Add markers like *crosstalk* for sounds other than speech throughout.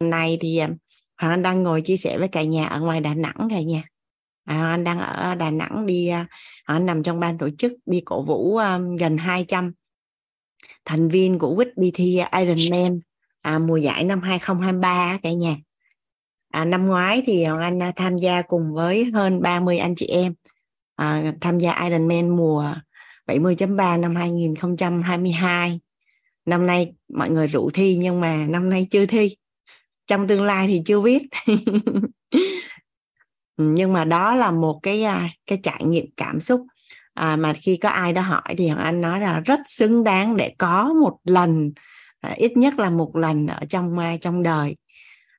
nay thì à, Hoàng Anh đang ngồi chia sẻ với cả nhà ở ngoài Đà Nẵng cả nhà. À, Hoàng Anh đang ở Đà Nẵng đi à, Hoàng Anh nằm trong ban tổ chức đi cổ vũ um, gần 200 thành viên của Quýt đi thi Ironman à, mùa giải năm 2023 cả nhà. À, năm ngoái thì Hoàng Anh à, tham gia cùng với hơn 30 anh chị em à, tham gia Ironman mùa 70.3 năm 2022 năm nay mọi người rủ thi nhưng mà năm nay chưa thi trong tương lai thì chưa biết. *laughs* Ừ, nhưng mà đó là một cái à, cái trải nghiệm cảm xúc. À, mà khi có ai đó hỏi thì hoàng anh nói là rất xứng đáng để có một lần à, ít nhất là một lần ở trong à, trong đời.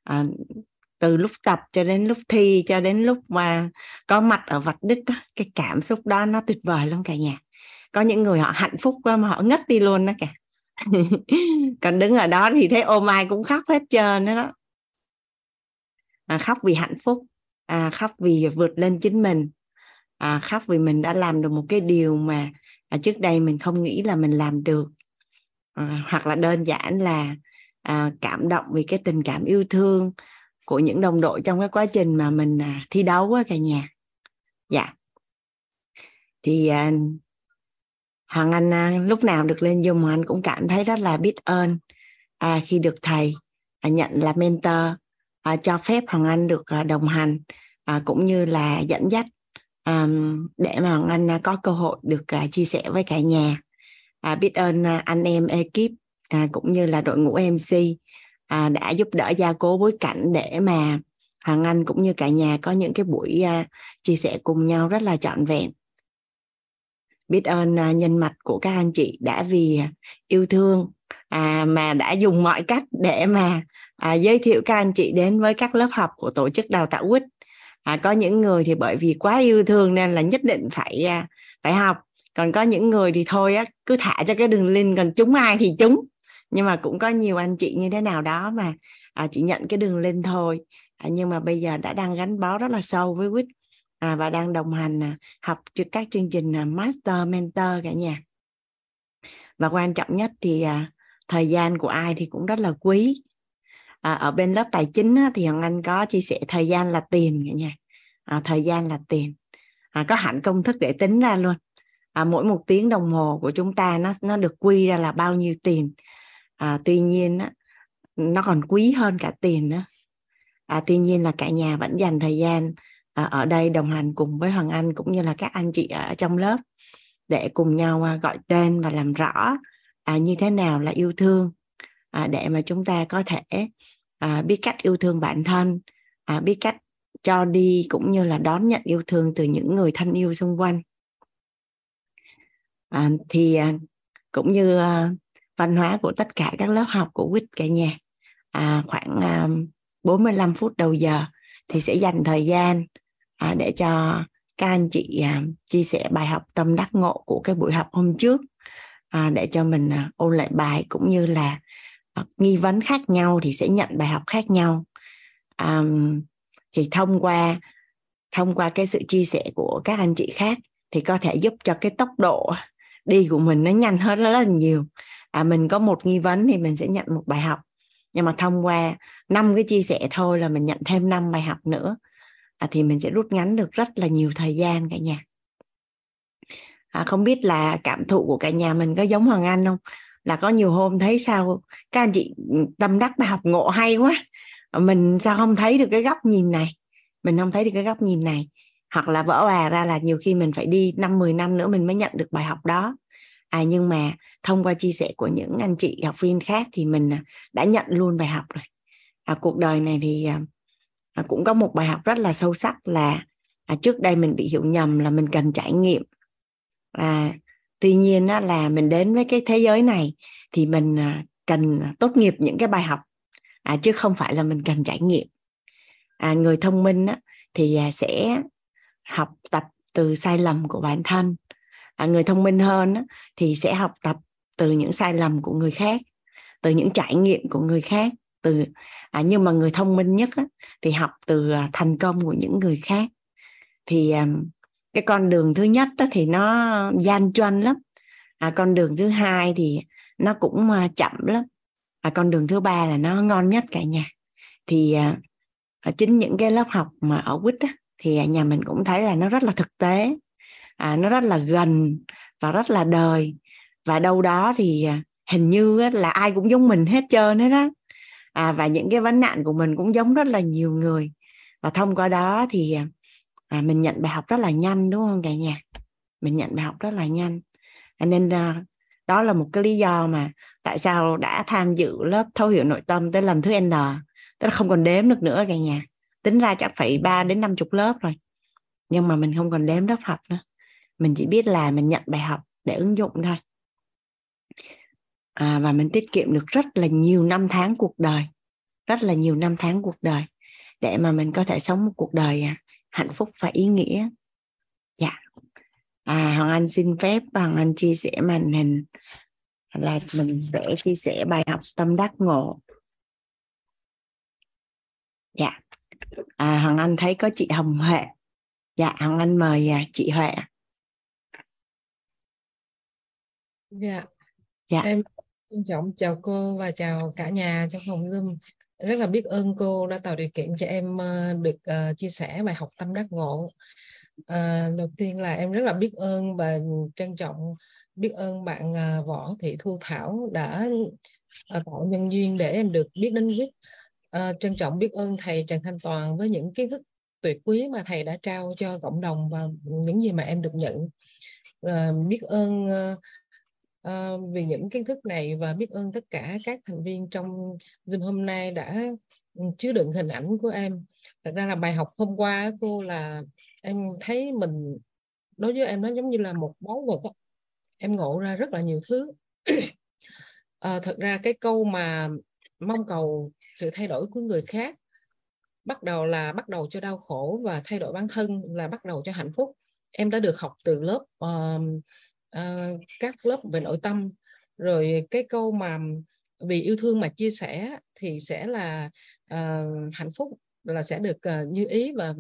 À, từ lúc tập cho đến lúc thi cho đến lúc mà có mặt ở vạch đích đó, cái cảm xúc đó nó tuyệt vời lắm cả nhà. Có những người họ hạnh phúc quá mà họ ngất đi luôn đó kìa. *laughs* Còn đứng ở đó thì thấy ôm ai cũng khóc hết trơn đó à, khóc vì hạnh phúc. À, khóc vì vượt lên chính mình. À, khóc vì mình đã làm được một cái điều mà à, trước đây mình không nghĩ là mình làm được. À, hoặc là đơn giản là à, cảm động vì cái tình cảm yêu thương của những đồng đội trong cái quá trình mà mình à, thi đấu á cả nhà. Dạ. Thì à, hoàng anh à, lúc nào được lên dùng hoàng anh cũng cảm thấy rất là biết ơn à, khi được thầy à, nhận là mentor à, cho phép hoàng anh được à, đồng hành à, cũng như là dẫn dắt à, để mà hoàng anh à, có cơ hội được à, chia sẻ với cả nhà. À, biết ơn à, anh em ekip à, cũng như là đội ngũ mc à, đã giúp đỡ gia cố bối cảnh để mà hoàng anh cũng như cả nhà có những cái buổi à, chia sẻ cùng nhau rất là trọn vẹn. Biết ơn à, nhân mặt của các anh chị đã vì à, yêu thương à, mà đã dùng mọi cách để mà à, giới thiệu các anh chị đến với các lớp học của tổ chức đào tạo quýt. À, có những người thì bởi vì quá yêu thương nên là nhất định phải à, phải học. Còn có những người thì thôi á cứ thả cho cái đường link còn chúng ai thì chúng. Nhưng mà cũng có nhiều anh chị như thế nào đó mà à, chỉ nhận cái đường link thôi. À, nhưng mà bây giờ đã đang gắn bó rất là sâu với quýt à, và đang đồng hành à, học các chương trình à, master mentor cả nhà. Và quan trọng nhất thì à, thời gian của ai thì cũng rất là quý à, ở bên lớp tài chính á, thì hoàng anh có chia sẻ thời gian là tiền cả nhà. À, thời gian là tiền. À, có hẳn công thức để tính ra luôn. À, mỗi một tiếng đồng hồ của chúng ta nó nó được quy ra là bao nhiêu tiền. À, tuy nhiên á, nó còn quý hơn cả tiền nữa. À, tuy nhiên là cả nhà vẫn dành thời gian à, ở đây đồng hành cùng với hoàng anh cũng như là các anh chị ở trong lớp để cùng nhau à, gọi tên và làm rõ à, như thế nào là yêu thương à, để mà chúng ta có thể à, biết cách yêu thương bản thân à, biết cách cho đi cũng như là đón nhận yêu thương từ những người thân yêu xung quanh. À, thì à, cũng như à, văn hóa của tất cả các lớp học của quýt cả nhà à, khoảng à, 45 phút đầu giờ thì sẽ dành thời gian à, để cho các anh chị à, chia sẻ bài học tâm đắc ngộ của cái buổi học hôm trước à, để cho mình à, ôn lại bài cũng như là nghi vấn khác nhau thì sẽ nhận bài học khác nhau. Um, thì thông qua thông qua cái sự chia sẻ của các anh chị khác thì có thể giúp cho cái tốc độ đi của mình nó nhanh hơn rất là nhiều. À, mình có một nghi vấn thì mình sẽ nhận một bài học. Nhưng mà thông qua năm cái chia sẻ thôi là mình nhận thêm năm bài học nữa à, thì mình sẽ rút ngắn được rất là nhiều thời gian cả nhà. À, không biết là cảm thụ của cả nhà mình có giống hoàng anh không? Là có nhiều hôm thấy sao các anh chị ừ, tâm đắc bài học ngộ hay quá. Mình sao không thấy được cái góc nhìn này? Mình không thấy được cái góc nhìn này. Hoặc là vỡ hòa ra là nhiều khi mình phải đi năm 10 năm nữa mình mới nhận được bài học đó. À nhưng mà thông qua chia sẻ của những anh chị học viên khác thì mình à, đã nhận luôn bài học rồi. À, cuộc đời này thì à, à, cũng có một bài học rất là sâu sắc là à, trước đây mình bị hiểu nhầm là mình cần trải nghiệm. À, tuy nhiên á, là mình đến với cái thế giới này thì mình à, cần tốt nghiệp những cái bài học à, chứ không phải là mình cần trải nghiệm. À, người thông minh á, thì à, sẽ học tập từ sai lầm của bản thân. À, người thông minh hơn á, thì sẽ học tập từ những sai lầm của người khác từ những trải nghiệm của người khác từ à, nhưng mà người thông minh nhất á, thì học từ à, thành công của những người khác. Thì cái con đường thứ nhất đó thì nó gian truân lắm. À, con đường thứ hai thì nó cũng à, chậm lắm. À, con đường thứ ba là nó ngon nhất cả nhà. Thì à, à, chính những cái lớp học mà ở quýt á, thì nhà mình cũng thấy là nó rất là thực tế. À, nó rất là gần và rất là đời. Và đâu đó thì à, hình như là ai cũng giống mình hết trơn hết á. À, và những cái vấn nạn của mình cũng giống rất là nhiều người. Và thông qua đó thì à, mình nhận bài học rất là nhanh đúng không cả nhà? Mình nhận bài học rất là nhanh. À, nên à, đó là một cái lý do mà tại sao đã tham dự lớp thấu hiểu nội tâm tới lần thứ n tức là không còn đếm được nữa cả nhà. Tính ra chắc phải 3 đến 50 lớp rồi nhưng mà mình không còn đếm lớp học nữa. Mình chỉ biết là mình nhận bài học để ứng dụng thôi. À, và mình tiết kiệm được rất là nhiều năm tháng cuộc đời rất là nhiều năm tháng cuộc đời để mà mình có thể sống một cuộc đời à hạnh phúc và ý nghĩa. Dạ. À hoàng anh xin phép hoàng anh chia sẻ màn hình. Là mình sẽ chia sẻ bài học tâm đắc ngộ. Dạ. À hoàng anh thấy có chị hồng huệ. Dạ hoàng anh mời à, chị huệ. Dạ. Dạ. Em trân trọng chào cô và chào cả nhà trong phòng zoom rất là biết ơn cô đã tạo điều kiện cho em ờ, được uh, chia sẻ bài học tâm đắc ngộ. Uh, đầu tiên là em rất là biết ơn và trân trọng biết ơn bạn uh, võ thị thu thảo đã uh, tạo nhân duyên để em được biết đến viết uh, trân trọng biết ơn thầy trần thanh toàn với những kiến thức tuyệt quý mà thầy đã trao cho cộng đồng và những gì mà em được nhận. Uh, biết ơn uh, uh, vì những kiến thức này và biết ơn tất cả các thành viên trong Zoom hôm nay đã ừ, chứa đựng hình ảnh của em. Thật ra là bài học hôm qua cô là em thấy mình đối với em nó giống như là một món vật em ngộ ra rất là nhiều thứ à, thật ra cái câu mà mong cầu sự thay đổi của người khác bắt đầu là bắt đầu cho đau khổ và thay đổi bản thân là bắt đầu cho hạnh phúc em đã được học từ lớp uh, uh, các lớp về nội tâm. Rồi cái câu mà vì yêu thương mà chia sẻ thì sẽ là uh, hạnh phúc là sẽ được uh, như ý. Và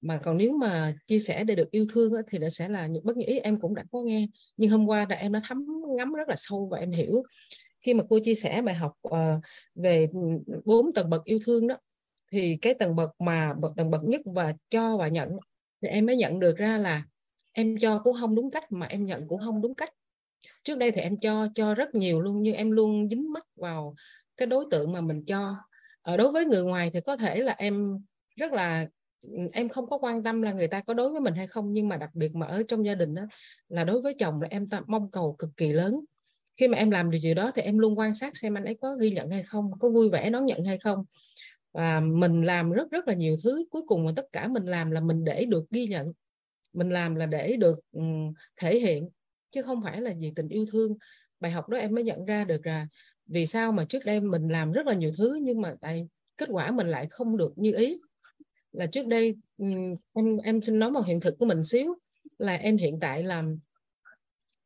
mà còn nếu mà chia sẻ để được yêu thương á, thì nó sẽ là những bất như ý. Em cũng đã có nghe nhưng hôm qua là em đã thấm ngắm rất là sâu và em hiểu. Khi mà cô chia sẻ bài học uh, về bốn tầng bậc yêu thương đó thì cái tầng bậc mà bậc tầng bậc nhất và cho và nhận thì em mới nhận được ra là em cho cũng không đúng cách mà em nhận cũng không đúng cách. Trước đây thì em cho cho rất nhiều luôn, nhưng em luôn dính mắc vào cái đối tượng mà mình cho. Ở đối với người ngoài thì có thể là em rất là, em không có quan tâm là người ta có đối với mình hay không, nhưng mà đặc biệt mà ở trong gia đình đó là đối với chồng là em mong cầu cực kỳ lớn. Khi mà em làm được gì đó thì em luôn quan sát xem anh ấy có ghi nhận hay không, có vui vẻ đón nhận hay không. Và mình làm rất rất là nhiều thứ, cuối cùng mà tất cả mình làm là mình để được ghi nhận mình làm là để được thể hiện, chứ không phải là vì tình yêu thương. Bài học đó em mới nhận ra được là vì sao mà trước đây mình làm rất là nhiều thứ nhưng mà tại kết quả mình lại không được như ý. Là trước đây em em xin nói một hiện thực của mình xíu, là em hiện tại làm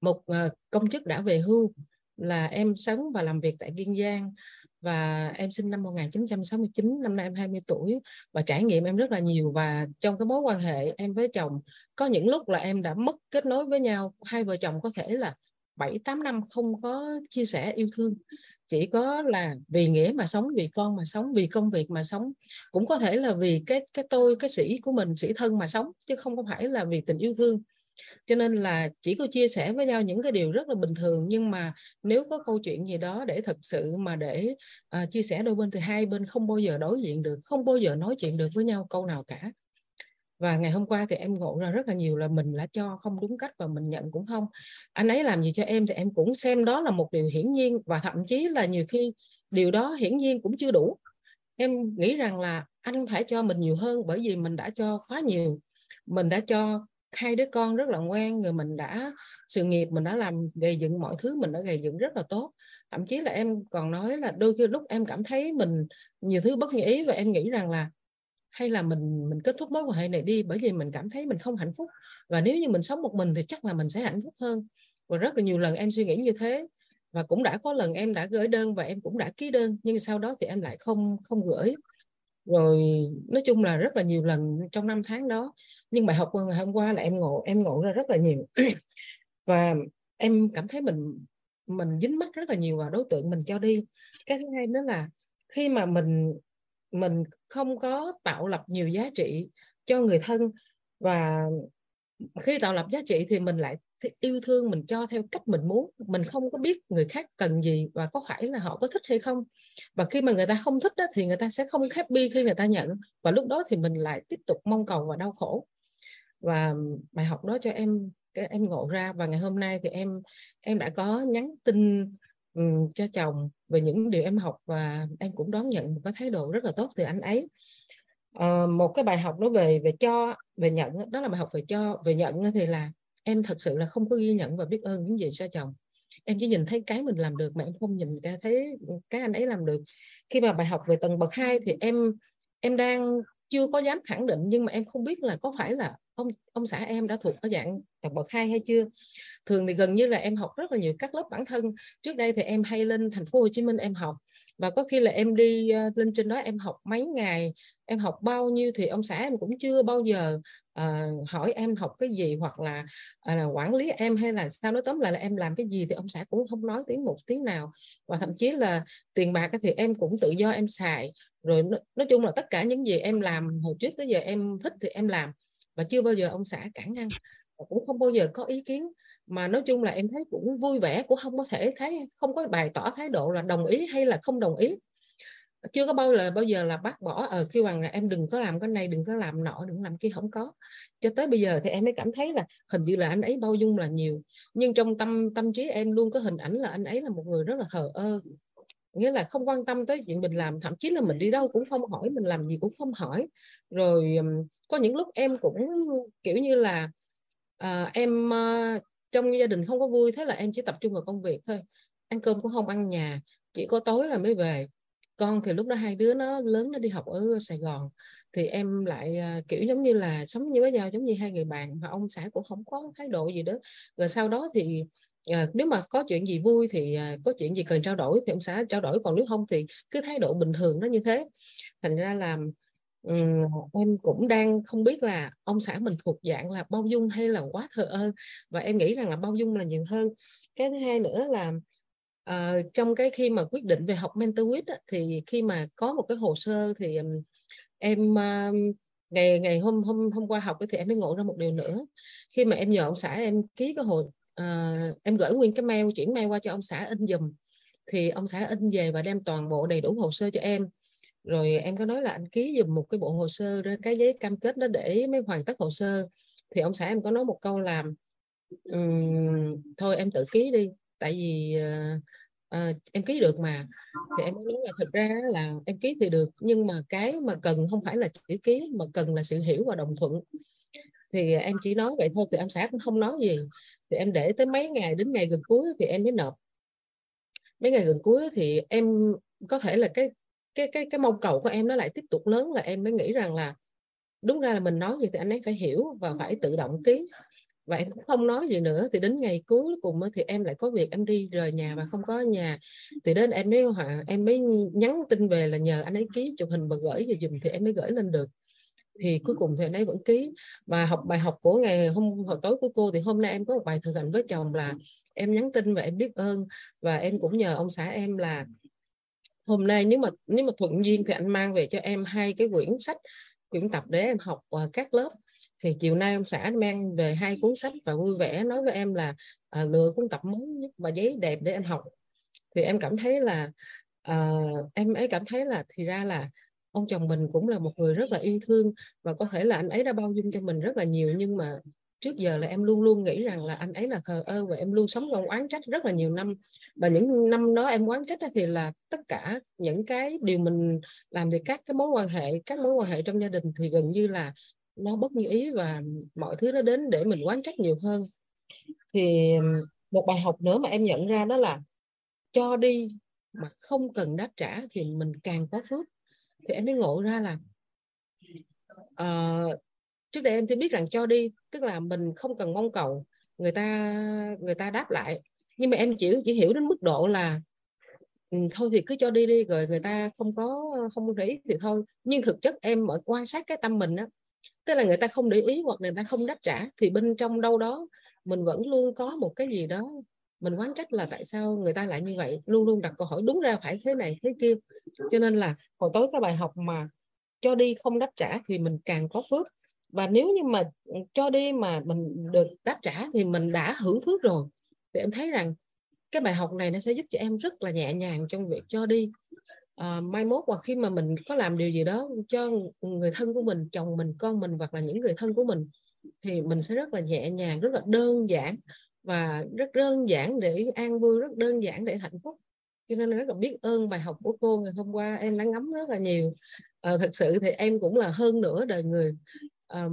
một ờ, công chức đã về hưu, là em sống và làm việc tại Kiên Giang và em sinh năm 1969 năm nay em 20 tuổi và trải nghiệm em rất là nhiều. Và trong cái mối quan hệ em với chồng, có những lúc là em đã mất kết nối với nhau. Hai vợ chồng có thể là 7 8 năm không có chia sẻ yêu thương. Chỉ có là vì nghĩa mà sống, vì con mà sống, vì công việc mà sống. Cũng có thể là vì cái cái tôi, cái sĩ của mình, sĩ thân mà sống, chứ không có phải là vì tình yêu thương cho nên là chỉ có chia sẻ với nhau những cái điều rất là bình thường nhưng mà nếu có câu chuyện gì đó để thật sự mà để uh, chia sẻ đôi bên thì hai bên không bao giờ đối diện được không bao giờ nói chuyện được với nhau câu nào cả. Và ngày hôm qua thì em ngộ ra rất là nhiều là mình đã cho không đúng cách và mình nhận cũng không. Anh ấy làm gì cho em thì em cũng xem đó là một điều hiển nhiên và thậm chí là nhiều khi điều đó hiển nhiên cũng chưa đủ. Em nghĩ rằng là anh phải cho mình nhiều hơn bởi vì mình đã cho quá nhiều. Mình đã cho hai đứa con rất là ngoan, người mình đã, sự nghiệp mình đã làm gây dựng, mọi thứ mình đã gây dựng rất là tốt. Thậm chí là em còn nói là đôi khi lúc em cảm thấy mình nhiều thứ bất nghĩa và em nghĩ rằng là hay là mình mình kết thúc mối quan hệ này đi bởi vì mình cảm thấy mình không hạnh phúc. Và nếu như mình sống một mình thì chắc là mình sẽ hạnh phúc hơn. Và rất là nhiều lần em suy nghĩ như thế và cũng đã có lần em đã gửi đơn và em cũng đã ký đơn nhưng sau đó thì em lại không không gửi rồi nói chung là rất là nhiều lần trong năm tháng đó. Nhưng bài học ngày hôm qua là em ngộ em ngộ ra rất là nhiều. *clears throat* Và em cảm thấy mình mình dính mắc rất là nhiều vào đối tượng mình cho đi. Cái thứ hai đó là khi mà mình mình không có tạo lập nhiều giá trị cho người thân và khi tạo lập giá trị thì mình lại yêu thương mình cho theo cách mình muốn mình không có biết người khác cần gì và có phải là họ có thích hay không. Và khi mà người ta không thích đó, thì người ta sẽ không happy khi người ta nhận. Và lúc đó thì mình lại tiếp tục mong cầu và đau khổ. Và bài học đó cho em em ngộ ra. Và ngày hôm nay thì em em đã có nhắn tin ừ, cho chồng về những điều em học và em cũng đón nhận một cái thái độ rất là tốt từ anh ấy. À, một cái bài học nó về về cho về nhận đó là bài học về cho về nhận thì là em thật sự là không có ghi nhận và biết ơn những gì cho chồng. Em chỉ nhìn thấy cái mình làm được mà em không nhìn ra thấy cái anh ấy làm được. Khi mà bài học về tầng bậc 2 thì em em đang chưa có dám khẳng định, nhưng mà em không biết là có phải là ông ông xã em đã thuộc ở dạng tầng bậc 2 hay chưa. Thường thì gần như là em học rất là nhiều các lớp bản thân. Trước đây thì em hay lên thành phố Hồ Chí Minh em học và có khi là em đi uh, lên trên đó em học mấy ngày em học bao nhiêu thì ông xã em cũng chưa bao giờ uh, hỏi em học cái gì hoặc là uh, là quản lý em hay là sao nói tóm lại là em làm cái gì thì ông xã cũng không nói tiếng một tiếng nào. Và thậm chí là tiền bạc thì em cũng tự do em xài. Rồi nói chung là tất cả những gì em làm hồi trước tới giờ em thích thì em làm. Và chưa bao giờ ông xã cản ngăn. Và cũng không bao giờ có ý kiến mà nói chung là em thấy cũng vui vẻ cũng không có thể thấy không có bày tỏ thái độ là đồng ý hay là không đồng ý. Chưa có bao giờ bao giờ là bác bỏ ở kêu bằng là em đừng có làm cái này đừng có làm nọ đừng làm kia không có. Cho tới bây giờ thì em mới cảm thấy là hình như là anh ấy bao dung là nhiều. Nhưng trong tâm tâm trí em luôn có hình ảnh là anh ấy là một người rất là thờ ơ. Nghĩa là không quan tâm tới chuyện mình làm thậm chí là mình đi đâu cũng không hỏi mình làm gì cũng không hỏi. Rồi có những lúc em cũng kiểu như là à, em trong gia đình không có vui thế là em chỉ tập trung vào công việc thôi. Ăn cơm cũng không ăn nhà chỉ có tối là mới về. Con thì lúc đó hai đứa nó lớn nó đi học ở Sài Gòn. Thì em lại à, kiểu giống như là sống như với nhau giống như hai người bạn và ông xã cũng không có thái độ gì đó. Rồi sau đó thì à, nếu mà có chuyện gì vui thì à, có chuyện gì cần trao đổi thì ông xã trao đổi còn nếu không thì cứ thái độ bình thường nó như thế. Thành ra là um, em cũng đang không biết là ông xã mình thuộc dạng là bao dung hay là quá thờ ơ? Và em nghĩ rằng là bao dung là nhiều hơn. Cái thứ hai nữa là uh, trong cái khi mà quyết định về học mentor á, thì khi mà có một cái hồ sơ thì um, em uh, ngày ngày hôm hôm hôm qua học thì em mới ngộ ra một điều nữa. Khi mà em nhờ ông xã em ký cái hồ uh, em gửi nguyên cái mail chuyển mail qua cho ông xã in dùm thì ông xã in về và đem toàn bộ đầy đủ hồ sơ cho em rồi em có nói là anh ký dùm một cái bộ hồ sơ ra cái giấy cam kết đó để mới hoàn tất hồ sơ. Thì ông xã em có nói một câu là um, thôi em tự ký đi tại vì uh, uh, em ký được mà. Thì em nói là thực ra là em ký thì được nhưng mà cái mà cần không phải là chữ ký mà cần là sự hiểu và đồng thuận. Thì em chỉ nói vậy thôi thì ông xã cũng không nói gì. Thì em để tới mấy ngày đến ngày gần cuối thì em mới nộp. Mấy ngày gần cuối thì em có thể là cái cái cái cái mong cầu của em nó lại tiếp tục lớn là em mới nghĩ rằng là đúng ra là mình nói gì thì anh ấy phải hiểu và phải tự động ký. Và em cũng không nói gì nữa, thì đến ngày cuối cùng thì em lại có việc em đi rời nhà và không có nhà. Thì đến em mới em mới nhắn tin về là nhờ anh ấy ký chụp hình và gửi về dùm thì em mới gửi lên được. Thì cuối cùng thì anh ấy vẫn ký. Và học bài học của ngày hôm, hồi tối của cô thì hôm nay em có một bài thực hành với chồng là em nhắn tin và em biết ơn. Và em cũng nhờ ông xã em là hôm nay nếu mà nếu mà thuận duyên thì anh mang về cho em hai cái quyển sách quyển tập để em học uh, các lớp. Thì chiều nay ông xã mang về hai cuốn sách và vui vẻ nói với em là uh, lựa cuốn tập mới nhất và giấy đẹp để em học. Thì em cảm thấy là uh, em ấy cảm thấy là thì ra là ông chồng mình cũng là một người rất là yêu thương và có thể là anh ấy đã bao dung cho mình rất là nhiều nhưng mà trước giờ là em luôn luôn nghĩ rằng là anh ấy là thờ ơ và em luôn sống trong oán trách rất là nhiều năm. Và những năm đó em oán trách thì là tất cả những cái điều mình làm thì các cái mối quan hệ các mối quan hệ trong gia đình thì gần như là nó bất như ý và mọi thứ nó đến để mình oán trách nhiều hơn. Thì một bài học nữa mà em nhận ra đó là cho đi mà không cần đáp trả thì mình càng có phước. Thì em mới ngộ ra là uh, trước đây em sẽ biết rằng cho đi, tức là mình không cần mong cầu, người ta người ta đáp lại. Nhưng mà em chỉ chỉ hiểu đến mức độ là ừ, thôi thì cứ cho đi đi, rồi người ta không có, không để ý thì thôi. Nhưng thực chất em ở quan sát cái tâm mình á, tức là người ta không để ý hoặc người ta không đáp trả, thì bên trong đâu đó mình vẫn luôn có một cái gì đó. Mình quán trách là tại sao người ta lại như vậy, luôn luôn đặt câu hỏi đúng ra phải thế này, thế kia. Cho nên là hồi tối cái bài học mà cho đi không đáp trả thì mình càng có phước và nếu như mà cho đi mà mình được đáp trả thì mình đã hưởng phước rồi. Thì em thấy rằng cái bài học này nó sẽ giúp cho em rất là nhẹ nhàng trong việc cho đi. À, mai mốt hoặc khi mà mình có làm điều gì đó cho người thân của mình chồng mình con mình hoặc là những người thân của mình thì mình sẽ rất là nhẹ nhàng rất là đơn giản và rất đơn giản để an vui rất đơn giản để hạnh phúc. Cho nên rất là biết ơn bài học của cô ngày hôm qua. Em đã ngắm rất là nhiều. À, thật sự thì em cũng là hơn nửa đời người um,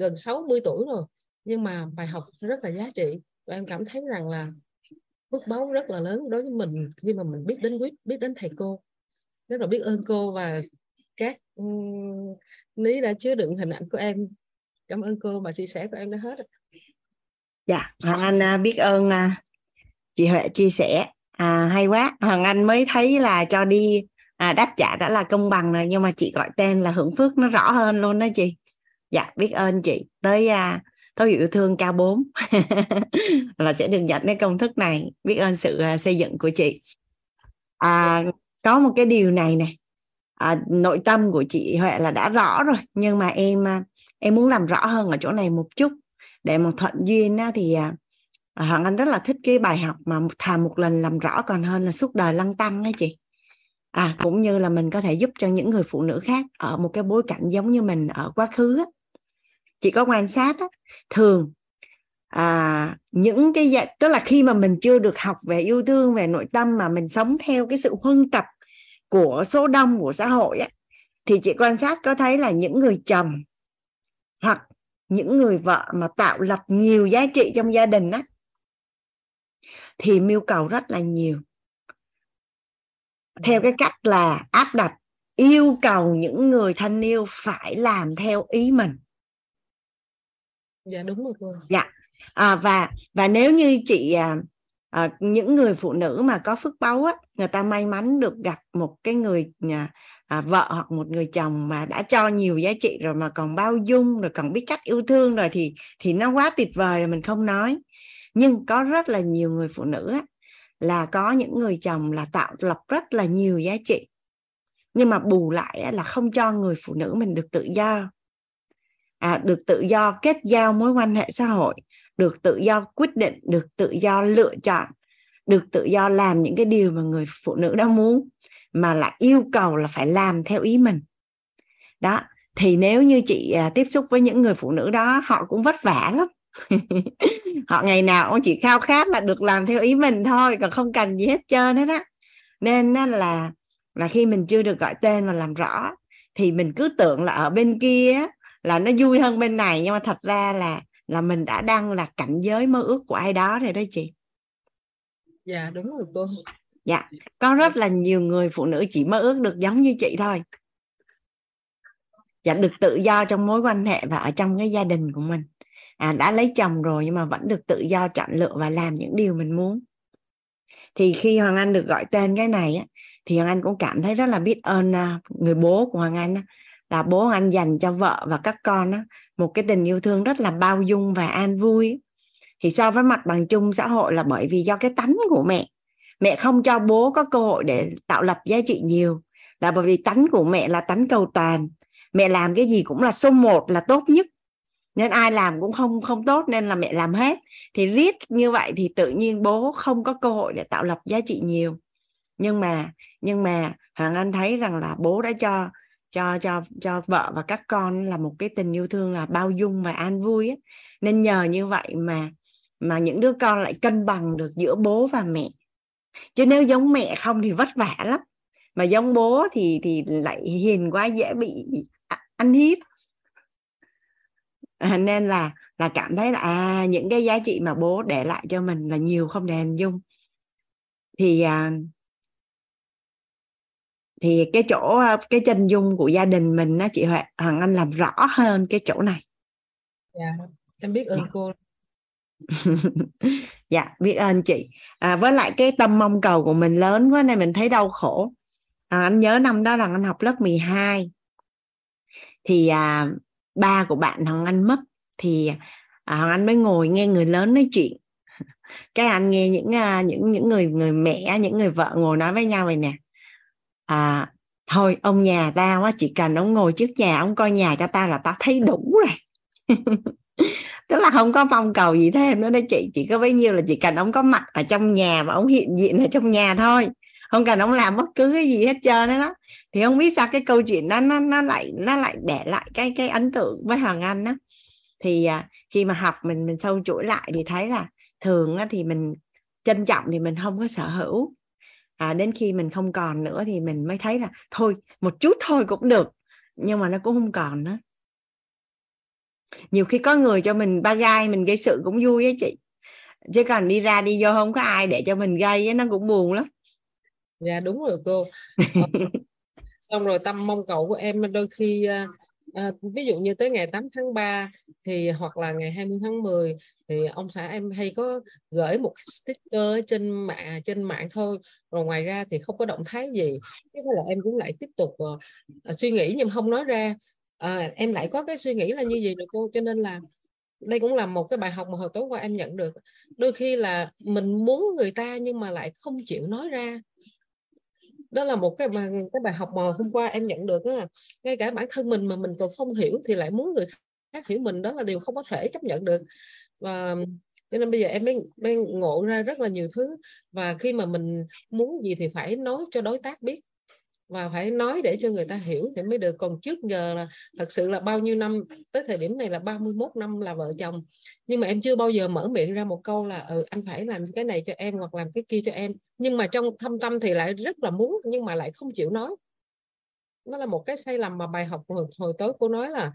gần 60 tuổi rồi nhưng mà bài học rất là giá trị. Và em cảm thấy rằng là phước báu rất là lớn đối với mình khi mà mình biết đến quyết biết đến thầy cô. Rất là biết ơn cô và các um, lý đã chứa đựng hình ảnh của em. Cảm ơn cô và chia sẻ của em đã hết dạ hoàng anh à, biết ơn à, chị huệ chia sẻ. À, hay quá hoàng anh mới thấy là cho đi à, đáp trả đã là công bằng rồi nhưng mà chị gọi tên là hưởng phước nó rõ hơn luôn đó chị dạ biết ơn chị. Tới à, thấu hiểu yêu thương cao 4 *laughs* là sẽ được nhận cái công thức này. Biết ơn sự à, xây dựng của chị. À, có một cái điều này này à, nội tâm của chị Huệ là đã rõ rồi. Nhưng mà em à, em muốn làm rõ hơn ở chỗ này một chút. Để một thuận duyên á, thì à, à, Hoàng Anh rất là thích cái bài học mà thà một lần làm rõ còn hơn là suốt đời lăng tăng đấy chị. À cũng như là mình có thể giúp cho những người phụ nữ khác ở một cái bối cảnh giống như mình ở quá khứ á chị có quan sát á, thường à, những cái tức là khi mà mình chưa được học về yêu thương về nội tâm mà mình sống theo cái sự huân tập của số đông của xã hội á, thì chị quan sát có thấy là những người chồng hoặc những người vợ mà tạo lập nhiều giá trị trong gia đình á thì mưu cầu rất là nhiều. Theo cái cách là áp đặt yêu cầu những người thân yêu phải làm theo ý mình dạ đúng rồi cô dạ. À, và và nếu như chị à, à, những người phụ nữ mà có phước báu á người ta may mắn được gặp một cái người nhà à, vợ hoặc một người chồng mà đã cho nhiều giá trị rồi mà còn bao dung rồi còn biết cách yêu thương rồi thì thì nó quá tuyệt vời rồi mình không nói. Nhưng có rất là nhiều người phụ nữ á, là có những người chồng là tạo lập rất là nhiều giá trị. Nhưng mà bù lại là không cho người phụ nữ mình được tự do à, được tự do kết giao mối quan hệ xã hội được tự do quyết định được tự do lựa chọn được tự do làm những cái điều mà người phụ nữ đó muốn mà lại yêu cầu là phải làm theo ý mình. Đó thì nếu như chị à, tiếp xúc với những người phụ nữ đó họ cũng vất vả lắm. *laughs* Họ ngày nào cũng chỉ khao khát là được làm theo ý mình thôi còn không cần gì hết trơn hết á. Nên là là khi mình chưa được gọi tên và làm rõ thì mình cứ tưởng là ở bên kia là nó vui hơn bên này nhưng mà thật ra là là mình đã đang là cảnh giới mơ ước của ai đó rồi đó chị. Dạ đúng rồi cô. Dạ có rất là nhiều người phụ nữ chỉ mơ ước được giống như chị thôi. Dạ được tự do trong mối quan hệ và ở trong cái gia đình của mình. À, đã lấy chồng rồi nhưng mà vẫn được tự do chọn lựa và làm những điều mình muốn. Thì khi hoàng anh được gọi tên cái này á, thì hoàng anh cũng cảm thấy rất là biết ơn à, người bố của hoàng anh là bố anh dành cho vợ và các con á, một cái tình yêu thương rất là bao dung và an vui. Thì so với mặt bằng chung xã hội là bởi vì do cái tánh của mẹ. Mẹ không cho bố có cơ hội để tạo lập giá trị nhiều. Là bởi vì tánh của mẹ là tánh cầu toàn. Mẹ làm cái gì cũng là số một là tốt nhất. Nên ai làm cũng không không tốt nên là mẹ làm hết. Thì riết như vậy thì tự nhiên bố không có cơ hội để tạo lập giá trị nhiều. Nhưng mà nhưng mà hoàng anh thấy rằng là bố đã cho cho cho cho vợ và các con là một cái tình yêu thương là bao dung và an vui ấy. nên nhờ như vậy mà mà những đứa con lại cân bằng được giữa bố và mẹ. Chứ nếu giống mẹ không thì vất vả lắm. Mà giống bố thì thì lại hiền quá dễ bị ăn hiếp. À, nên là là cảm thấy là à những cái giá trị mà bố để lại cho mình là nhiều không đền hình dung. Thì à, thì cái chỗ à, cái chân dung của gia đình mình á chị Huệ Hoàng Anh làm rõ hơn cái chỗ này. Dạ, em biết ơn dạ. cô. *laughs* dạ, biết ơn chị. À, với lại cái tâm mong cầu của mình lớn quá nên mình thấy đau khổ. À, anh nhớ năm đó là anh học lớp 12 thì à, ba của bạn Hoàng Anh mất thì à, Hoàng Anh mới ngồi nghe người lớn nói chuyện *laughs* cái anh nghe những uh, những những người người mẹ những người vợ ngồi nói với nhau vậy nè à, thôi ông nhà tao á chỉ cần ông ngồi trước nhà ông coi nhà cho tao là tao thấy đủ rồi. *laughs* Tức là không có mong cầu gì thêm nữa đấy chị. Chỉ có bấy nhiêu là chỉ cần ông có mặt ở trong nhà và ông hiện diện ở trong nhà thôi. Không cần ông làm bất cứ cái gì hết trơn đó. Thì không biết sao cái câu chuyện đó nó nó lại nó lại để lại cái cái ấn tượng với hoàng anh đó thì à, khi mà học mình mình sâu chuỗi lại thì thấy là thường á, thì mình trân trọng thì mình không có sở hữu à, đến khi mình không còn nữa thì mình mới thấy là thôi một chút thôi cũng được nhưng mà nó cũng không còn nữa. Nhiều khi có người cho mình ba gai mình gây sự cũng vui á chị. Chứ còn đi ra đi vô không có ai để cho mình gây nó cũng buồn lắm. Dạ đúng rồi cô. Ờ, *laughs* xong rồi tâm mong cầu của em đôi khi à, ví dụ như tới ngày 8 tháng 3 thì hoặc là ngày 20 tháng 10 thì ông xã em hay có gửi một sticker trên mạng trên mạng thôi. Rồi ngoài ra thì không có động thái gì. Thế là em cũng lại tiếp tục uh, suy nghĩ nhưng không nói ra. À, em lại có cái suy nghĩ là như gì rồi cô. Cho nên là đây cũng là một cái bài học mà hồi tối qua em nhận được. Đôi khi là mình muốn người ta nhưng mà lại không chịu nói ra đó là một cái bài, cái bài học mà hôm qua em nhận được đó ngay cả bản thân mình mà mình còn không hiểu thì lại muốn người khác hiểu mình đó là điều không có thể chấp nhận được. Và cho nên bây giờ em mới, mới ngộ ra rất là nhiều thứ. Và khi mà mình muốn gì thì phải nói cho đối tác biết và phải nói để cho người ta hiểu thì mới được. Còn trước giờ là thật sự là bao nhiêu năm tới thời điểm này là 31 năm là vợ chồng. Nhưng mà em chưa bao giờ mở miệng ra một câu là ừ, anh phải làm cái này cho em hoặc làm cái kia cho em. Nhưng mà trong thâm tâm thì lại rất là muốn nhưng mà lại không chịu nói. Nó là một cái sai lầm mà bài học hồi, hồi tối cô nói là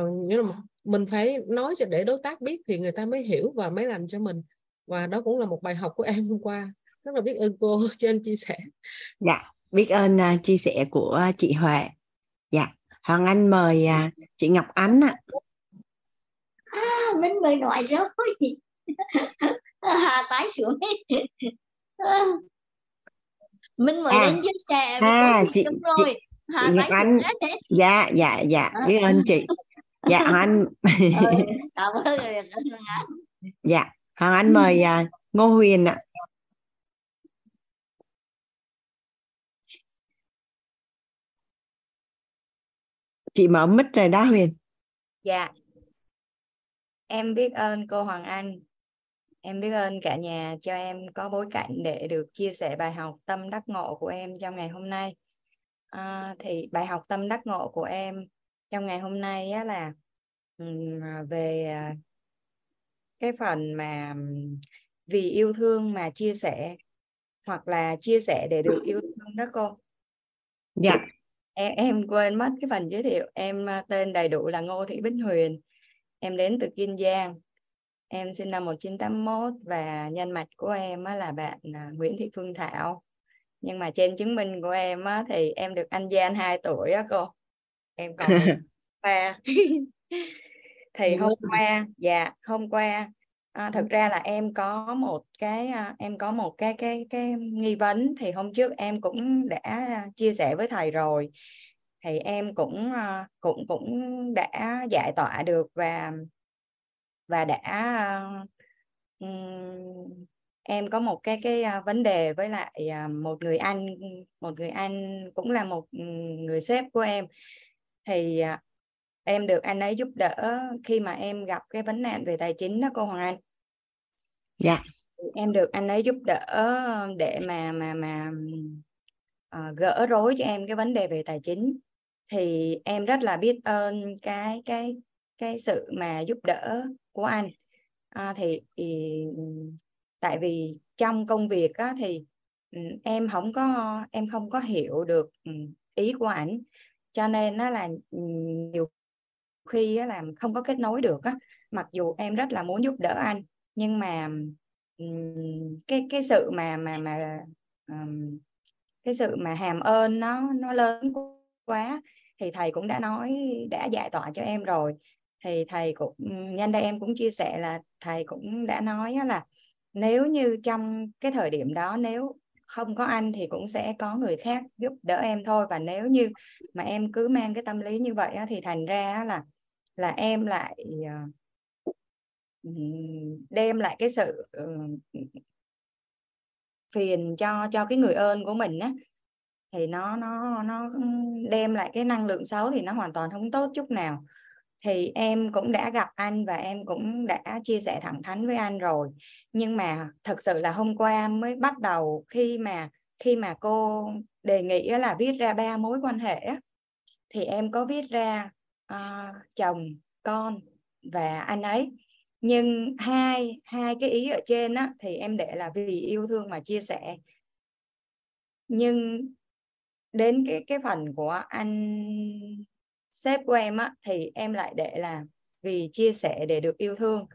uh, mình phải nói cho để đối tác biết thì người ta mới hiểu và mới làm cho mình. Và đó cũng là một bài học của em hôm qua. Rất là biết ơn cô *laughs* cho em chia sẻ. Dạ biết ơn uh, chia sẻ của chị Huệ. Dạ. Hoàng Anh mời uh, chị Ngọc Ánh ạ. À, mình mời nói rồi. Hà tái xuống. Mình mời à, lên chia sẻ à, chị, rồi. Chị, chị Ngọc Anh. dạ dạ dạ. Biết ơn chị. Dạ Hoàng Anh. Ừ, cảm ơn. Dạ. Hoàng Anh mời uh, Ngô Huyền ạ chị mở mic rồi đó Huyền. Dạ. Em biết ơn cô Hoàng Anh. Em biết ơn cả nhà cho em có bối cảnh để được chia sẻ bài học tâm đắc ngộ của em trong ngày hôm nay. À, thì bài học tâm đắc ngộ của em trong ngày hôm nay á là về à, cái phần mà vì yêu thương mà chia sẻ hoặc là chia sẻ để được yêu thương đó cô. Dạ em, em quên mất cái phần giới thiệu. Em à, tên đầy đủ là Ngô Thị Bích Huyền. Em đến từ Kiên Giang. Em sinh năm 1981 và nhân mạch của em là bạn à, Nguyễn Thị Phương Thảo. Nhưng mà trên chứng minh của em thì em được anh Gian 2 tuổi á cô. Em còn *laughs* ba *laughs* thì hôm qua dạ hôm qua à, thực ra là em có một cái à, em có một cái cái cái nghi vấn thì hôm trước em cũng đã chia sẻ với thầy rồi. Thì em cũng à, cũng cũng đã giải tỏa được và và đã um, em có một cái cái à, vấn đề với lại à, một người anh một người anh cũng là một người sếp của em. Thì em được anh ấy giúp đỡ khi mà em gặp cái vấn nạn về tài chính đó cô Hoàng Anh. Dạ. Yeah. em được anh ấy giúp đỡ để mà mà mà uh, gỡ rối cho em cái vấn đề về tài chính. Thì em rất là biết ơn cái cái cái sự mà giúp đỡ của anh. À, thì, thì tại vì trong công việc á, thì ừ, em không có em không có hiểu được ừ, ý của ảnh. Cho nên nó là ừ, nhiều khi á, làm không có kết nối được á mặc dù em rất là muốn giúp đỡ anh nhưng mà cái cái sự mà mà mà um, cái sự mà hàm ơn nó nó lớn quá thì thầy cũng đã nói đã giải tỏa cho em rồi. Thì thầy cũng nhân đây em cũng chia sẻ là thầy cũng đã nói là nếu như trong cái thời điểm đó nếu không có anh thì cũng sẽ có người khác giúp đỡ em thôi. Và nếu như mà em cứ mang cái tâm lý như vậy thì thành ra là là em lại ờ, đem lại cái sự ờ, phiền cho cho cái người ơn của mình á, thì nó nó nó đem lại cái năng lượng xấu thì nó hoàn toàn không tốt chút nào. Thì em cũng đã gặp anh và em cũng đã chia sẻ thẳng thắn với anh rồi. Nhưng mà thật sự là hôm qua mới bắt đầu khi mà khi mà cô đề nghị là viết ra ba mối quan hệ thì em có viết ra uh, chồng con và anh ấy. Nhưng hai hai cái ý ở trên á thì em để là vì yêu thương mà chia sẻ. Nhưng đến cái cái phần của anh sếp của em á thì em lại để là vì chia sẻ để được yêu thương.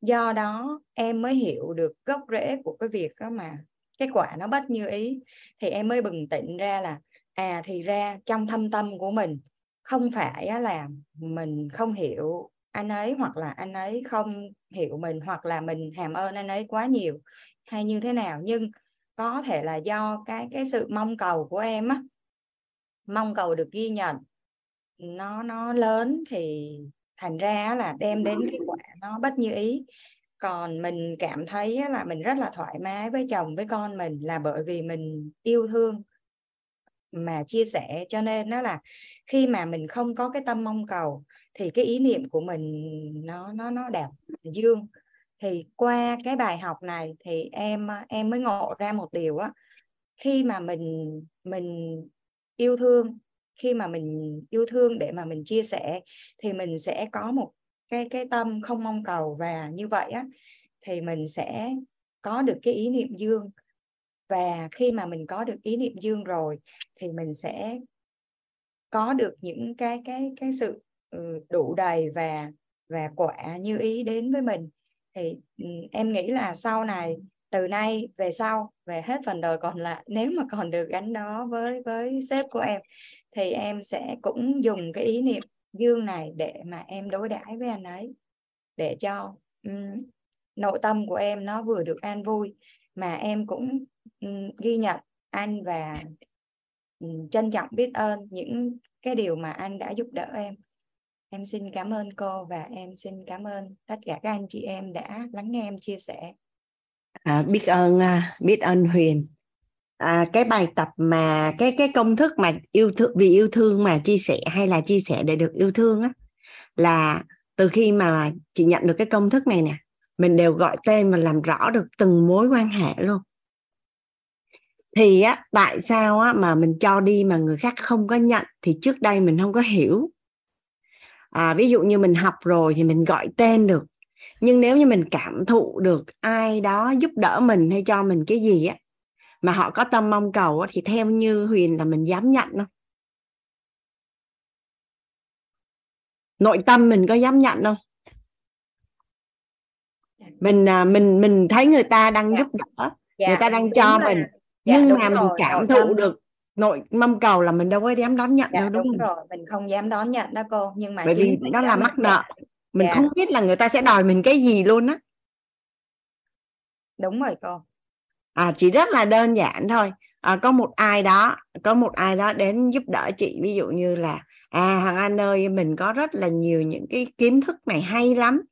Do đó em mới hiểu được gốc rễ của cái việc đó mà cái quả nó bất như ý. Thì em mới bừng tỉnh ra là à thì ra trong thâm tâm của mình không phải là mình không hiểu anh ấy hoặc là anh ấy không hiểu mình hoặc là mình hàm ơn anh ấy quá nhiều hay như thế nào, nhưng có thể là do cái cái sự mong cầu của em á. Mong cầu được ghi nhận, nó nó lớn thì thành ra là đem đến kết quả nó bất như ý. Còn mình cảm thấy là mình rất là thoải mái với chồng, với con mình là bởi vì mình yêu thương mà chia sẻ. Cho nên đó là khi mà mình không có cái tâm mong cầu thì cái ý niệm của mình nó nó nó đạt dương. Thì qua cái bài học này thì em em mới ngộ ra một điều á. Khi mà mình mình yêu thương, khi mà mình yêu thương để mà mình chia sẻ thì mình sẽ có một cái cái tâm không mong cầu và như vậy á thì mình sẽ có được cái ý niệm dương và khi mà mình có được ý niệm dương rồi thì mình sẽ có được những cái cái cái sự ừ, đủ đầy và và quả như ý đến với mình. Thì ừ, em nghĩ là sau này từ nay về sau về hết phần đời còn lại nếu mà còn được gắn đó với với sếp của em thì em sẽ cũng dùng cái ý niệm dương này để mà em đối đãi với anh ấy để cho um, nội tâm của em nó vừa được an vui mà em cũng Ừ, ghi nhận anh và ừ, trân trọng biết ơn những cái điều mà anh đã giúp đỡ em. Em xin cảm ơn cô và em xin cảm ơn tất cả các anh chị em đã lắng nghe em chia sẻ. À, biết ơn à, biết ơn Huyền. À, cái bài tập mà cái cái công thức mà yêu thương vì yêu thương mà chia sẻ hay là chia sẻ để được yêu thương á là từ khi mà chị nhận được cái công thức này nè mình đều gọi tên và làm rõ được từng mối quan hệ luôn thì á tại sao á mà mình cho đi mà người khác không có nhận thì trước đây mình không có hiểu. À, ví dụ như mình học rồi thì mình gọi tên được. Nhưng nếu như mình cảm thụ được ai đó giúp đỡ mình hay cho mình cái gì á mà họ có tâm mong cầu thì theo như huyền là mình dám nhận không nội tâm mình có dám nhận không? Mình à, mình mình thấy người ta đang dạ. giúp đỡ dạ, người ta đang cho mình dạ, nhưng mà rồi, mình cảm thụ tâm. được nội mong cầu là mình đâu có dám đón nhận dạ, đâu đúng, đúng rồi mình không dám đón nhận đó cô. Nhưng mà bởi vì nó là mắc nợ. Mình dạ. không biết là người ta sẽ đòi mình cái gì luôn á. Đúng rồi cô. À chỉ rất là đơn giản thôi. À, có một ai đó có một ai đó đến giúp đỡ chị. Ví dụ như là à hằng anh ơi mình có rất là nhiều những cái kiến thức này hay lắm.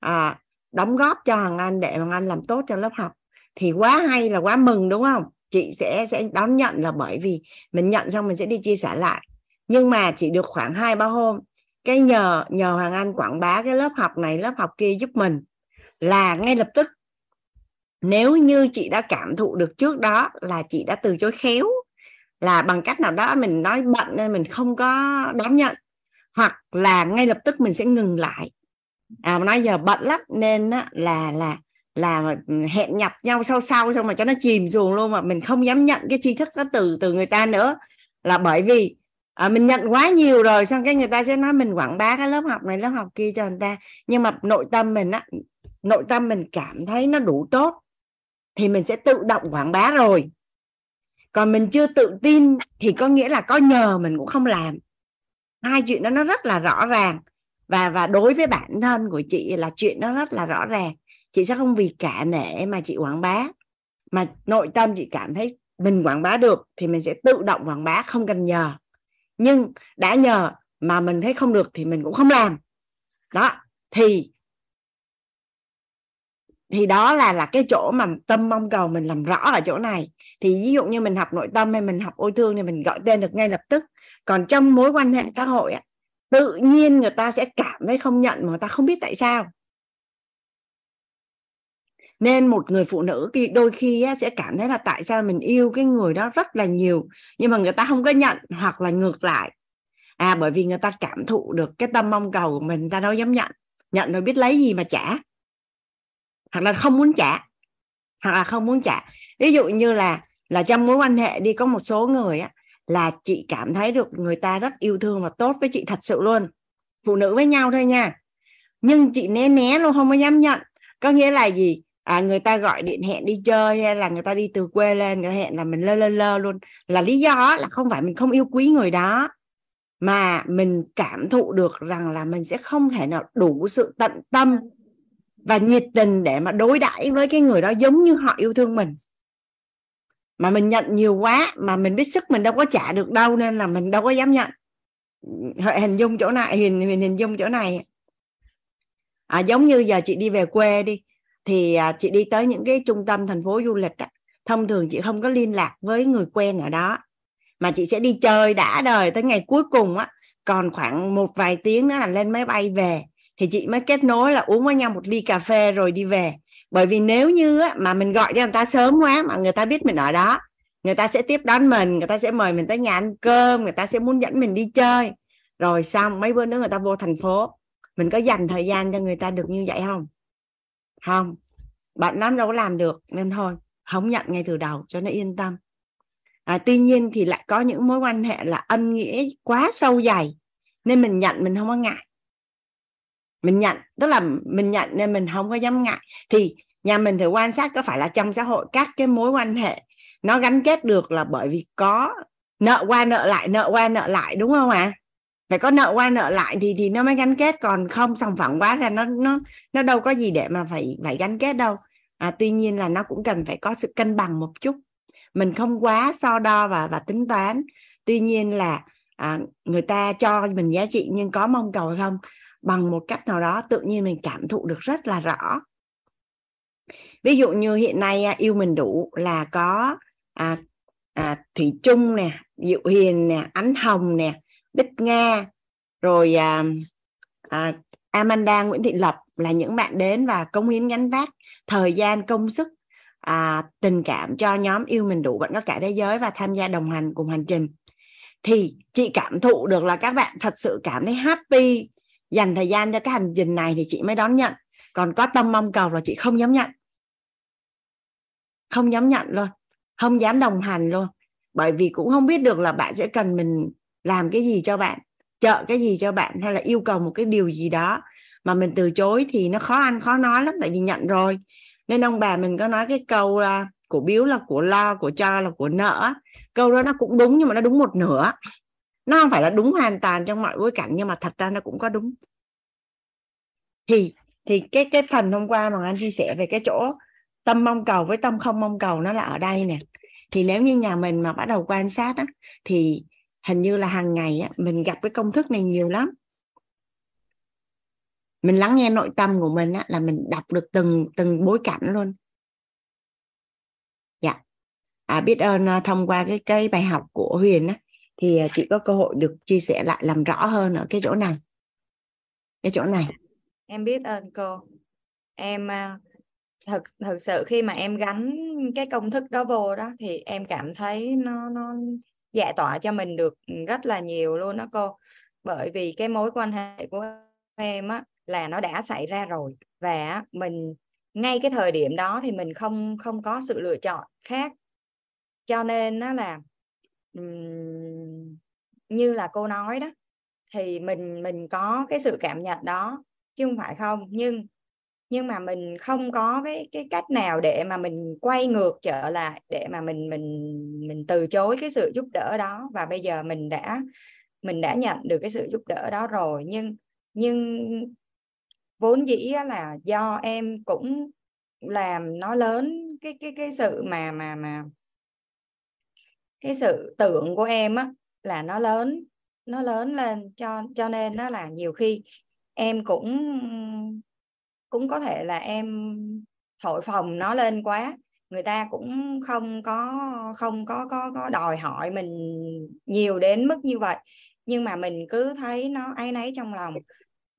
À, đóng góp cho hằng anh để hằng anh làm tốt cho lớp học. Thì quá hay là quá mừng đúng không chị sẽ sẽ đón nhận là bởi vì mình nhận xong mình sẽ đi chia sẻ lại. Nhưng mà chỉ được khoảng hai, ba hôm, cái nhờ nhờ hoàng anh quảng bá cái lớp học này, lớp học kia giúp mình là ngay lập tức. Nếu như chị đã cảm thụ được trước đó là chị đã từ chối khéo, là bằng cách nào đó mình nói bận nên mình không có đón nhận, hoặc là ngay lập tức mình sẽ ngừng lại. À nói giờ bận lắm nên là là là hẹn nhập nhau sau sau xong mà cho nó chìm xuống luôn mà mình không dám nhận cái tri thức đó từ từ người ta nữa. Là bởi vì à, mình nhận quá nhiều rồi xong cái người ta sẽ nói mình quảng bá cái lớp học này lớp học kia cho người ta. Nhưng mà nội tâm mình á nội tâm mình cảm thấy nó đủ tốt thì mình sẽ tự động quảng bá rồi. Còn mình chưa tự tin thì có nghĩa là có nhờ mình cũng không làm. Hai chuyện đó nó rất là rõ ràng. Và và đối với bản thân của chị là chuyện nó rất là rõ ràng chị sẽ không vì cả nể mà chị quảng bá. Mà nội tâm chị cảm thấy mình quảng bá được thì mình sẽ tự động quảng bá không cần nhờ. Nhưng đã nhờ mà mình thấy không được thì mình cũng không làm. Đó thì thì đó là là cái chỗ mà tâm mong cầu mình làm rõ ở chỗ này. Thì ví dụ như mình học nội tâm hay mình học ôi thương thì mình gọi tên được ngay lập tức. Còn trong mối quan hệ xã hội á, tự nhiên người ta sẽ cảm thấy không nhận mà người ta không biết tại sao nên một người phụ nữ đôi khi sẽ cảm thấy là tại sao mình yêu cái người đó rất là nhiều, nhưng mà người ta không có nhận hoặc là ngược lại. À bởi vì người ta cảm thụ được cái tâm mong cầu của mình, người ta đâu dám nhận nhận rồi biết lấy gì mà trả. Hoặc là không muốn trả, hoặc là không muốn trả. Ví dụ như là là trong mối quan hệ đi, có một số người á, là chị cảm thấy được người ta rất yêu thương và tốt với chị thật sự luôn. Phụ nữ với nhau thôi nha. Nhưng chị né né luôn, không có dám nhận. Có nghĩa là gì? À, người ta gọi điện hẹn đi chơi hay là người ta đi từ quê lên người ta hẹn là mình lơ lơ lơ luôn. Là lý do là không phải mình không yêu quý người đó mà mình cảm thụ được rằng là mình sẽ không thể nào đủ sự tận tâm và nhiệt tình để mà đối đãi với cái người đó giống như họ yêu thương mình. Mà mình nhận nhiều quá mà mình biết sức mình đâu có trả được đâu nên là mình đâu có dám nhận. Hình dung chỗ này hình hình, hình dung chỗ này. À, giống như giờ chị đi về quê đi thì à, chị đi tới những cái trung tâm thành phố du lịch á, thông thường chị không có liên lạc với người quen ở đó. Mà chị sẽ đi chơi đã đời tới ngày cuối cùng á còn khoảng một vài tiếng nữa là lên máy bay về. Thì chị mới kết nối là uống với nhau một ly cà phê rồi đi về. Bởi vì nếu như á, mà mình gọi cho người ta sớm quá mà người ta biết mình ở đó người ta sẽ tiếp đón mình người ta sẽ mời mình tới nhà ăn cơm người ta sẽ muốn dẫn mình đi chơi. Rồi xong mấy bữa nữa người ta vô thành phố. Mình có dành thời gian cho người ta được như vậy không? Không bạn nam đâu làm được nên thôi không nhận ngay từ đầu cho nó yên tâm. À, tuy nhiên thì lại có những mối quan hệ là ân nghĩa quá sâu dày nên mình nhận mình không có ngại. Mình nhận tức là mình nhận nên mình không có dám ngại. Thì nhà mình thử quan sát có phải là trong xã hội các cái mối quan hệ nó gắn kết được là bởi vì có nợ qua nợ lại nợ qua nợ lại đúng không ạ? à? Phải có nợ qua nợ lại thì thì nó mới gắn kết còn không sòng phẳng quá là nó nó nó đâu có gì để mà phải phải gắn kết đâu. À, tuy nhiên là nó cũng cần phải có sự cân bằng một chút. Mình không quá so đo và và tính toán. Tuy nhiên là à, người ta cho mình giá trị nhưng có mong cầu hay không bằng một cách nào đó tự nhiên mình cảm thụ được rất là rõ. Ví dụ như hiện nay à, yêu mình đủ là có à, à, thủy trung nè diệu hiền nè ánh hồng nè bích nga rồi à, à, amanda nguyễn thị lập là những bạn đến và công hiến gánh vác thời gian công sức à, tình cảm cho nhóm yêu mình đủ vẫn có cả thế giới và tham gia đồng hành cùng hành trình. Thì chị cảm thụ được là các bạn thật sự cảm thấy happy dành thời gian cho cái hành trình này thì chị mới đón nhận. Còn có tâm mong cầu là chị không dám nhận. Không dám nhận luôn không dám đồng hành luôn. Bởi vì cũng không biết được là bạn sẽ cần mình làm cái gì cho bạn trợ cái gì cho bạn hay là yêu cầu một cái điều gì đó mà mình từ chối thì nó khó ăn khó nói lắm tại vì nhận rồi. Nên ông bà mình có nói cái câu là của biếu là của lo của cho là của nợ câu đó nó cũng đúng nhưng mà nó đúng một nửa. Nó không phải là đúng hoàn toàn trong mọi bối cảnh nhưng mà thật ra nó cũng có đúng. Thì thì cái cái phần hôm qua mà anh chia sẻ về cái chỗ tâm mong cầu với tâm không mong cầu nó là ở đây nè. Thì nếu như nhà mình mà bắt đầu quan sát á, thì hình như là hàng ngày á, mình gặp cái công thức này nhiều lắm. Mình lắng nghe nội tâm của mình á, là mình đọc được từng từng bối cảnh luôn. Dạ. À, biết ơn à, thông qua cái cái bài học của Huyền á thì à, chị có cơ hội được chia sẻ lại làm rõ hơn ở cái chỗ này. Cái chỗ này. Em biết ơn cô. Em à, thực thực sự khi mà em gắn cái công thức đó vô đó thì em cảm thấy nó nó giải tỏa cho mình được ừ, rất là nhiều luôn đó cô. Bởi vì cái mối quan hệ của em á là nó đã xảy ra rồi và mình ngay cái thời điểm đó thì mình không không có sự lựa chọn khác. Cho nên nó là um, như là cô nói đó thì mình mình có cái sự cảm nhận đó chứ không phải không. Nhưng nhưng mà mình không có cái cái cách nào để mà mình quay ngược trở lại, để mà mình mình mình từ chối cái sự giúp đỡ đó. Và bây giờ mình đã mình đã nhận được cái sự giúp đỡ đó rồi. Nhưng nhưng vốn dĩ là do em cũng làm nó lớn cái cái cái sự mà mà mà cái sự tưởng của em á là nó lớn nó lớn lên. Cho cho nên nó là nhiều khi em cũng cũng có thể là em thổi phồng nó lên quá, người ta cũng không có không có có có đòi hỏi mình nhiều đến mức như vậy. Nhưng mà mình cứ thấy nó áy náy trong lòng.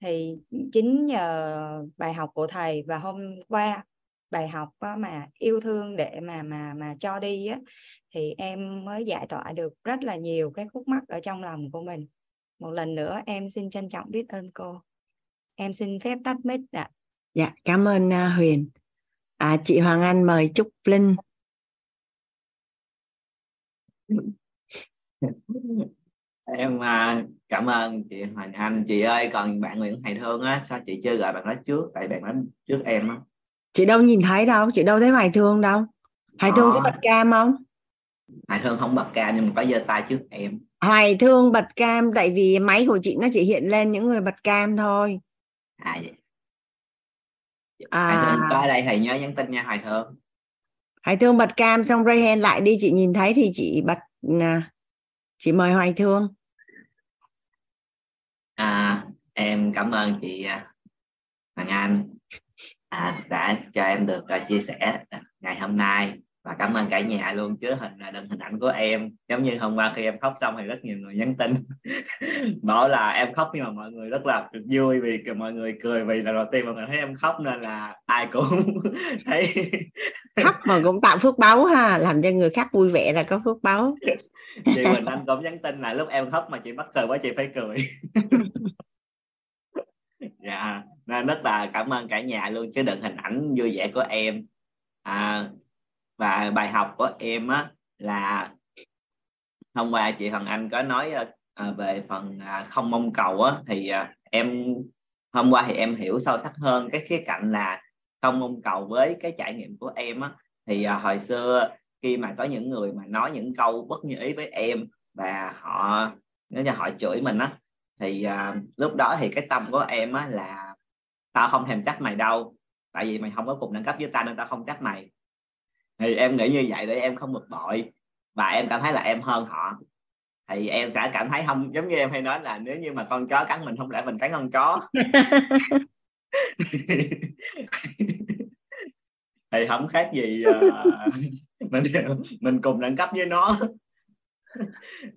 Thì chính nhờ bài học của thầy và hôm qua bài học mà yêu thương để mà mà mà cho đi á, thì em mới giải tỏa được rất là nhiều cái khúc mắc ở trong lòng của mình. Một lần nữa em xin trân trọng biết ơn cô. Em xin phép tắt mic ạ dạ cảm ơn uh, Huyền. À, chị Hoàng Anh mời Trúc Linh. Em à, cảm ơn chị Hoàng Anh. Chị ơi còn bạn Nguyễn Hải Thương á sao chị chưa gọi bạn đó trước? Tại bạn đó trước em á. Chị đâu nhìn thấy đâu chị đâu thấy Hoài Thương đâu. Hoài Thương có bật cam không? Hoài Thương không bật cam nhưng mà có giơ tay trước em. Hoài Thương bật cam tại vì máy của chị nó chỉ hiện lên những người bật cam thôi. À vậy à... Hoài Thương ở đây thầy nhớ nhắn tin nha Hoài Thương Hoài Thương bật cam xong ray hand lại đi chị nhìn thấy thì chị bật à, chị mời Hoài Thương. À, em cảm ơn chị à, Hoàng Anh. À, đã cho em được uh, chia sẻ ngày hôm nay và cảm ơn cả nhà luôn chứa hình là đựng hình ảnh của em. Giống như hôm qua khi em khóc xong thì rất nhiều người nhắn tin. *laughs* Bảo là em khóc nhưng mà mọi người rất là vui vì mọi người cười vì là đầu tiên mọi người thấy em khóc nên là ai cũng *laughs* thấy. Khóc mà cũng tạo phước báo ha làm cho người khác vui vẻ là có phước báo chị Quỳnh Anh cũng nhắn tin là lúc em khóc mà chị bắt cười quá chị phải cười. *laughs* Dạ nên rất là cảm ơn cả nhà luôn chứ đựng hình ảnh vui vẻ của em. À, và bài học của em á là hôm qua chị Hằng Anh có nói à, về phần à, không mong cầu á thì à, em hôm qua thì em hiểu sâu sắc hơn cái khía cạnh là không mong cầu với cái trải nghiệm của em á. Thì à, hồi xưa khi mà có những người mà nói những câu bất như ý với em và họ nếu như họ chửi mình á thì à, lúc đó thì cái tâm của em á là tao không thèm trách mày đâu tại vì mày không có cùng đẳng cấp với tao nên tao không trách mày thì em nghĩ như vậy để em không bực bội. Và em cảm thấy là em hơn họ. Thì em sẽ cảm thấy không giống như em hay nói là nếu như mà con chó cắn mình không lẽ mình cắn con chó. *laughs* Thì không khác gì uh, *laughs* mình mình cùng đẳng cấp với nó.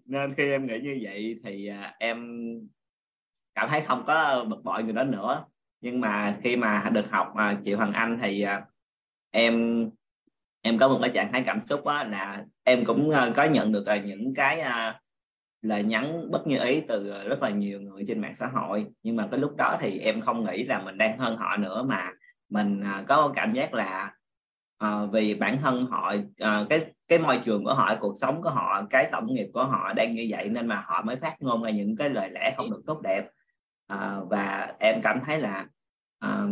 Nên khi em nghĩ như vậy thì uh, em cảm thấy không có bực bội người đó nữa. Nhưng mà khi mà được học mà chị Hoàng Anh thì uh, em em có một cái trạng thái cảm xúc đó là em cũng ờ, có nhận được là những cái ờ, là nhắn bất như ý từ rất là nhiều người trên mạng xã hội. Nhưng mà cái lúc đó thì em không nghĩ là mình đang hơn họ nữa mà mình có cảm giác là uh, vì bản thân họ uh, cái cái môi trường của họ cuộc sống của họ cái tổng nghiệp của họ đang như vậy nên mà họ mới phát ngôn ra những cái lời lẽ không được tốt đẹp. Uh, và em cảm thấy là uh,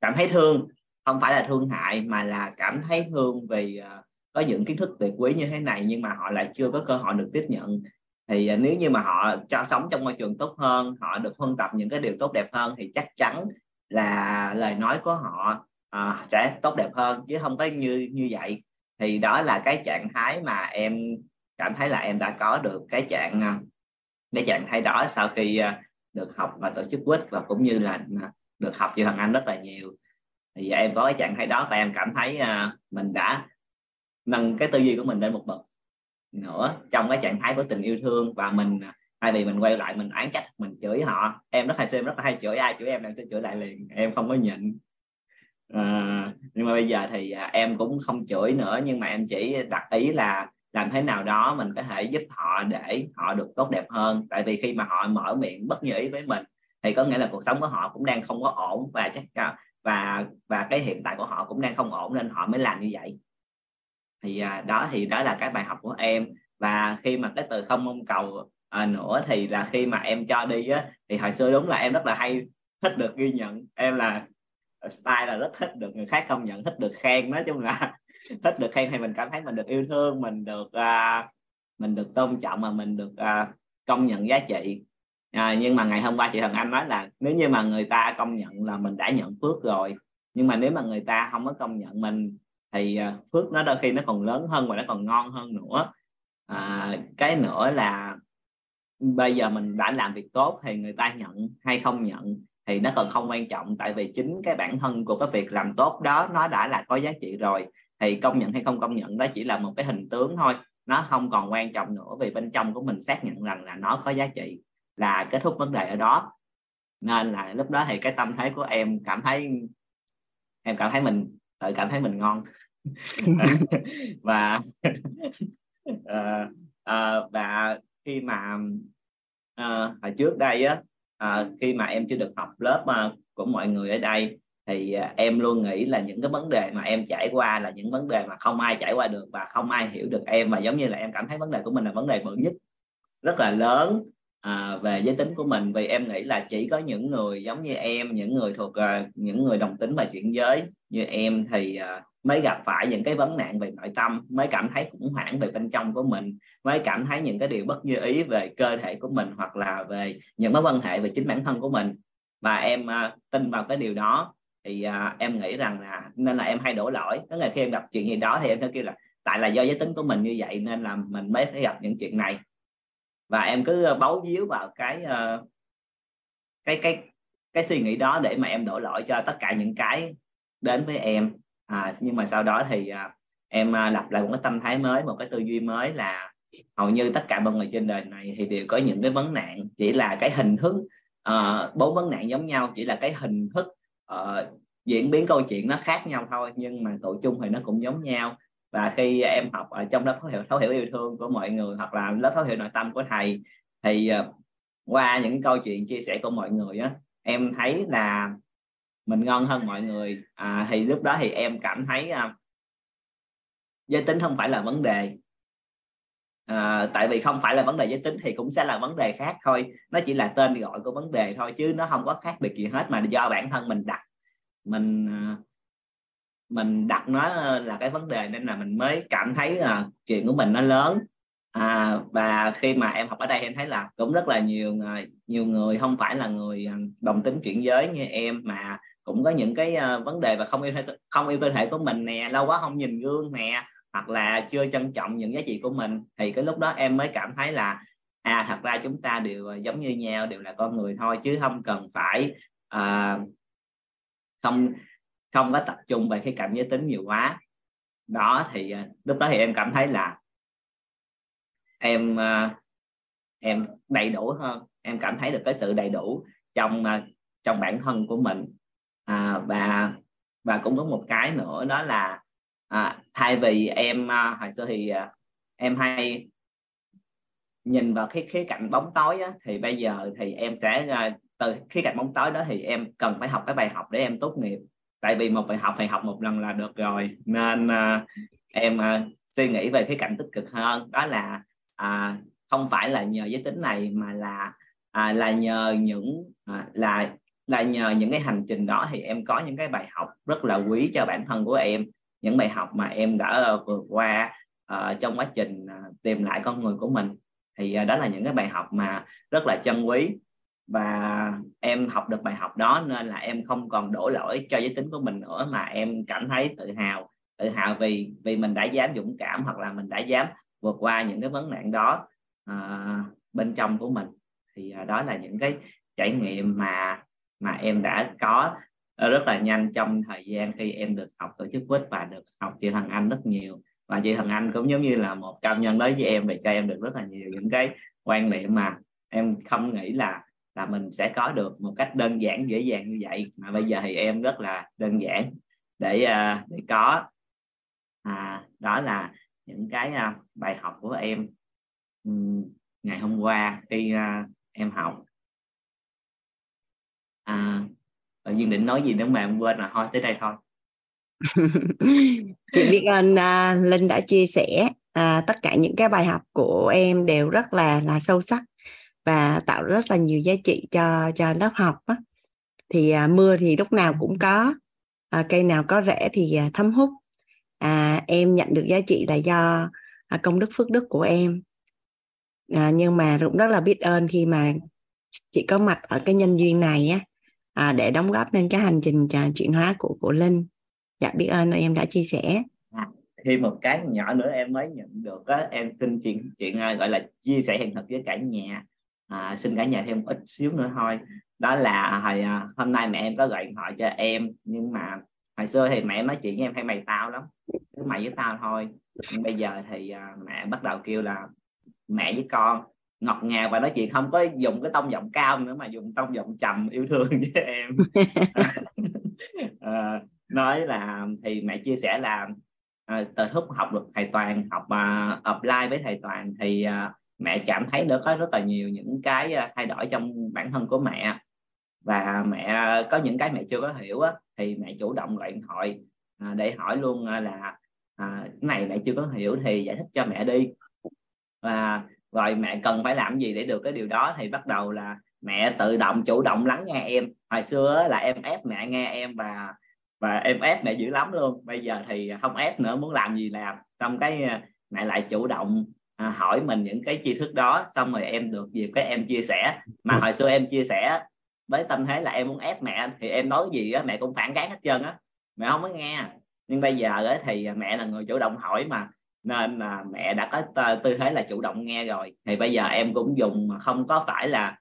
cảm thấy thương không phải là thương hại mà là cảm thấy thương vì uh, có những kiến thức tuyệt quý như thế này nhưng mà họ lại chưa có cơ hội được tiếp nhận. Thì uh, nếu như mà họ cho sống trong môi trường tốt hơn họ được huân tập những cái điều tốt đẹp hơn thì chắc chắn là lời nói của họ uh, sẽ tốt đẹp hơn chứ không có như như vậy. Thì đó là cái trạng thái mà em cảm thấy là em đã có được cái trạng cái trạng thái đó sau khi được học và tổ chức quýt và cũng như là được học từ Hoàng anh rất là nhiều thì em có cái trạng thái đó và em cảm thấy à, mình đã nâng cái tư duy của mình lên một bậc nữa trong cái trạng thái của tình yêu thương và mình à, thay vì mình quay lại mình án trách mình chửi họ. Em rất hay xem rất là hay chửi ai chửi em em sẽ chửi lại liền em không có nhịn. À, nhưng mà bây giờ thì à, em cũng không chửi nữa nhưng mà em chỉ đặt ý là làm thế nào đó mình có thể giúp họ để họ được tốt đẹp hơn. Tại vì khi mà họ mở miệng bất như ý với mình thì có nghĩa là cuộc sống của họ cũng đang không có ổn và chắc và và cái hiện tại của họ cũng đang không ổn nên họ mới làm như vậy. Thì à, đó thì đó là cái bài học của em. Và khi mà cái từ không mong cầu à, nữa thì là khi mà em cho đi á thì hồi xưa đúng là em rất là hay thích được ghi nhận. Em là style là rất thích được người khác công nhận thích được khen. Nói chung là *laughs* thích được khen thì mình cảm thấy mình được yêu thương mình được uh, mình được tôn trọng mà mình được uh, công nhận giá trị à, nhưng mà ngày hôm qua chị Thần Anh nói là nếu như mà người ta công nhận là mình đã nhận phước rồi nhưng mà nếu mà người ta không có công nhận mình thì à, phước nó đôi khi nó còn lớn hơn và nó còn ngon hơn nữa. À, cái nữa là bây giờ mình đã làm việc tốt thì người ta nhận hay không nhận thì nó còn không quan trọng tại vì chính cái bản thân của cái việc làm tốt đó nó đã là có giá trị rồi. Thì công nhận hay không công nhận đó chỉ là một cái hình tướng thôi nó không còn quan trọng nữa vì bên trong của mình xác nhận rằng là nó có giá trị là kết thúc vấn đề ở đó. Nên là lúc đó thì cái tâm thế của em cảm thấy em cảm thấy mình tự cảm thấy mình ngon. *laughs* Và uh, *laughs* uh, và khi mà uh, hồi trước đây á uh, khi mà em chưa được học lớp uh, của mọi người ở đây thì uh, em luôn nghĩ là những cái vấn đề mà em trải qua là những vấn đề mà không ai trải qua được và không ai hiểu được em. Và giống như là em cảm thấy vấn đề của mình là vấn đề bự nhất rất là lớn à, về giới tính của mình vì em nghĩ là chỉ có những người giống như em những người thuộc uh, những người đồng tính và chuyển giới như em thì uh, mới gặp phải những cái vấn nạn về nội tâm mới cảm thấy khủng hoảng về bên trong của mình mới cảm thấy những cái điều bất như ý về cơ thể của mình hoặc là về những mối quan hệ về chính bản thân của mình. Và em uh, tin vào cái điều đó thì uh, em nghĩ rằng là nên là em hay đổ lỗi. Tức là khi em gặp chuyện gì đó thì em sẽ kêu là tại là do giới tính của mình như vậy nên là mình mới phải gặp những chuyện này và em cứ ờ, bấu víu vào cái ờ, cái cái cái suy nghĩ đó để mà em đổ lỗi cho tất cả những cái đến với em. À, nhưng mà sau đó thì à, em à, lập lại một cái tâm thái mới một cái tư duy mới là hầu như tất cả mọi người trên đời này thì đều có những cái vấn nạn. Chỉ là cái hình thức ờ, bốn uh, vấn nạn giống nhau chỉ là cái hình thức uh, diễn biến câu chuyện nó khác nhau thôi nhưng mà tụ chung thì nó cũng giống nhau và khi em học ở trong lớp thấu hiểu thấu hiểu yêu thương của mọi người hoặc là lớp thấu hiểu nội tâm của thầy thì ờ, qua những câu chuyện chia sẻ của mọi người á em thấy là mình ngon hơn mọi người. À, thì lúc đó thì em cảm thấy à, giới tính không phải là vấn đề. À, tại vì không phải là vấn đề giới tính thì cũng sẽ là vấn đề khác thôi. Nó chỉ là tên gọi của vấn đề thôi chứ nó không có khác biệt gì hết mà do bản thân mình đặt. Mình mình đặt nó là cái vấn đề nên là mình mới cảm thấy là chuyện của mình nó lớn. À, và khi mà em học ở đây em thấy là cũng rất là nhiều nhiều người không phải là người à, đồng tính chuyển giới như em mà cũng có những cái à, vấn đề và không yêu không yêu cơ thể của mình nè lâu quá không nhìn gương nè hoặc là chưa trân trọng những giá trị của mình. Thì cái lúc đó em mới cảm thấy là à thật ra chúng ta đều à, giống như nhau đều là con người thôi chứ không cần phải uh, không không có tập trung về cái cảm giới tính nhiều quá. Đó thì à, lúc đó thì em cảm thấy là em à, em đầy đủ hơn. Em cảm thấy được cái sự đầy đủ trong à, trong bản thân của mình. À, và và cũng có một cái nữa đó là à, thay vì em hồi xưa thì em hay nhìn vào cái khía cạnh bóng tối á, thì bây giờ thì em sẽ từ khía cạnh bóng tối đó thì em cần phải học cái bài học để em tốt nghiệp tại vì một bài học thì học một lần là được rồi. Nên à, em à, suy nghĩ về cái cạnh tích cực hơn. Đó là à, không phải là nhờ giới tính này mà là à, là nhờ những à, là là nhờ những cái hành trình đó thì em có những cái bài học rất là quý cho bản thân của em. Những bài học mà em đã vượt qua uh, trong quá trình uh, tìm lại con người của mình. Thì uh, đó là những cái bài học mà rất là chân quý và em học được bài học đó nên là em không còn đổ lỗi cho giới tính của mình nữa mà em cảm thấy tự hào. Tự hào vì vì mình đã dám dũng cảm hoặc là mình đã dám vượt qua những cái vấn nạn đó à, bên trong của mình. Thì à, đó là những cái trải nghiệm mà mà em đã có rất là nhanh trong thời gian khi em được học tổ chức quýt và được học chị hằng Anh rất nhiều. Và chị hằng Anh cũng giống như là một cao nhân đối với em về cho em được rất là nhiều những cái quan niệm mà em không nghĩ là là mình sẽ có được một cách đơn giản dễ dàng như vậy. Mà bây giờ thì em rất là đơn giản để à, để có. À, đó là những cái à, bài học của em ngày hôm qua khi à, em học. À, tự nhiên định nói gì nữa mà em quên rồi thôi tới đây thôi. *laughs* Chị biết ơn uh, linh đã chia sẻ uh, tất cả những cái bài học của em đều rất là là sâu sắc và tạo rất là nhiều giá trị cho cho lớp học á. thì à, mưa thì lúc nào cũng có à, cây nào có rễ thì à, thấm hút. À, em nhận được giá trị là do à, công đức phước đức của em. À, nhưng mà cũng rất là biết ơn khi mà chị có mặt ở cái nhân duyên này á à, để đóng góp lên cái hành trình à, chuyển hóa của của linh. Dạ biết ơn em đã chia sẻ. À, thêm một cái nhỏ nữa em mới nhận được á em xin chuyện chuyện à, gọi là chia sẻ hiện thực với cả nhà à, xin cả nhà thêm ít xíu nữa thôi. Đó là hồi à, hôm nay mẹ em có gọi điện thoại cho em nhưng mà hồi xưa thì mẹ nói chuyện với em hay mày tao lắm cứ mày với tao thôi. Nhưng bây giờ thì uh, mẹ bắt đầu kêu là mẹ với con ngọt ngào và nói chuyện không có dùng cái tông giọng cao nữa mà dùng tông giọng trầm yêu thương *laughs* với em. À, *laughs* nói là thì mẹ chia sẻ là à, từ lúc học được thầy toàn học uh, apply với thầy toàn thì uh, mẹ cảm thấy nó có rất là nhiều những cái à, thay đổi trong bản thân của mẹ. Và mẹ à, có những cái mẹ chưa có hiểu á, thì mẹ chủ động gọi điện thoại à, để hỏi luôn à, là à, cái này mẹ chưa có hiểu thì giải thích cho mẹ đi. Và rồi mẹ cần phải làm gì để được cái điều đó thì bắt đầu là mẹ tự động chủ động lắng nghe em. Hồi xưa là em ép mẹ nghe em và và em ép mẹ dữ lắm luôn. Bây giờ thì không ép nữa muốn làm gì làm. Trong cái mẹ lại chủ động à, hỏi mình những cái tri thức đó xong rồi em được dịp cái em chia sẻ. Mà hồi xưa em chia sẻ với tâm thế là em muốn ép mẹ thì em nói gì á mẹ cũng phản kháng hết trơn á. Mẹ không có nghe. Nhưng bây giờ á thì mẹ là người chủ động hỏi mà nên là mẹ đã có tư thế là chủ động nghe rồi. Thì bây giờ em cũng dùng mà không có phải là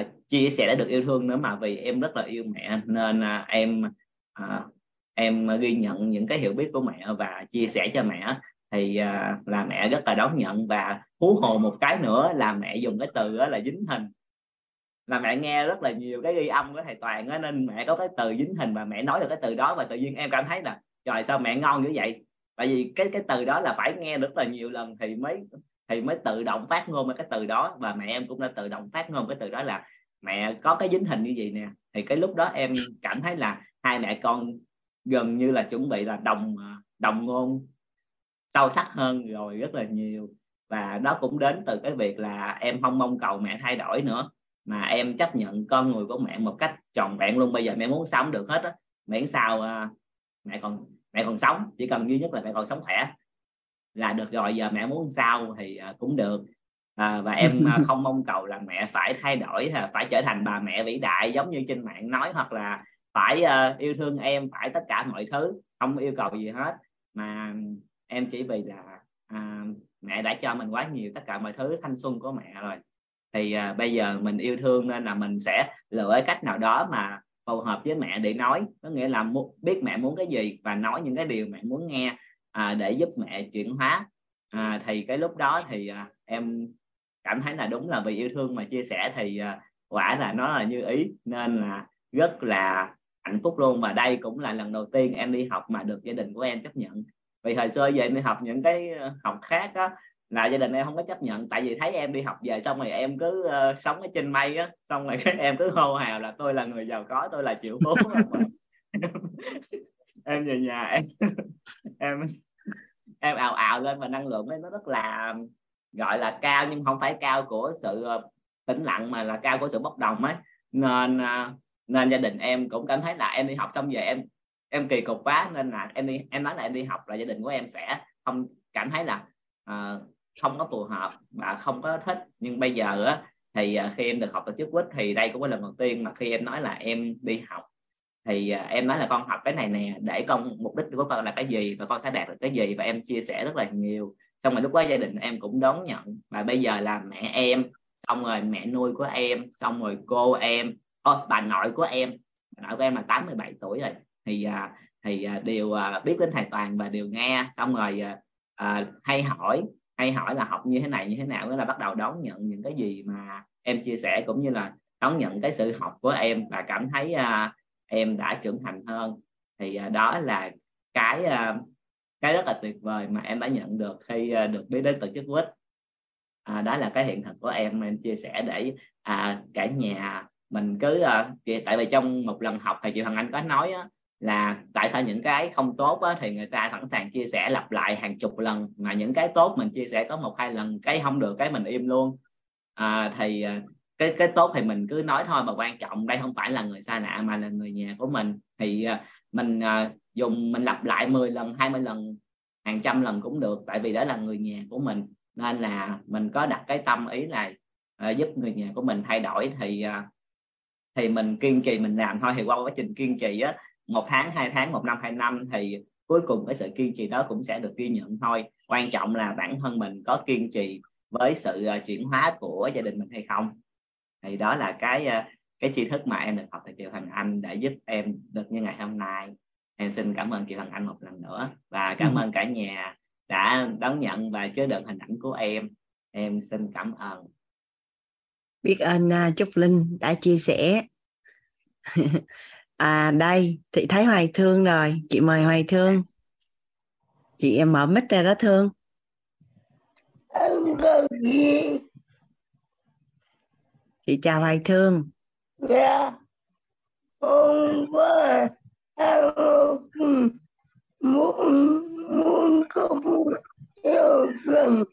uh, chia sẻ để được yêu thương nữa mà vì em rất là yêu mẹ nên uh, em uh, em ghi nhận những cái hiểu biết của mẹ và chia sẻ cho mẹ thì uh, là mẹ rất là đón nhận và hú hồ một cái nữa là mẹ dùng cái từ đó là dính hình. Là mẹ nghe rất là nhiều cái ghi âm của thầy toàn đó, nên mẹ có cái từ dính hình và mẹ nói được cái từ đó và tự nhiên em cảm thấy là trời sao mẹ ngon như vậy? Tại vì cái cái từ đó là phải nghe rất là nhiều lần thì mới thì mới tự động phát ngôn cái từ đó và mẹ em cũng đã tự động phát ngôn cái từ đó là mẹ có cái dính hình như vậy nè. Thì cái lúc đó em cảm thấy là hai mẹ con gần như là chuẩn bị là đồng à, đồng ngôn sâu sắc hơn rồi rất là nhiều. Và đó cũng đến từ cái việc là em không mong cầu mẹ thay đổi nữa mà em chấp nhận con người của mẹ một cách tròn vẹn luôn. Bây giờ mẹ muốn sống được hết á miễn sao uh, mẹ còn mẹ còn sống. Chỉ cần duy nhất là mẹ còn sống khỏe là được rồi. Giờ mẹ muốn sao thì uh, cũng được. À, và em uh, *laughs* không mong cầu là mẹ phải thay đổi phải trở thành bà mẹ vĩ đại giống như trên mạng nói hoặc là phải uh, yêu thương em phải tất cả mọi thứ không yêu cầu gì hết. Mà em chỉ vì là à, mẹ đã cho mình quá nhiều tất cả mọi thứ thanh xuân của mẹ rồi. Thì à, bây giờ mình yêu thương nên là mình sẽ lựa cách nào đó mà phù hợp với mẹ để nói. Có nghĩa là biết mẹ muốn cái gì và nói những cái điều mẹ muốn nghe à, để giúp mẹ chuyển hóa. À, thì cái lúc đó thì à, em cảm thấy là đúng là vì yêu thương mà chia sẻ thì à, quả là nó là như ý. Nên là rất là hạnh phúc luôn và đây cũng là lần đầu tiên em đi học mà được gia đình của em chấp nhận vì hồi xưa về em đi học những cái ờ, học khác á là gia đình em không có chấp nhận. Tại vì thấy em đi học về xong rồi em cứ uh, sống ở trên mây á xong rồi cái *laughs* em cứ hô hào là tôi là người giàu có tôi là triệu phú. *laughs* Em về nhà em *laughs* em em ào ào lên và năng lượng ấy nó rất là gọi là cao nhưng không phải cao của sự ờ, tĩnh lặng mà là cao của sự bốc đồng ấy. Nên nên gia đình em cũng cảm thấy là em đi học xong về em em kỳ cục quá nên là em đi em nói là em đi học là gia đình của em sẽ không cảm thấy là uh, không có phù hợp và không có thích. Nhưng bây giờ á thì uh, khi em được học tổ chức quýt thì đây cũng là lần đầu tiên mà khi em nói là em đi học. Thì uh, em nói là con học cái này nè để con mục đích của con là cái gì và con sẽ đạt được cái gì và em chia sẻ rất là nhiều. Xong rồi lúc đó gia đình em cũng đón nhận và bây giờ là mẹ em xong rồi mẹ nuôi của em xong rồi cô em ô, bà nội của em bà nội của em là 87 tuổi rồi thì à, thì à, đều à, biết đến thầy toàn và đều nghe. Xong rồi à, hay hỏi hay hỏi là học như thế này như thế nào đó là bắt đầu đón nhận những cái gì mà em chia sẻ cũng như là đón nhận cái sự học của em và cảm thấy à, em đã trưởng thành hơn. Thì à, đó là cái à, cái rất là tuyệt vời mà em đã nhận được khi à, được biết đến tổ chức quýt. À, đó là cái hiện thực của em em chia sẻ để à, cả nhà mình cứ à, tại vì trong một lần học thầy chị Hoàng Anh có nói á, là tại sao những cái không tốt á, thì người ta sẵn sàng chia sẻ lặp lại hàng chục lần mà những cái tốt mình chia sẻ có một hai lần cái không được cái mình im luôn. À, thì à, cái cái tốt thì mình cứ nói thôi mà quan trọng đây không phải là người xa lạ mà là người nhà của mình. Thì à, mình à, dùng mình lặp lại 10 lần 20 lần hàng trăm lần cũng được tại vì đó là người nhà của mình. Nên là mình có đặt cái tâm ý là uh, giúp người nhà của mình thay đổi. Thì uh, thì mình kiên trì mình làm thôi. Thì qua quá trình kiên trì á một tháng hai tháng một năm hai năm thì cuối cùng cái sự kiên trì đó cũng sẽ được ghi nhận thôi. Quan trọng là bản thân mình có kiên trì với sự uh, chuyển hóa của gia đình mình hay không. Thì đó là cái uh, cái tri thức mà em được học từ chị Thần Anh đã giúp em được như ngày hôm nay. Em xin cảm ơn chị Thần Anh một lần nữa và cảm ừ. ơn cả nhà đã đón nhận và chứa đựng hình ảnh của em. Em xin cảm ơn. Biết ơn uh, Trúc Linh đã chia sẻ *laughs* à đây thị thấy Hoài Thương rồi chị mời Hoài Thương chị em mở mic ra đó Thương chị chào Hoài Thương dạ hôm qua muốn muốn không yêu gần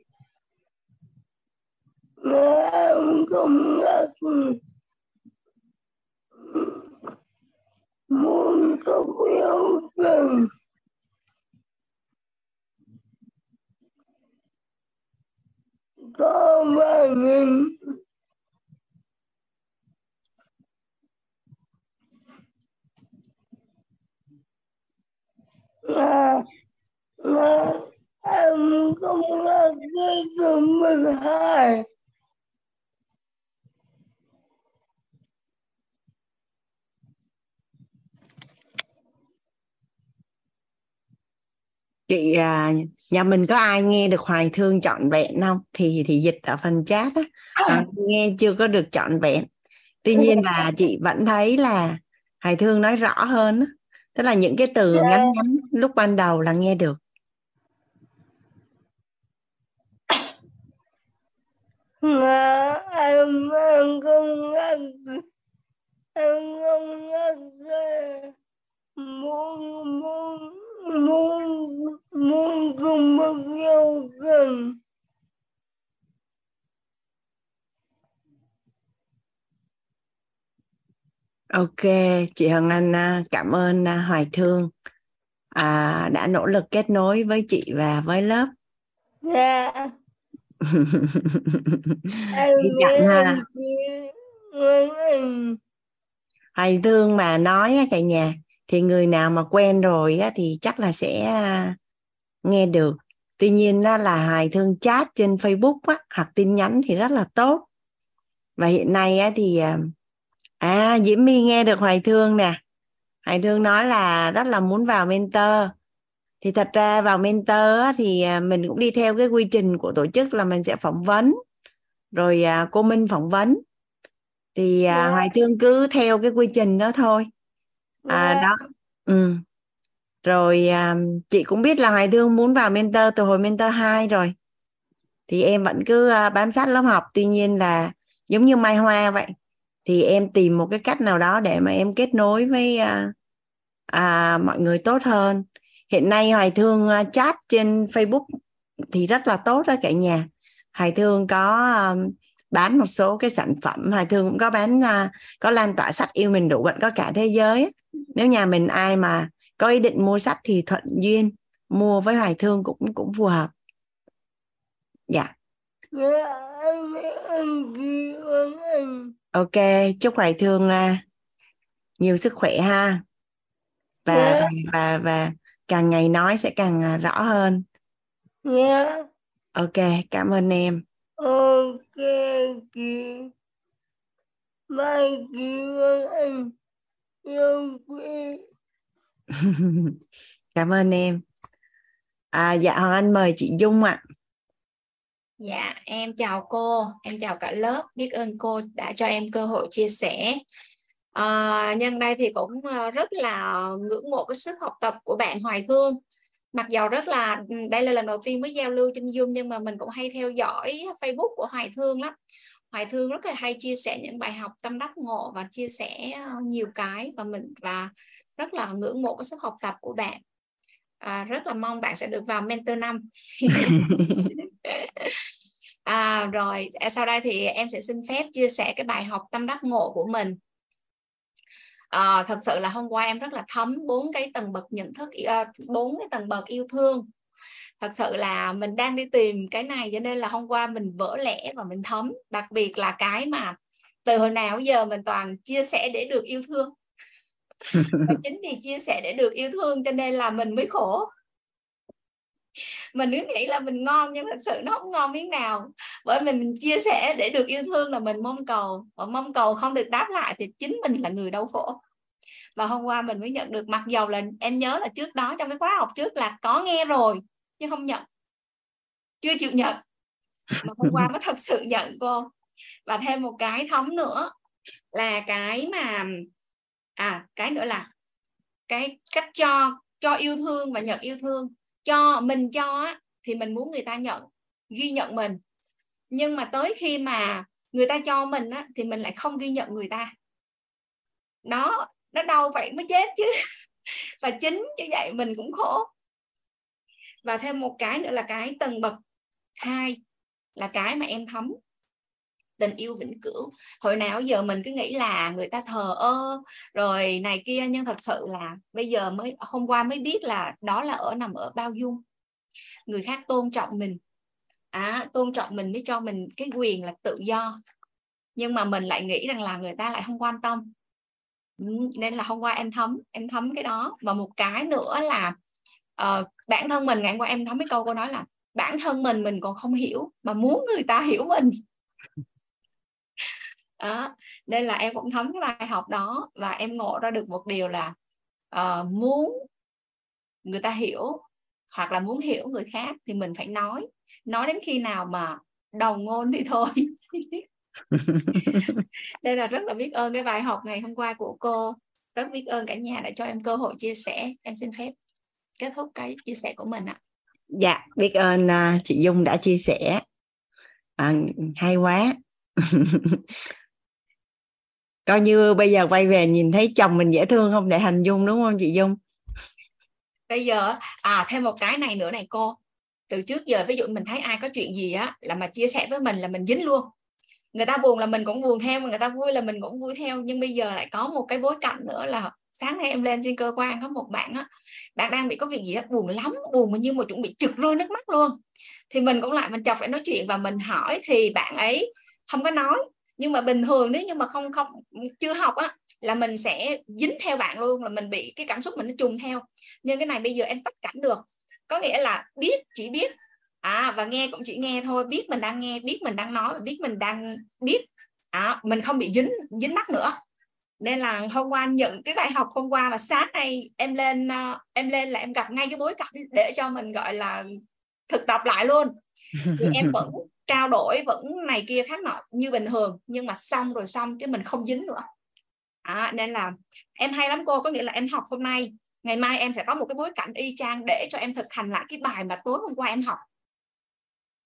không ngất muốn không yêu gần có ba nghìn là là em không là cái của mình hai chị à, nhà mình có ai nghe được hoài thương trọn vẹn không? Thì thì dịch ở phần chat á. À, nghe chưa có được trọn vẹn. Tuy nhiên là chị vẫn thấy là hoài thương nói rõ hơn á. Tức là những cái từ yeah. ngắn ngắn lúc ban đầu là nghe được. Mà em em không em không muốn muốn muốn muốn cùng bao nhiêu gần Ok, chị Hằng Anh à, cảm ơn à, Hoài Thương à, đã nỗ lực kết nối với chị và với lớp. Dạ. *laughs* em Đi ha. Hoài Thương mà nói cả nhà thì người nào mà quen rồi á, thì chắc là sẽ à, nghe được. Tuy nhiên đó là hài thương chat trên facebook á, hoặc tin nhắn thì rất là tốt. Và hiện nay á, thì à, à diễm my nghe được hoài thương nè. Hoài thương nói là rất là muốn vào mentor. Thì thật ra vào mentor á, thì à, mình cũng đi theo cái quy trình của tổ chức là mình sẽ phỏng vấn. Rồi cô minh phỏng vấn. Thì yeah. Dạ. hoài thương cứ theo cái quy trình đó thôi à dạ. đó. Ừ. rồi à, chị cũng biết là hoài thương muốn vào mentor từ hồi mentor 2 rồi. Thì em vẫn cứ à, bám sát lớp học. Tuy nhiên là giống như mai hoa vậy thì em tìm một cái cách nào đó để mà em kết nối với à, à, mọi người tốt hơn. Hiện nay hoài thương à, chat trên facebook thì rất là tốt đó cả nhà. Hoài thương có um, bán một số cái sản phẩm. Hoài thương cũng có bán uh, có lan tỏa sách yêu mình đủ vẫn có cả thế giới nếu nhà mình ai mà có ý định mua sách thì thuận duyên mua với hoài thương cũng cũng phù hợp. Dạ. Ok chúc hoài thương uh, nhiều sức khỏe ha. Và yeah. và, và và càng ngày nói sẽ càng uh, rõ hơn. Yeah. ok cảm ơn em. Ok mai chị anh yêu quý. *laughs* Cảm ơn em. À, dạ hoàng anh mời chị dung ạ. À. dạ em chào cô. Em chào cả lớp. Biết ơn cô đã cho em cơ hội chia sẻ. À, nhân đây thì cũng ờ, rất là ngưỡng mộ cái sức học tập của bạn hoài thương mặc dầu rất là ừ, đây là lần đầu tiên mới giao lưu trên zoom nhưng mà mình cũng hay theo dõi facebook của hoài thương lắm Hoài Thương rất là hay chia sẻ những bài học tâm đắc ngộ và chia sẻ ờ, nhiều cái và mình và rất là ngưỡng mộ cái sức học tập của bạn. À, rất là mong bạn sẽ được vào mentor năm. *laughs* À, rồi à, sau đây thì em sẽ xin phép chia sẻ cái bài học tâm đắc ngộ của mình. À, thật sự là hôm qua em rất là thấm bốn cái tầng bậc nhận thức ờ, bốn cái tầng bậc yêu thương thật sự là mình đang đi tìm cái này cho nên là hôm qua mình vỡ lẽ và mình thấm. Đặc biệt là cái mà từ hồi nào giờ mình toàn chia sẻ để được yêu thương. *laughs* Và chính vì chia sẻ để được yêu thương cho nên là mình mới khổ. Mình cứ nghĩ là mình ngon nhưng thật sự nó không ngon miếng nào. Bởi vì mình chia sẻ để được yêu thương là mình mong cầu. Và mong cầu không được đáp lại thì chính mình là người đau khổ. Và hôm qua mình mới nhận được mặc dầu là em nhớ là trước đó trong cái khóa học trước là có nghe rồi nhưng không nhận. Chưa chịu nhận. Mà hôm qua mới thật sự nhận cô. Và thêm một cái thống nữa là cái mà à cái nữa là cái cách cho cho yêu thương và nhận yêu thương. Cho mình cho á, thì mình muốn người ta nhận ghi nhận mình. Nhưng mà tới khi mà người ta cho mình á, thì mình lại không ghi nhận người ta. Đó nó đau vậy mới chết chứ. *laughs* Và chính như vậy mình cũng khổ và thêm một cái nữa là cái tầng bậc hai là cái mà em thấm. Tình yêu vĩnh cửu. Hồi nào giờ mình cứ nghĩ là người ta thờ ơ rồi này kia nhưng thật sự là bây giờ mới hôm qua mới biết là đó là ở nằm ở bao dung. Người khác tôn trọng mình. À, tôn trọng mình mới cho mình cái quyền là tự do. Nhưng mà mình lại nghĩ rằng là người ta lại không quan tâm. Ừ, nên là hôm qua em thấm em thấm cái đó. Và một cái nữa là uh, bản thân mình ngày hôm qua em thấm cái câu cô nói là bản thân mình mình còn không hiểu mà muốn người ta hiểu mình. Đó. nên là em cũng thấm cái bài học đó và em ngộ ra được một điều là uh, muốn người ta hiểu hoặc là muốn hiểu người khác thì mình phải nói. Nói đến khi nào mà đầu ngôn thì thôi. *laughs* Đây là rất là biết ơn cái bài học ngày hôm qua của cô. Rất biết ơn cả nhà đã cho em cơ hội chia sẻ. Em xin phép kết thúc cái chia sẻ của mình ạ. Dạ biết ơn uh, chị Dung đã chia sẻ. À, hay quá. *laughs* Coi như bây giờ quay về nhìn thấy chồng mình dễ thương không? Để hình dung đúng không chị Dung? Bây giờ à thêm một cái này nữa này cô. Từ trước giờ ví dụ mình thấy ai có chuyện gì á là mà chia sẻ với mình là mình dính luôn. Người ta buồn là mình cũng buồn theo người ta vui là mình cũng vui theo. Nhưng bây giờ lại có một cái bối cảnh nữa là sáng nay em lên trên cơ quan có một bạn á bạn đang bị có việc gì đó buồn lắm buồn mà như mà chuẩn bị trực rơi nước mắt luôn. Thì mình cũng lại mình chọc phải nói chuyện và mình hỏi thì bạn ấy không có nói. Nhưng mà bình thường nếu như mà không không chưa học á là mình sẽ dính theo bạn luôn là mình bị cái cảm xúc mình nó trùng theo. Nhưng cái này bây giờ em tắt cảnh được. Có nghĩa là biết chỉ biết. À và nghe cũng chỉ nghe thôi. Biết mình đang nghe biết mình đang nói biết mình đang biết. À, mình không bị dính dính mắt nữa nên là hôm qua nhận cái bài học hôm qua và sáng nay em lên uh, em lên là em gặp ngay cái bối cảnh để cho mình gọi là thực tập lại luôn. *laughs* Thì em vẫn trao đổi vẫn này kia khác nọ như bình thường nhưng mà xong rồi xong chứ mình không dính nữa. À, nên là em hay lắm cô có nghĩa là em học hôm nay ngày mai em sẽ có một cái bối cảnh y chang để cho em thực hành lại cái bài mà tối hôm qua em học.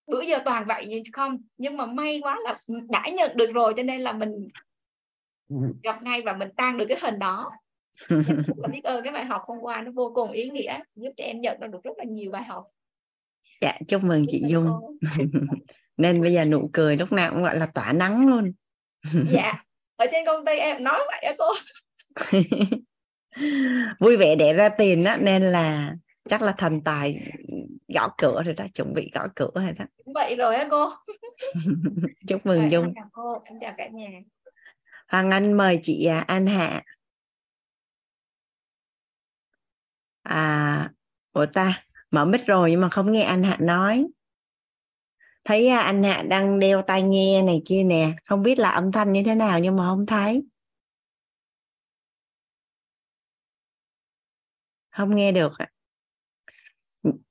Bữa giờ toàn vậy không? Nhưng mà may quá là đã nhận được rồi cho nên là mình gặp ngay và mình tăng được cái hình đó. *laughs* Là biết ơn cái bài học hôm qua nó vô cùng ý nghĩa giúp cho em nhận được rất là nhiều bài học. Dạ chúc mừng chị Dung. *laughs* nên bây giờ nụ cười lúc nào cũng gọi là tỏa nắng luôn. Dạ *laughs* ở trên công ty em nói vậy á cô. Vui vẻ để ra tiền á nên là chắc là thần tài gõ cửa rồi đó chuẩn bị gõ cửa rồi đó. Vậy rồi á cô. Chúc mừng Dung em chào cô em chào cả nhà Hoàng Anh mời chị à, An Hạ. À ủa ta mở mic rồi nhưng mà không nghe anh Hạ nói. Thấy à, anh Hạ đang đeo tai nghe này kia nè không biết là âm thanh như thế nào nhưng mà không thấy. Không nghe được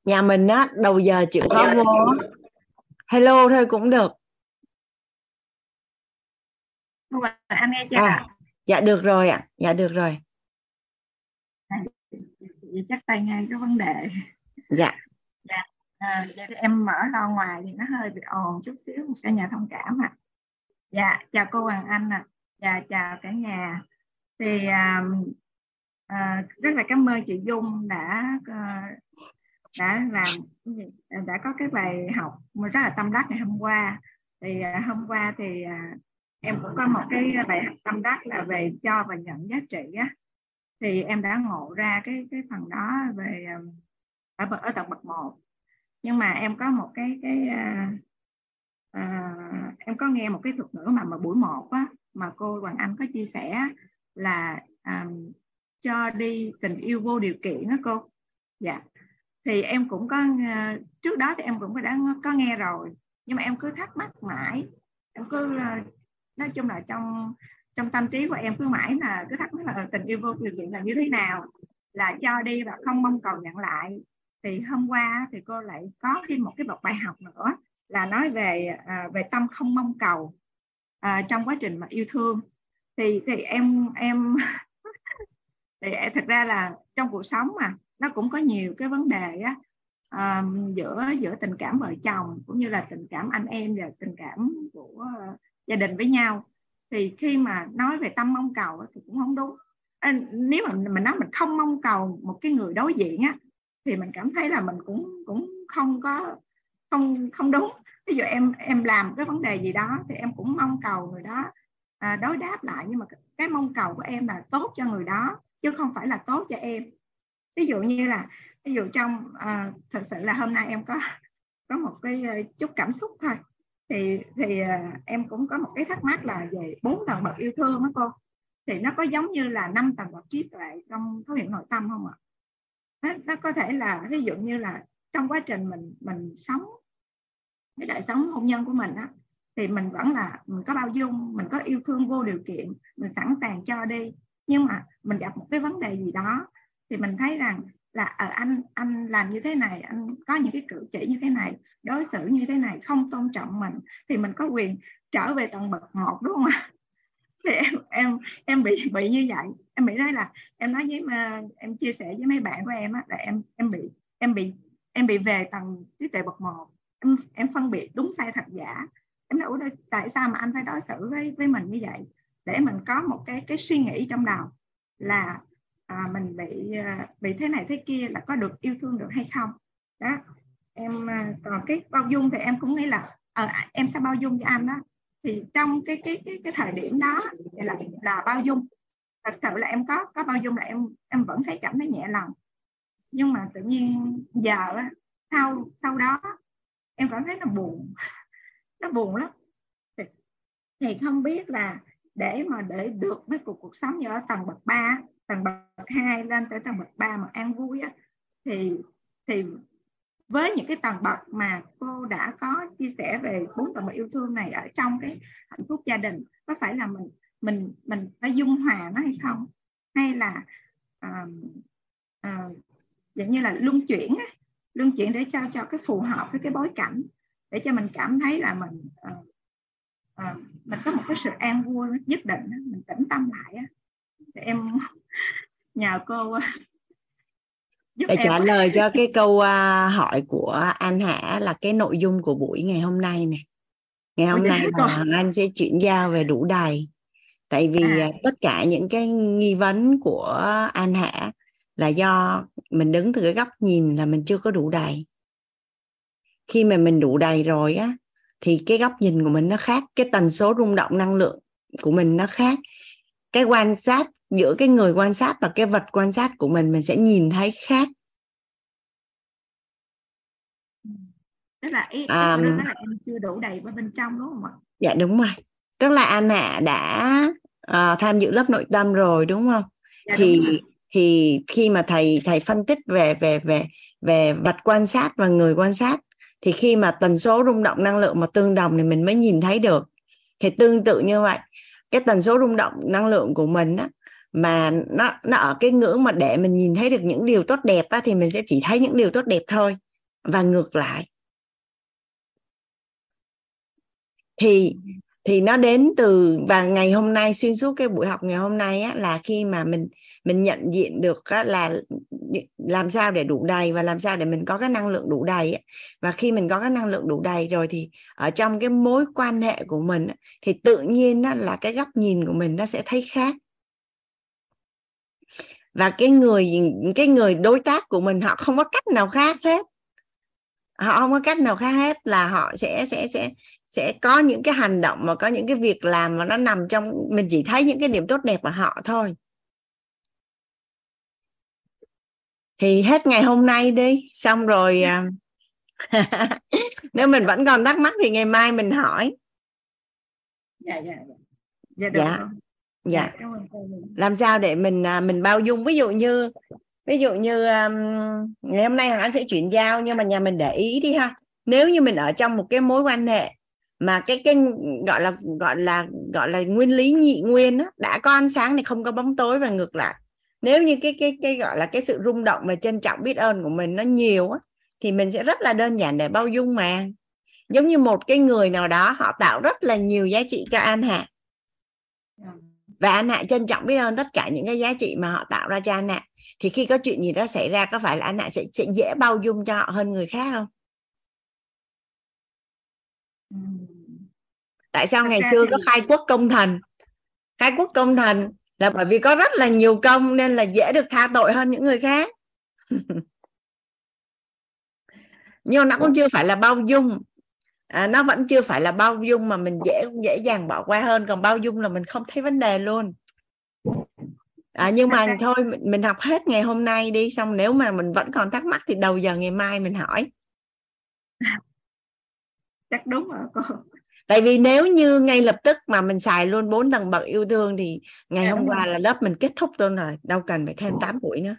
nhà mình á đầu giờ chịu khó vô. Hello thôi cũng được anh nghe chưa? À, dạ được rồi ạ dạ được rồi. Vậy chắc tay ngay cái vấn đề. Dạ. Dạ à, em mở lo ngoài thì nó hơi bị ồn chút xíu cả nhà thông cảm ạ. À. dạ chào cô Hoàng Anh ạ. À. dạ chào cả nhà. Thì à, à, rất là cảm ơn chị Dung đã à, đã làm đã có cái bài học rất là tâm đắc ngày hôm qua. Thì à, hôm qua thì à, em cũng có một cái bài học tâm đắc là về cho và nhận giá trị á. Thì em đã ngộ ra cái cái phần đó về ờ, ở ở tầng bậc một. Nhưng mà em có một cái cái à, à, em có nghe một cái thuật ngữ mà mà buổi một á mà cô Hoàng Anh có chia sẻ là à, cho đi tình yêu vô điều kiện đó cô. Dạ. Thì em cũng có trước đó thì em cũng đã có nghe rồi nhưng mà em cứ thắc mắc mãi. Em cứ nói chung là trong trong tâm trí của em cứ mãi là cứ thắc mắc là ờ, tình yêu vô điều kiện là như thế nào? Là cho đi và không mong cầu nhận lại. Thì hôm qua thì cô lại có thêm một cái bậc bài học nữa là nói về à, về tâm không mong cầu à, trong quá trình mà yêu thương. Thì thì em em *laughs* thì à, thật ra là trong cuộc sống mà nó cũng có nhiều cái vấn đề á um, giữa giữa tình cảm vợ chồng cũng như là tình cảm anh em và tình cảm của uh, gia đình với nhau. Thì khi mà nói về tâm mong cầu thì cũng không đúng. À, nếu mà mình nói mình không mong cầu một cái người đối diện á thì mình cảm thấy là mình cũng cũng không có không không đúng. Ví dụ em em làm cái vấn đề gì đó thì em cũng mong cầu người đó à, đối đáp lại. Nhưng mà cái mong cầu của em là tốt cho người đó chứ không phải là tốt cho em. Ví dụ như là ví dụ trong à, thật sự là hôm nay em có có một cái ờ, chút cảm xúc thôi thì thì à, em cũng có một cái thắc mắc là về bốn tầng bậc yêu thương đó cô. Thì nó có giống như là năm tầng bậc trí tuệ trong thấu hiểu nội tâm không ạ? Nó, nó có thể là ví dụ như là trong quá trình mình mình sống cái đời sống hôn nhân của mình á thì mình vẫn là mình có bao dung mình có yêu thương vô điều kiện mình sẵn sàng cho đi. Nhưng mà mình gặp một cái vấn đề gì đó thì mình thấy rằng là ở anh anh làm như thế này anh có những cái cử chỉ như thế này đối xử như thế này không tôn trọng mình thì mình có quyền trở về tầng bậc một đúng không ạ? *laughs* Thì em em em bị bị như vậy. Em bị nói là em nói với mà em chia sẻ với mấy bạn của em á là em em bị em bị em bị về tầng trí tuệ bậc một. Em em phân biệt đúng sai thật giả. Em nói Ủa, tại sao mà anh phải đối xử với với mình như vậy? Để mình có một cái cái suy nghĩ trong đầu là à, mình bị à, bị thế này thế kia là có được yêu thương được hay không? Đó. Em à, còn cái bao dung thì em cũng nghĩ là ờ, à, em sẽ bao dung cho anh đó thì trong cái cái cái cái thời điểm đó thì là là bao dung. Thật sự là em có có bao dung là em em vẫn thấy cảm thấy nhẹ lòng. Nhưng mà tự nhiên giờ sau sau đó em cảm thấy nó buồn. Nó buồn lắm. Thì, thì không biết là để mà để được với cuộc cuộc sống như ở tầng bậc 3 tầng bậc 2 lên tới tầng bậc 3 mà an vui á, thì thì với những cái tầng bậc mà cô đã có chia sẻ về bốn tầng bậc yêu thương này ở trong cái hạnh phúc gia đình có phải là mình mình mình phải dung hòa nó hay không? Hay là uh, uh, dạng như là luân chuyển luân chuyển để cho cho cái phù hợp với cái bối cảnh để cho mình cảm thấy là mình uh, uh, mình có một cái sự an vui nhất định mình tĩnh tâm lại á em *laughs* nhờ cô giúp để em. trả lời cho cái câu uh, hỏi của anh Hạ là cái nội dung của buổi ngày hôm nay này ngày hôm nay là anh sẽ chuyển giao về đủ đầy tại vì à. tất cả những cái nghi vấn của anh Hạ là do mình đứng từ cái góc nhìn là mình chưa có đủ đầy khi mà mình đủ đầy rồi á thì cái góc nhìn của mình nó khác cái tần số rung động năng lượng của mình nó khác. Cái quan sát giữa cái người quan sát và cái vật quan sát của mình mình sẽ nhìn thấy khác. Tức là ý, um, đó là em chưa đủ đầy vào bên trong đúng không ạ? Dạ đúng rồi. Tức là anh hạ đã uh, tham dự lớp nội tâm rồi đúng không? Dạ, thì đúng thì khi mà thầy thầy phân tích về về về về vật quan sát và người quan sát thì khi mà tần số rung động năng lượng mà tương đồng thì mình mới nhìn thấy được. Thì tương tự như vậy cái tần số rung động năng lượng của mình á, mà nó nó ở cái ngưỡng mà để mình nhìn thấy được những điều tốt đẹp á, thì mình sẽ chỉ thấy những điều tốt đẹp thôi và ngược lại thì thì nó đến từ và ngày hôm nay xuyên suốt cái buổi học ngày hôm nay á, là khi mà mình mình nhận diện được á, là làm sao để đủ đầy và làm sao để mình có cái năng lượng đủ đầy á. và khi mình có cái năng lượng đủ đầy rồi thì ở trong cái mối quan hệ của mình á, thì tự nhiên á, là cái góc nhìn của mình nó sẽ thấy khác và cái người cái người đối tác của mình họ không có cách nào khác hết. Họ không có cách nào khác hết là họ sẽ sẽ sẽ sẽ có những cái hành động mà có những cái việc làm mà nó nằm trong mình chỉ thấy những cái điểm tốt đẹp của họ thôi. Thì hết ngày hôm nay đi. Xong rồi à, *laughs* nếu mình vẫn còn thắc mắc thì ngày mai mình hỏi. Dạ dạ dạ. Dạ, dạ. làm sao để mình à, mình bao dung? Ví dụ như ví dụ như um, ngày hôm nay anh sẽ chuyển giao nhưng mà nhà mình để ý đi ha. Nếu như mình ở trong một cái mối quan hệ mà cái cái gọi là gọi là gọi là nguyên lý nhị nguyên á, đã có ánh sáng thì không có bóng tối và ngược lại. Nếu như cái cái cái gọi là cái sự rung động và trân trọng biết ơn của mình nó nhiều á, thì mình sẽ rất là đơn giản để bao dung mà. Giống như một cái người nào đó họ tạo rất là nhiều giá trị cho an hạ và an hạ trân trọng biết ơn tất cả những cái giá trị mà họ tạo ra cho an hạ thì khi có chuyện gì đó xảy ra có phải là an hạ sẽ, sẽ dễ bao dung cho họ hơn người khác không? Tại sao ngày xưa có khai quốc công thần khai quốc công thần là bởi vì có rất là nhiều công nên là dễ được tha tội hơn những người khác. *laughs* Nhưng nó cũng chưa phải là bao dung à, nó vẫn chưa phải là bao dung mà mình dễ dễ dàng bỏ qua hơn còn bao dung là mình không thấy vấn đề luôn. À, nhưng mà *laughs* thôi mình, mình học hết ngày hôm nay đi xong nếu mà mình vẫn còn thắc mắc thì đầu giờ ngày mai mình hỏi. *laughs* Chắc đúng rồi cô. Tại vì nếu như ngay lập tức mà mình xài luôn bốn tầng bậc yêu thương thì ngày hôm qua là lớp mình kết thúc luôn rồi đâu cần phải thêm 8 buổi nữa.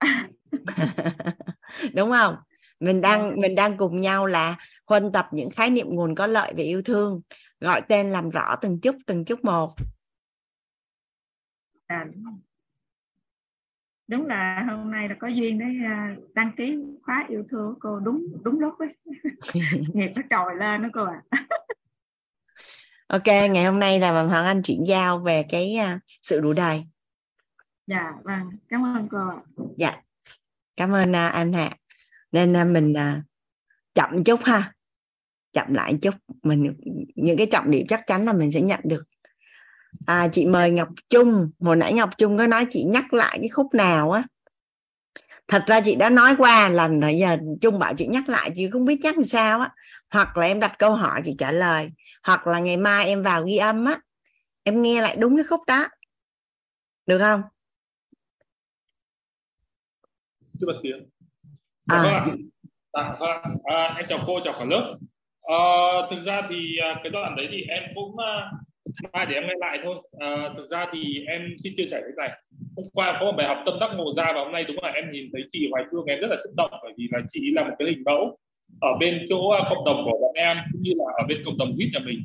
*laughs* Đúng không? Mình đang mình đang cùng nhau là huân tập những khái niệm nguồn có lợi về yêu thương gọi tên làm rõ từng chút từng chút một. À, đúng là hôm nay là có duyên đấy à, đăng ký khóa yêu thương cô đúng đúng lúc ấy. *laughs* Nghiệp nó trồi lên đó cô ạ. À. ok ngày hôm nay là Hoàng Anh chuyển giao về cái uh, sự đủ đầy. Dạ vâng. Cảm ơn cô dạ. Cảm ơn uh, anh Hạ. Nên mình chậm chút ha chậm lại chút. Mình những cái trọng điểm chắc chắn là mình sẽ nhận được. À, chị mời Ngọc Trung. Hồi nãy Ngọc Trung có nói chị nhắc lại cái khúc nào á? Thật ra chị đã nói qua lần rồi giờ Trung bảo chị nhắc lại chị không biết nhắc làm sao á. Hoặc là em đặt câu hỏi chị trả lời. Hoặc là ngày mai em vào ghi âm á em nghe lại đúng cái khúc đó. Được không? Chưa bật tiếng. À, vâng à, vâng. à, em chào cô chào cả lớp à, thực ra thì à, cái đoạn đấy thì em cũng à, mai để em nghe lại thôi. À, thực ra thì em xin chia sẻ thế này. Hôm qua có một bài học tâm đắc ngộ ra và hôm nay đúng là em nhìn thấy chị Hoài Thương em rất là xúc động bởi vì là chị là một cái hình mẫu ở bên chỗ à, cộng đồng của bọn em cũng như là ở bên cộng đồng quýt nhà mình.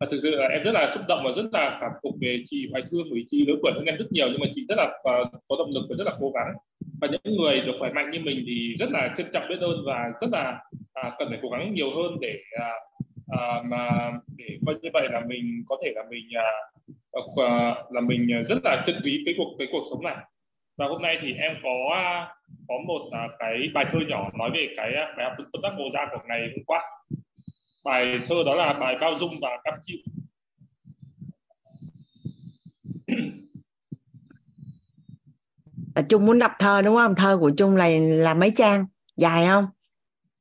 Và thực sự là em rất là xúc động và rất là cảm phục về chị Hoài Thương bởi chị lớn tuổi hơn em rất nhiều nhưng mà chị rất là uh, có động lực và rất là cố gắng và những người được khỏe mạnh như mình thì rất là trân trọng biết ơn và rất là à, cần phải cố gắng nhiều hơn để à, à, mà để coi như vậy là mình có thể là mình à, ờ, à, là mình rất là trân quý cái cuộc cái cuộc sống này. Và hôm nay thì em có à, có một à, cái bài thơ nhỏ nói về cái à, bài học tâm tác mùa ra của ngày hôm qua. Bài thơ đó là bài bao dung và cam chịu. *clears throat* à, Trung muốn đọc thơ đúng không? Thơ của Trung là là mấy trang? Dài không?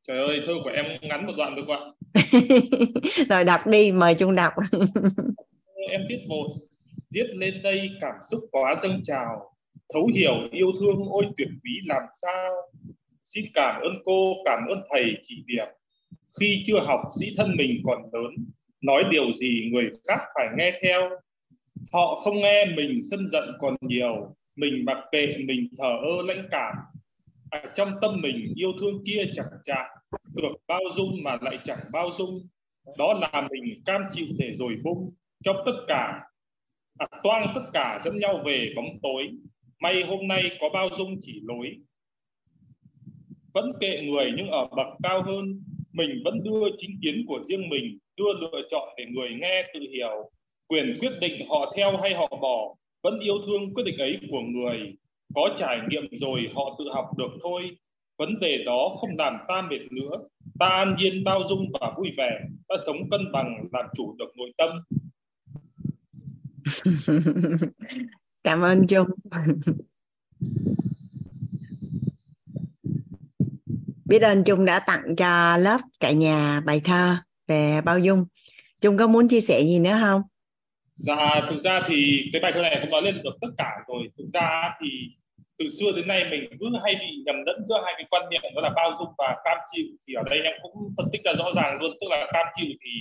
Trời ơi, thơ của em ngắn một đoạn được không *laughs* Rồi đọc đi, mời Trung đọc. *laughs* em viết một, viết lên đây cảm xúc quá dâng trào, thấu hiểu yêu thương ôi tuyệt quý làm sao. Xin cảm ơn cô, cảm ơn thầy chỉ điểm khi chưa học dĩ thân mình còn lớn nói điều gì người khác phải nghe theo họ không nghe mình sân giận còn nhiều mình mặc kệ mình thờ ơ lãnh cảm. Ở trong tâm mình yêu thương kia chẳng chạm. Được bao dung mà lại chẳng bao dung. Đó là mình cam chịu để rồi bung trong tất cả. À, toang tất cả dẫn nhau về bóng tối. May hôm nay có bao dung chỉ lối. Vẫn kệ người nhưng ở bậc cao hơn. Mình vẫn đưa chính kiến của riêng mình đưa lựa chọn để người nghe tự hiểu. Quyền quyết định họ theo hay họ bỏ vẫn yêu thương quyết định ấy của người. Có trải nghiệm rồi họ tự học được thôi. Vấn đề đó không làm ta mệt nữa. Ta an nhiên bao dung và vui vẻ. Ta sống cân bằng làm chủ được nội tâm. *laughs* Cảm ơn trung. Biết ơn Trung đã tặng cho lớp cả nhà bài thơ về bao dung. Trung có muốn chia sẻ gì nữa không? Dạ thực ra thì cái bài thơ này cũng nói lên được tất cả rồi. Thực ra thì từ xưa đến nay mình cứ hay bị nhầm lẫn giữa hai cái quan niệm, đó là bao dung và cam chịu. Thì ở đây em cũng phân tích ra rõ ràng luôn, tức là cam chịu thì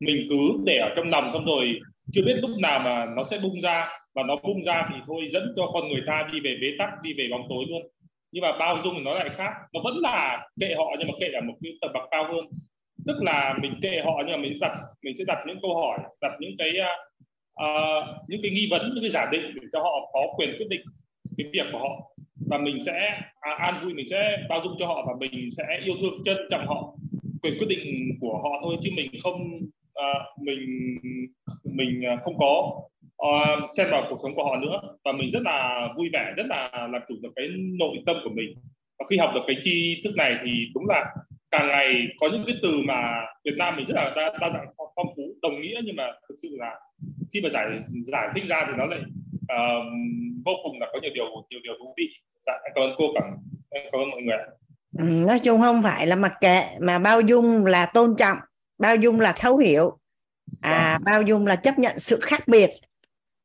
mình cứ để ở trong lòng xong rồi chưa biết lúc nào mà nó sẽ bung ra. Và nó bung ra thì thôi, dẫn cho con người ta đi về bế tắc, đi về bóng tối luôn. Nhưng mà bao dung thì nó lại khác. Nó vẫn là kệ họ nhưng mà kệ ở một cái tầm bậc cao hơn. Tức là mình kệ họ nhưng mà mình đặt, mình sẽ đặt những câu hỏi, đặt những cái à, uh, những cái nghi vấn những cái giả định để cho họ có quyền quyết định cái việc của họ. Và mình sẽ à, an vui mình sẽ bao dung cho họ và mình sẽ yêu thương trân trọng họ. Quyền quyết định của họ thôi chứ mình không uh, mình mình không có uh, xen vào cuộc sống của họ nữa. Và mình rất là vui vẻ rất là làm chủ được cái nội tâm của mình. Và khi học được cái tri thức này thì đúng là càng ngày có những cái từ mà Việt Nam mình rất là đa, đa dạng phong phú đồng nghĩa nhưng mà thực sự là khi mà giải giải thích ra thì nó lại uh, vô cùng là có nhiều điều nhiều điều thú vị dạ, cảm ơn cô cảm, cảm ơn mọi người ừ, nói chung không phải là mặc kệ mà bao dung là tôn trọng bao dung là thấu hiểu à dạ. bao dung là chấp nhận sự khác biệt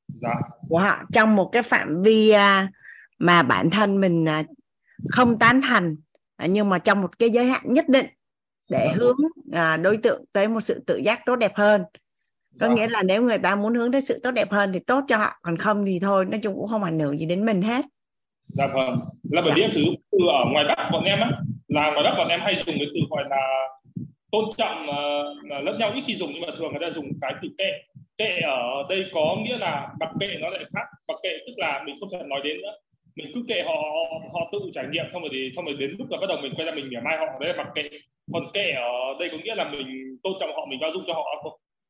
dạ. của họ trong một cái phạm vi à, mà bản thân mình à, không tán thành à, nhưng mà trong một cái giới hạn nhất định để dạ. hướng đối tượng tới một sự tự giác tốt đẹp hơn có dạ. nghĩa là nếu người ta muốn hướng tới sự tốt đẹp hơn thì tốt cho họ còn không thì thôi nói chung cũng không ảnh hưởng gì đến mình hết. Dạ vâng. Là bởi vì em sử dụng từ ở ngoài bắc bọn em á là ngoài bắc bọn em hay dùng cái từ gọi là tôn trọng uh, lẫn nhau ít khi dùng nhưng mà thường người ta dùng cái từ kệ. Kệ ở đây có nghĩa là mặc kệ nó lại khác. Mặc kệ tức là mình không thể nói đến nữa. Mình cứ kệ họ họ tự trải nghiệm xong rồi thì xong rồi đến lúc là bắt đầu mình quay ra mình mỉa mai họ đấy là mặc kệ. Còn kệ ở đây có nghĩa là mình tôn trọng họ mình bao dung cho họ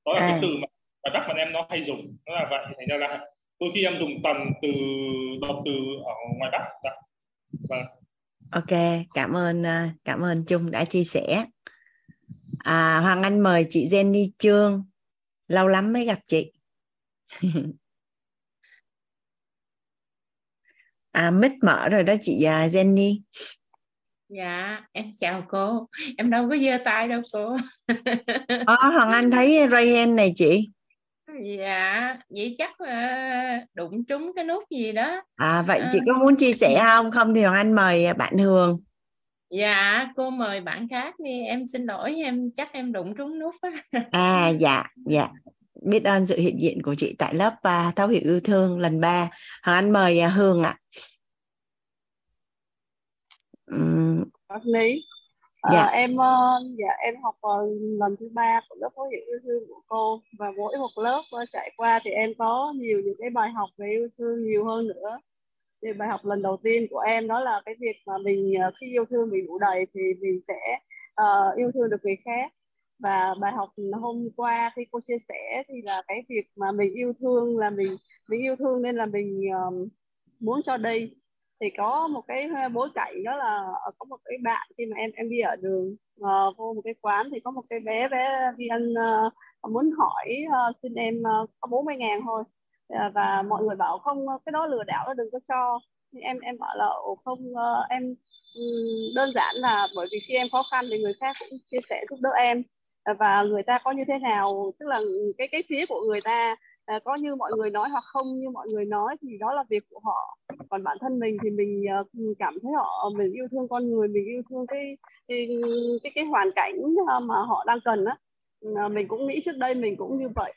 đó là à. cái từ mà và các bạn em nó hay dùng nó là vậy thành ra là đôi khi em dùng toàn từ đọc từ ở ngoài bắc đó. Vâng. ok cảm ơn à, cảm ơn trung đã chia sẻ à, hoàng anh mời chị jenny trương lâu lắm mới gặp chị *laughs* à mic mở rồi đó chị uh, Jenny dạ em chào cô. Em đâu có giơ tay đâu cô. Ờ Hoàng Anh thấy Ryan này chị? Dạ vậy chắc uh, đụng trúng cái nút gì đó. À vậy chị có muốn chia sẻ không? Không thì Hoàng Anh mời bạn Hường. Dạ cô mời bạn khác đi. Em xin lỗi em chắc em đụng trúng nút à dạ dạ. Biết ơn sự hiện diện của chị tại lớp uh, thấu hiểu yêu thương lần 3 Hoàng Anh mời uh, Hương ạ um, Lý. Dạ. À, em dạ em học lần thứ ba của lớp hiểu yêu thương của cô và mỗi một lớp trải qua thì em có nhiều những cái bài học về yêu thương nhiều hơn nữa. Thì bài học lần đầu tiên của em đó là cái việc mà mình khi yêu thương mình đủ đầy thì mình sẽ uh, yêu thương được người khác. Và bài học hôm qua khi cô chia sẻ thì là cái việc mà mình yêu thương là mình mình yêu thương nên là mình um, muốn cho đi thì có một cái ờ, bối cảnh đó là ờ, có một cái bạn khi mà em em đi ở đường uh, vô một cái quán thì có một cái bé bé đi ăn uh, muốn hỏi uh, xin em uh, có 40 ngàn thôi. Uh, và mọi người bảo không cái đó lừa đảo đừng có cho. Thì em em bảo là Ồ, không uh, em um, đơn giản là bởi vì khi em khó khăn thì người khác cũng chia sẻ giúp đỡ em. Và người ta có như thế nào? Tức là cái cái phía của người ta à, có như mọi người nói hoặc không như mọi người nói thì đó là việc của họ. Còn bản thân mình thì mình ờ, cảm thấy họ mình yêu thương con người mình yêu thương cái cái cái, cái hoàn cảnh ờ, mà họ đang cần á. Mình cũng nghĩ trước đây mình cũng như vậy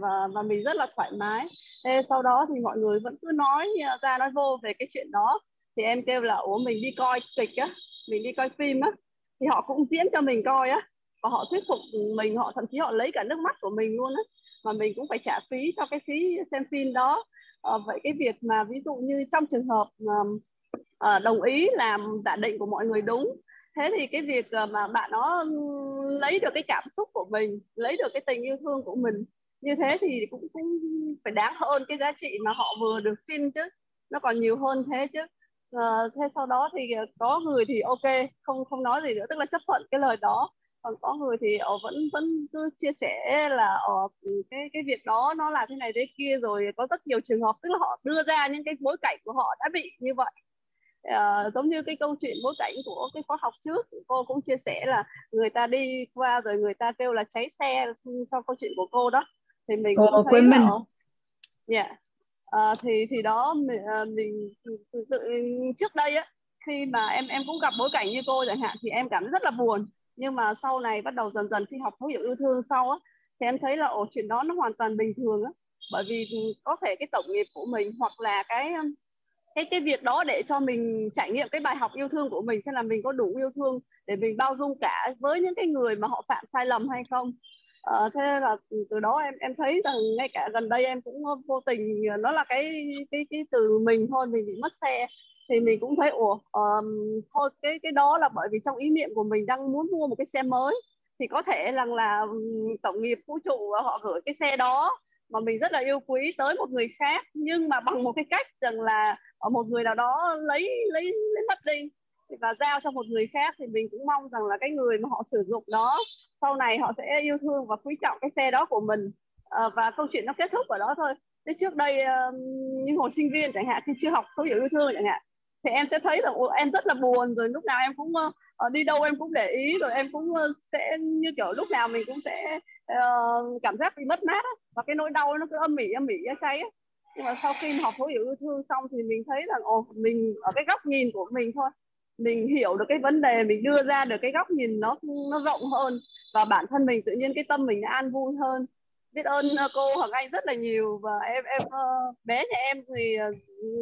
và và mình rất là thoải mái. Thế sau đó thì mọi người vẫn cứ nói ra nói vô về cái chuyện đó. Thì em kêu là ủa mình đi coi kịch á mình đi coi phim á. Thì họ cũng diễn cho mình coi á. Và họ thuyết phục mình họ thậm chí họ lấy cả nước mắt của mình luôn á mà mình cũng phải trả phí cho cái phí xem phim đó. À, vậy cái việc mà ví dụ như trong trường hợp à, đồng ý làm giả định của mọi người đúng thế thì cái việc ờ, mà bạn nó lấy được cái cảm xúc của mình lấy được cái tình yêu thương của mình như thế thì cũng cũng phải đáng hơn cái giá trị mà họ vừa được xin chứ. Nó còn nhiều hơn thế chứ. À, thế sau đó thì có người thì ok không không nói gì nữa tức là chấp thuận cái lời đó còn có người thì họ vẫn vẫn cứ chia sẻ là ở cái cái việc đó nó là thế này thế kia rồi có rất nhiều trường hợp. Tức là họ đưa ra những cái bối cảnh của họ đã bị như vậy. À, giống như cái câu chuyện bối cảnh của cái khóa học trước cô cũng chia sẻ là người ta đi qua rồi người ta kêu là cháy xe cho câu chuyện của cô đó. Thì mình cũng thấy mình. dạ. Yeah. à, thì thì đó mình, à, mình tự, tự, trước đây á khi mà em em cũng gặp bối cảnh như cô chẳng hạn thì em cảm thấy rất là buồn nhưng mà sau này bắt đầu dần dần khi học thấu hiểu yêu thương sau á thì em thấy là ổ chuyện đó nó hoàn toàn bình thường á. Bởi vì có thể cái tổng nghiệp của mình hoặc là cái um, cái cái việc đó để cho mình trải nghiệm cái bài học yêu thương của mình xem là mình có đủ yêu thương để mình bao dung cả với những cái người mà họ phạm sai lầm hay không. À, thế là từ đó em em thấy rằng ngay cả gần đây em cũng vô tình ờ, nó là cái cái cái từ mình thôi mình bị mất xe thì mình cũng thấy ủa um, thôi cái cái đó là bởi vì trong ý niệm của mình đang muốn mua một cái xe mới. Thì có thể rằng là tổng nghiệp vũ trụ họ gửi cái xe đó mà mình rất là yêu quý tới một người khác nhưng mà bằng một cái cách rằng là ở một người nào đó lấy lấy lấy mất đi và giao cho một người khác thì mình cũng mong rằng là cái người mà họ sử dụng đó sau này họ sẽ yêu thương và quý trọng cái xe đó của mình. À, và câu chuyện nó kết thúc ở đó thôi. Thế trước đây như hồi sinh viên chẳng hạn khi chưa học thấu hiểu yêu thương chẳng hạn thì em sẽ thấy rằng em rất là buồn rồi lúc nào em cũng uh, đi đâu em cũng để ý rồi em cũng uh, sẽ như kiểu lúc nào mình cũng sẽ uh, cảm giác bị mất mát á. và cái nỗi đau nó cứ âm mỉ âm mỉ cháy á. nhưng mà sau khi học thấu hiểu yêu thương xong thì mình thấy rằng ồ mình ở cái góc nhìn của mình thôi mình hiểu được cái vấn đề mình đưa ra được cái góc nhìn nó nó rộng hơn và bản thân mình tự nhiên cái tâm mình nó an vui hơn biết ơn ờ, cô Hoàng Anh rất là nhiều và em em ờ, bé nhà em thì ờ,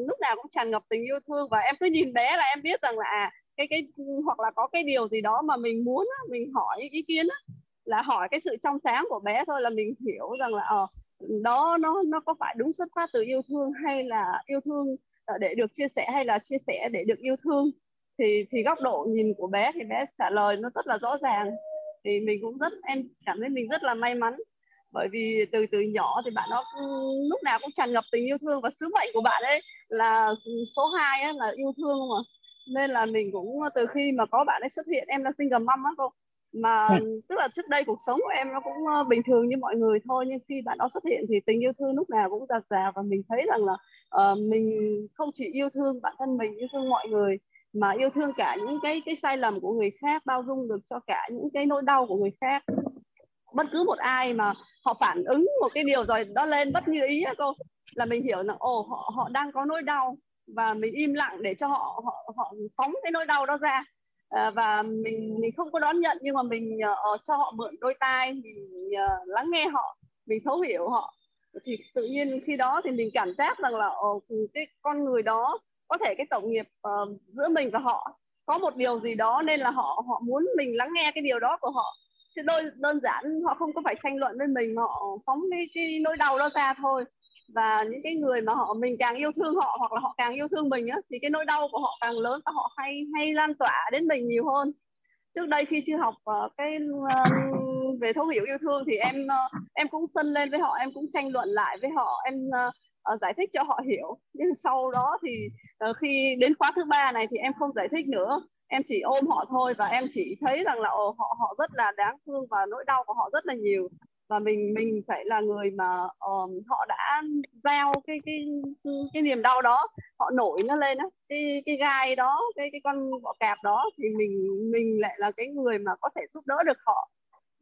lúc nào cũng tràn ngập tình yêu thương và em cứ nhìn bé là em biết rằng là à, cái cái hoặc là có cái điều gì đó mà mình muốn mình hỏi ý kiến là hỏi cái sự trong sáng của bé thôi là mình hiểu rằng là ờ đó nó nó có phải đúng xuất phát từ yêu thương hay là yêu thương để được chia sẻ hay là chia sẻ để được yêu thương. Thì thì góc độ nhìn của bé thì bé trả lời nó rất là rõ ràng. Thì mình cũng rất em cảm thấy mình rất là may mắn bởi vì từ từ nhỏ thì bạn nó lúc nào cũng tràn ngập tình yêu thương và sứ mệnh của bạn ấy là số 2 ấy, là yêu thương mà. Nên là mình cũng từ khi mà có bạn ấy xuất hiện em là single mom á cô. Mà ừ. tức là trước đây cuộc sống của em nó cũng ờ, bình thường như mọi người thôi nhưng khi bạn đó xuất hiện thì tình yêu thương lúc nào cũng giạt rào và mình thấy rằng là uh, mình không chỉ yêu thương bản thân mình yêu thương mọi người mà yêu thương cả những cái cái sai lầm của người khác bao dung được cho cả những cái nỗi đau của người khác. Bất cứ một ai mà họ phản ứng một cái điều rồi đó lên bất như ý á cô. Là mình hiểu là ồ họ họ đang có nỗi đau và mình im lặng để cho họ họ họ phóng cái nỗi đau đó ra. À, và mình mình không có đón nhận nhưng mà mình uh, cho họ mượn đôi tai mình uh, lắng nghe họ mình thấu hiểu họ. Thì tự nhiên khi đó thì mình cảm giác rằng là uh, cái con người đó có thể cái tổng nghiệp uh, giữa mình và họ có một điều gì đó nên là họ họ muốn mình lắng nghe cái điều đó của họ chứ đôi đơn giản họ không có phải tranh luận với mình họ phóng cái, cái nỗi đau đó ra thôi. Và những cái người mà họ mình càng yêu thương họ hoặc là họ càng yêu thương mình á thì cái nỗi đau của họ càng lớn và họ hay hay lan tỏa đến mình nhiều hơn. Trước đây khi chưa học uh, cái uh, về thấu hiểu yêu thương thì em uh, em cũng sân lên với họ em cũng tranh luận lại với họ em uh, uh, giải thích cho họ hiểu. Nhưng sau đó thì uh, khi đến khóa thứ ba này thì em không giải thích nữa em chỉ ôm họ thôi và em chỉ thấy rằng là ồ, họ họ rất là đáng thương và nỗi đau của họ rất là nhiều. Và mình mình phải là người mà um, họ đã gieo cái cái cái niềm đau đó họ nổi nó lên á. Cái cái gai đó cái cái con bọ cạp đó thì mình mình lại là cái người mà có thể giúp đỡ được họ.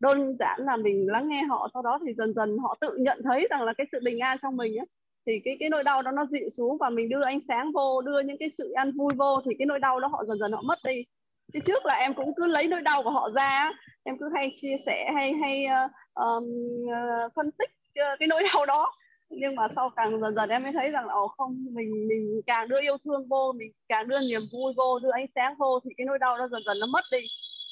Đơn giản là mình lắng nghe họ sau đó thì dần dần họ tự nhận thấy rằng là cái sự bình an trong mình á thì cái cái nỗi đau đó nó dịu xuống và mình đưa ánh sáng vô đưa những cái sự an vui vô thì cái nỗi đau đó họ dần dần họ mất đi. Chứ trước là em cũng cứ lấy nỗi đau của họ ra em cứ hay chia sẻ hay hay uh, um, uh, phân tích uh, cái nỗi đau đó. Nhưng mà sau càng dần dần em mới thấy rằng là oh, không mình mình càng đưa yêu thương vô mình càng đưa niềm vui vô đưa ánh sáng vô thì cái nỗi đau đó dần dần nó mất đi.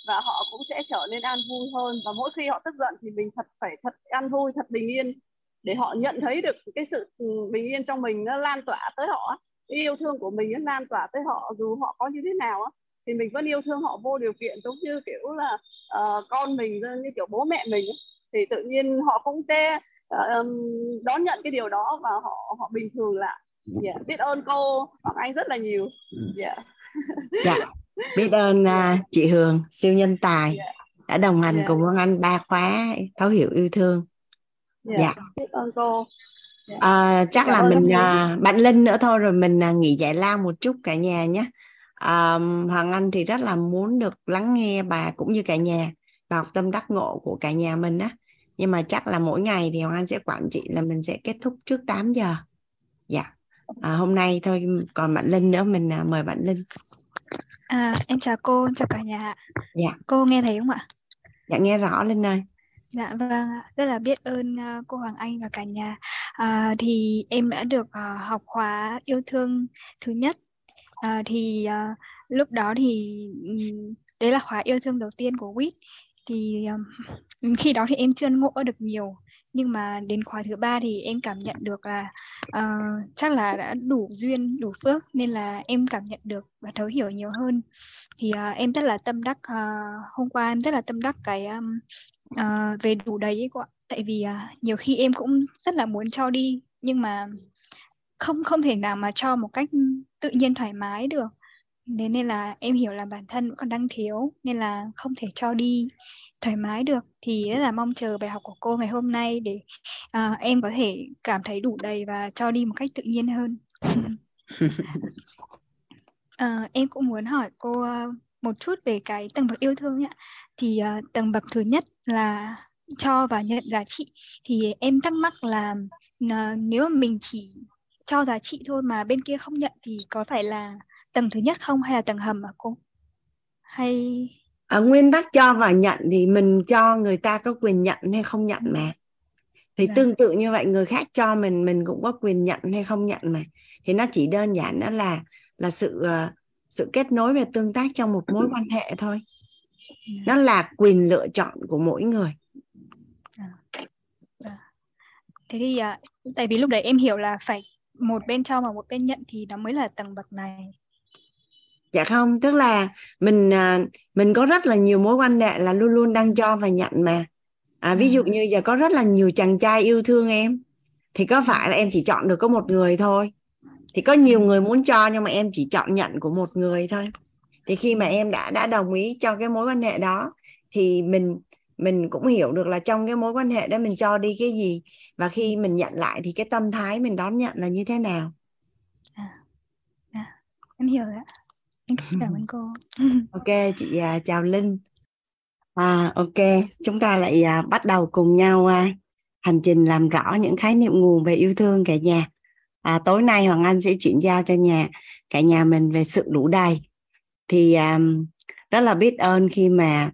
Và họ cũng sẽ trở nên an vui hơn. Và mỗi khi họ tức giận thì mình thật phải thật an vui thật bình yên để họ nhận thấy được cái sự ừ, bình yên trong mình nó lan tỏa tới họ cái yêu thương của mình nó lan tỏa tới họ dù họ có như thế nào á thì mình vẫn yêu thương họ vô điều kiện giống như kiểu là uh, con mình như kiểu bố mẹ mình thì tự nhiên họ cũng sẽ uh, đón nhận cái điều đó và họ họ bình thường lại yeah. Dạ, biết ơn cô Hoàng Anh rất là nhiều yeah. dạ biết ơn uh, chị Hường siêu nhân tài yeah. đã đồng hành yeah. cùng Hoàng Anh ba khóa thấu hiểu yêu thương dạ, dạ. biết ơn cô. Dạ. à, chắc Cảm là mình à, bạn Linh nữa thôi rồi mình à, nghỉ giải lao một chút cả nhà nhé. À, Hoàng Anh thì rất là muốn được lắng nghe bà cũng như cả nhà và học tâm đắc ngộ của cả nhà mình á. Nhưng mà chắc là mỗi ngày thì Hoàng Anh sẽ quản trị là mình sẽ kết thúc trước 8 giờ. Dạ. À, hôm nay thôi còn bạn Linh nữa mình à, mời bạn Linh. À, em chào cô em chào cả nhà dạ. Cô nghe thấy không ạ? Dạ nghe rõ Linh ơi Dạ vâng, rất là biết ơn uh, cô Hoàng Anh và cả nhà. À, thì em đã được uh, học khóa yêu thương thứ nhất. À, thì uh, lúc đó thì đấy là khóa yêu thương đầu tiên của WIT. Thì um, khi đó thì em chưa ngộ được nhiều nhưng mà đến khóa thứ ba thì em cảm nhận được là uh, chắc là đã đủ duyên đủ phước nên là em cảm nhận được và thấu hiểu nhiều hơn thì uh, em rất là tâm đắc uh, hôm qua em rất là tâm đắc cái um, uh, về đủ đầy ấy cô ạ. Tại vì uh, nhiều khi em cũng rất là muốn cho đi nhưng mà không không thể nào mà cho một cách tự nhiên thoải mái được. Thế nên là em hiểu là bản thân còn đang thiếu nên là không thể cho đi thoải mái được. Thì rất là mong chờ bài học của cô ngày hôm nay để uh, em có thể cảm thấy đủ đầy và cho đi một cách tự nhiên hơn. Uh, *laughs* em cũng muốn hỏi cô uh, một chút về cái tầng bậc yêu thương ạ. Thì uh, tầng bậc thứ nhất là cho và nhận giá trị. Thì em thắc mắc là uh, nếu mình chỉ cho giá trị thôi mà bên kia không nhận thì có phải là tầng thứ nhất không hay là tầng hầm à cô? Hay ở nguyên tắc cho và nhận thì mình cho người ta có quyền nhận hay không nhận mà. Thì dạ. tương tự như vậy người khác cho mình mình cũng có quyền nhận hay không nhận mà. Thì nó chỉ đơn giản đó là là sự uh, sự kết nối và tương tác trong một mối quan hệ thôi. Dạ. nó là quyền lựa chọn của mỗi người. Dạ. Dạ. thế thì uh, tại vì lúc đấy em hiểu là phải một bên cho và một bên nhận thì nó mới là tầng bậc này. Dạ không tức là mình à, mình có rất là nhiều mối quan hệ là luôn luôn đang cho và nhận mà. À, ví dụ như giờ có rất là nhiều chàng trai yêu thương em thì có phải là em chỉ chọn được có một người thôi thì có nhiều người muốn cho nhưng mà em chỉ chọn nhận của một người thôi. Thì khi mà em đã đã đồng ý cho cái mối quan hệ đó thì mình mình cũng hiểu được là trong cái mối quan hệ đó mình cho đi cái gì. Và khi mình nhận lại thì cái tâm thái mình đón nhận là như thế nào. À, à, em hiểu rồi ạ. Cảm ơn cô. *laughs* Ok chị à, chào linh. À ok chúng ta lại à, bắt đầu cùng nhau à, hành trình làm rõ những khái niệm nguồn về yêu thương cả nhà à, tối nay hoàng anh sẽ chuyển giao cho nhà cả nhà mình về sự đủ đầy. Thì um, rất là biết ơn khi mà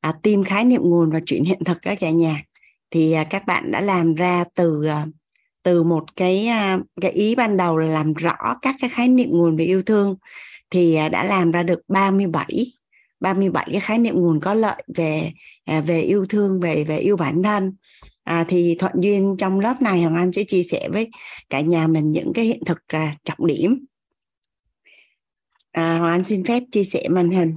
à, tìm khái niệm nguồn và chuyển hiện thực các cả nhà. Thì à, các bạn đã làm ra từ à, từ một cái à, cái ý ban đầu là làm rõ các cái khái niệm nguồn về yêu thương. Thì à, đã làm ra được 37 37 cái khái niệm nguồn có lợi về à, về yêu thương về về yêu bản thân à, thì thuận duyên trong lớp này hoàng anh sẽ chia sẻ với cả nhà mình những cái hiện thực à, trọng điểm. À, hoàng anh xin phép chia sẻ màn hình.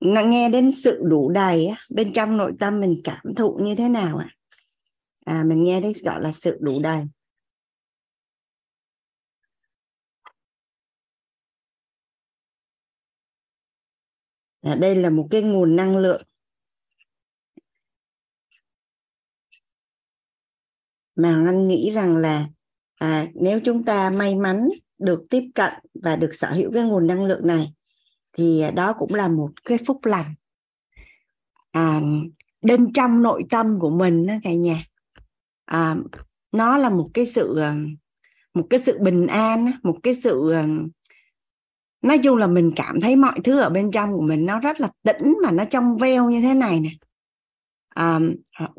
Nó nghe đến sự đủ đầy bên trong nội tâm mình cảm thụ như thế nào ạ? À? à mình nghe đến gọi là sự đủ đầy. À, đây là một cái nguồn năng lượng. Mà anh nghĩ rằng là à, nếu chúng ta may mắn được tiếp cận và được sở hữu cái nguồn năng lượng này thì đó cũng là một cái phúc lành. À, bên trong nội tâm của mình đó cả nhà à, nó là một cái sự à, một cái sự bình an một cái sự à, nói chung là mình cảm thấy mọi thứ ở bên trong của mình nó rất là tĩnh mà nó trong veo như thế này nè. À,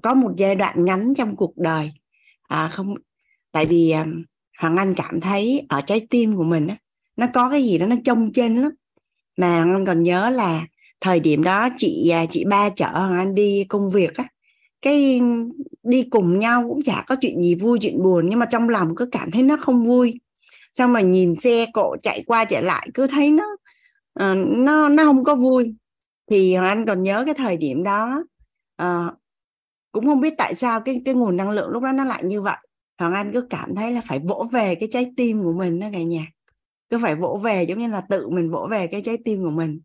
có một giai đoạn ngắn trong cuộc đời. À, không tại vì à, hoàng anh cảm thấy ở trái tim của mình á, nó có cái gì đó nó trông trên lắm. Mà anh còn nhớ là thời điểm đó chị à, chị ba chở hoàng anh đi công việc á cái đi cùng nhau cũng chả có chuyện gì vui chuyện buồn nhưng mà trong lòng cứ cảm thấy nó không vui xong mà nhìn xe cộ chạy qua chạy lại cứ thấy nó uh, nó nó không có vui. Thì hoàng anh còn nhớ cái thời điểm đó uh, cũng không biết tại sao cái cái nguồn năng lượng lúc đó nó lại như vậy. Hoàng anh cứ cảm thấy là phải vỗ về cái trái tim của mình đó cả nhà. Cứ phải vỗ về giống như là tự mình vỗ về cái trái tim của mình.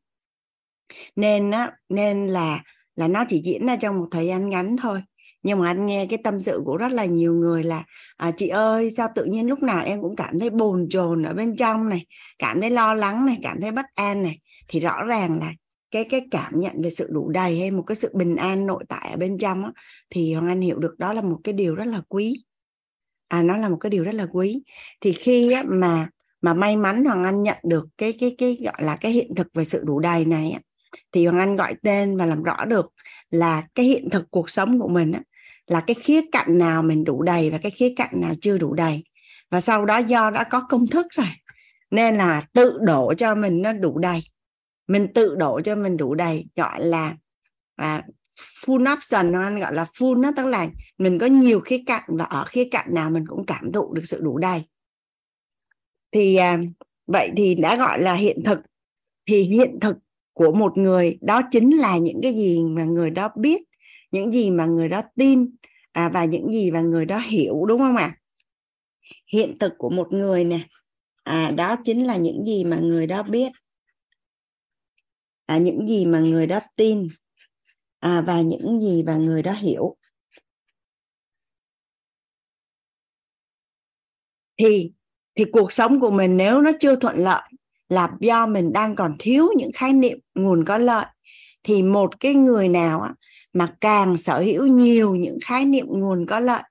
Nên á nên là là nó chỉ diễn ra trong một thời gian ngắn thôi nhưng mà anh nghe cái tâm sự của rất là nhiều người là à, chị ơi sao tự nhiên lúc nào em cũng cảm thấy bồn chồn ở bên trong này cảm thấy lo lắng này cảm thấy bất an này. Thì rõ ràng là cái cái cảm nhận về sự đủ đầy hay một cái sự bình an nội tại ở bên trong á, thì hoàng anh hiểu được đó là một cái điều rất là quý. À nó là một cái điều rất là quý. Thì khi á, mà mà may mắn hoàng anh nhận được cái cái cái gọi là cái hiện thực về sự đủ đầy này á, thì hoàng anh gọi tên và làm rõ được là cái hiện thực cuộc sống của mình á, là cái khía cạnh nào mình đủ đầy và cái khía cạnh nào chưa đủ đầy. Và sau đó do đã có công thức rồi nên là tự đổ cho mình nó đủ đầy. Mình tự đổ cho mình đủ đầy gọi là à, full option anh gọi là full nó tức là mình có nhiều khía cạnh và ở khía cạnh nào mình cũng cảm thụ được sự đủ đầy. Thì à, vậy thì đã gọi là hiện thực. Thì hiện thực của một người đó chính là những cái gì mà người đó biết những gì mà người đó tin à, và những gì mà người đó hiểu đúng không ạ? Hiện thực của một người nè à, đó chính là những gì mà người đó biết. À, những gì mà người đó tin à, và những gì mà người đó hiểu. Thì thì cuộc sống của mình nếu nó chưa thuận lợi là do mình đang còn thiếu những khái niệm nguồn có lợi thì một cái người nào á, mà càng sở hữu nhiều những khái niệm nguồn có lợi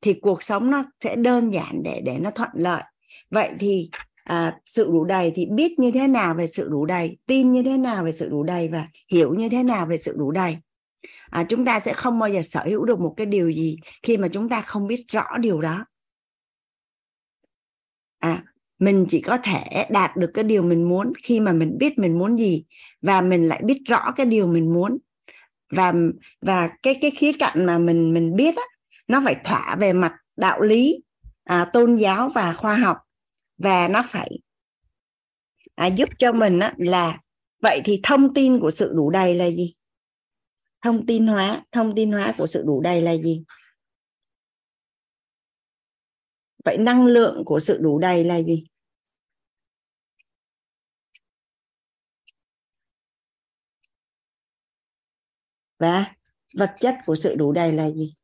thì cuộc sống nó sẽ đơn giản để để nó thuận lợi. Vậy thì à, sự đủ đầy thì biết như thế nào về sự đủ đầy tin như thế nào về sự đủ đầy và hiểu như thế nào về sự đủ đầy. À, chúng ta sẽ không bao giờ sở hữu được một cái điều gì khi mà chúng ta không biết rõ điều đó. À mình chỉ có thể đạt được cái điều mình muốn khi mà mình biết mình muốn gì và mình lại biết rõ cái điều mình muốn và và cái cái khía cạnh mà mình mình biết á, nó phải thỏa về mặt đạo lý à, tôn giáo và khoa học. Và nó phải à, giúp cho mình á, là vậy thì thông tin của sự đủ đầy là gì? Thông tin hóa thông tin hóa của sự đủ đầy là gì? Vậy năng lượng của sự đủ đầy là gì? Và vật chất của sự đủ đầy là gì?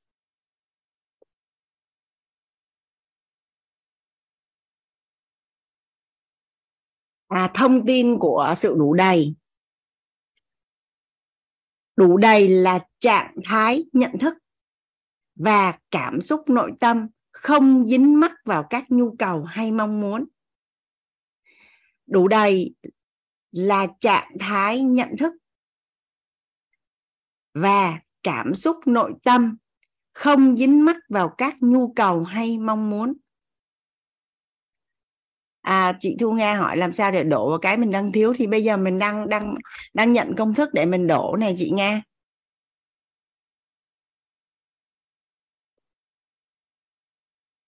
À thông tin của sự đủ đầy. Đủ đầy là trạng thái nhận thức và cảm xúc nội tâm không dính mắc vào các nhu cầu hay mong muốn. Đủ đầy là trạng thái nhận thức và cảm xúc nội tâm không dính mắc vào các nhu cầu hay mong muốn. À chị Thu Nga hỏi làm sao để đổ vào cái mình đang thiếu thì bây giờ mình đang đang đang nhận công thức để mình đổ này chị Nga.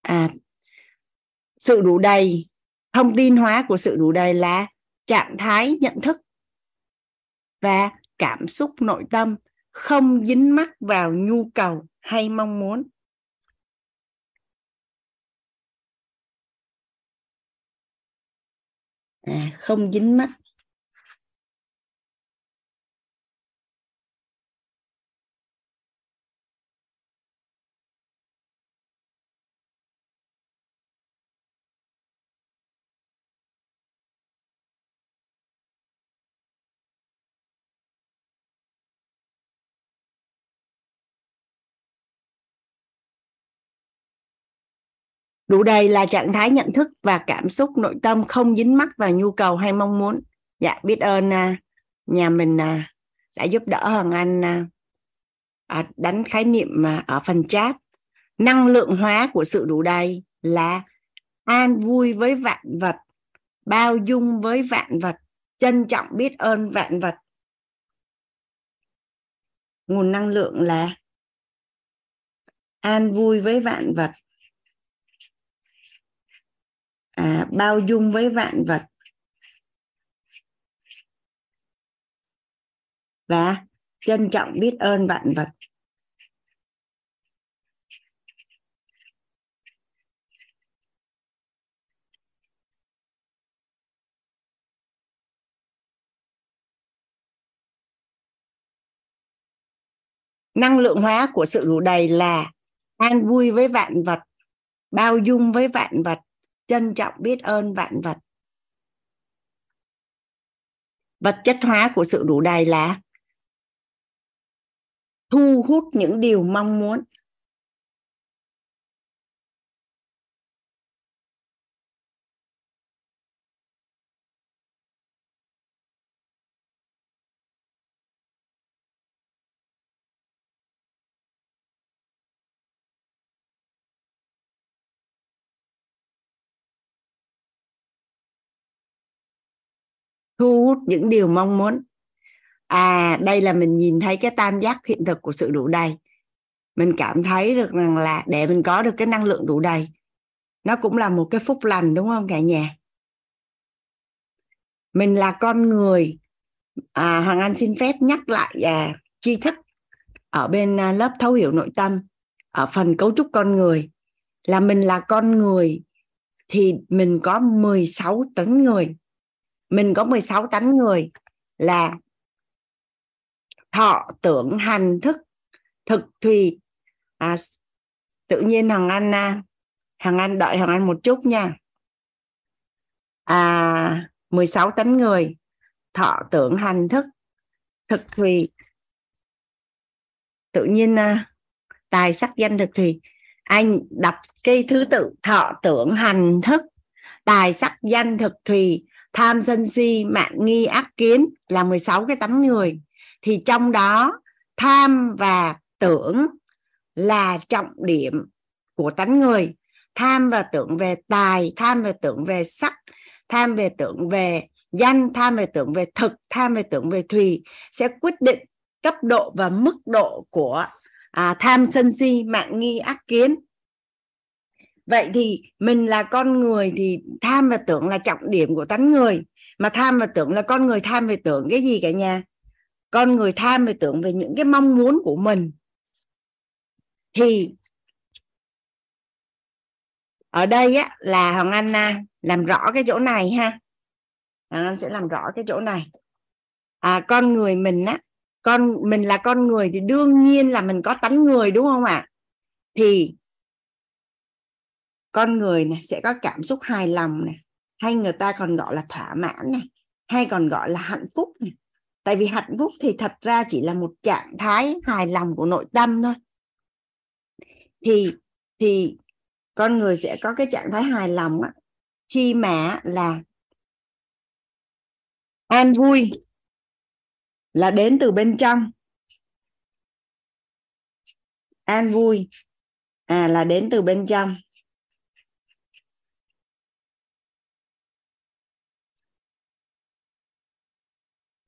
À sự đủ đầy, thông tin hóa của sự đủ đầy là trạng thái nhận thức và cảm xúc nội tâm không dính mắc vào nhu cầu hay mong muốn. À, không dính mắc đủ đầy là trạng thái nhận thức và cảm xúc nội tâm không dính mắc vào nhu cầu hay mong muốn. Dạ biết ơn à, nhà mình à, đã giúp đỡ hoàng anh à, đánh khái niệm ở phần chat. Năng lượng hóa của sự đủ đầy là an vui với vạn vật, bao dung với vạn vật, trân trọng biết ơn vạn vật. Nguồn năng lượng là an vui với vạn vật à, bao dung với vạn vật. Và trân trọng biết ơn vạn vật. Năng lượng hóa của sự đủ đầy là an vui với vạn vật bao dung với vạn vật trân trọng biết ơn vạn vật. Vật chất hóa của sự đủ đầy là thu hút những điều mong muốn. Hút những điều mong muốn. À đây là mình nhìn thấy cái tam giác hiện thực của sự đủ đầy. Mình cảm thấy được rằng là để mình có được cái năng lượng đủ đầy nó cũng là một cái phúc lành đúng không cả nhà? Mình là con người. À, hoàng anh xin phép nhắc lại à, chi thức ở bên à, lớp thấu hiểu nội tâm ở phần cấu trúc con người. Là mình là con người thì mình có 16 tấn người mình có 16 tánh người là thọ tưởng hành thức thực thùy. À, tự nhiên hằng anh à, hằng anh đợi hằng anh một chút nha. À 16 tánh người thọ tưởng hành thức thực thùy. Tự nhiên à, tài sắc danh thực thùy. Anh đọc cái thứ tự thọ tưởng hành thức tài sắc danh thực thùy tham sân si mạng nghi ác kiến là 16 cái tánh người. Thì trong đó tham và tưởng là trọng điểm của tánh người. Tham và tưởng về tài tham và tưởng về sắc tham về tưởng về danh tham về tưởng về thực tham về tưởng về thùy sẽ quyết định cấp độ và mức độ của à, tham sân si mạng nghi ác kiến vậy thì mình là con người thì tham và tưởng là trọng điểm của tánh người. Mà tham và tưởng là con người tham về tưởng cái gì cả nhà? Con người tham về tưởng về những cái mong muốn của mình. Thì ở đây á là hoàng anh à, làm rõ cái chỗ này ha. Hoàng anh sẽ làm rõ cái chỗ này. À con người mình á con mình là con người thì đương nhiên là mình có tánh người đúng không ạ? Thì con người này sẽ có cảm xúc hài lòng này hay người ta còn gọi là thỏa mãn này hay còn gọi là hạnh phúc này. Tại vì hạnh phúc thì thật ra chỉ là một trạng thái hài lòng của nội tâm thôi. Thì thì con người sẽ có cái trạng thái hài lòng á, khi mà là an vui là đến từ bên trong. An vui à là đến từ bên trong.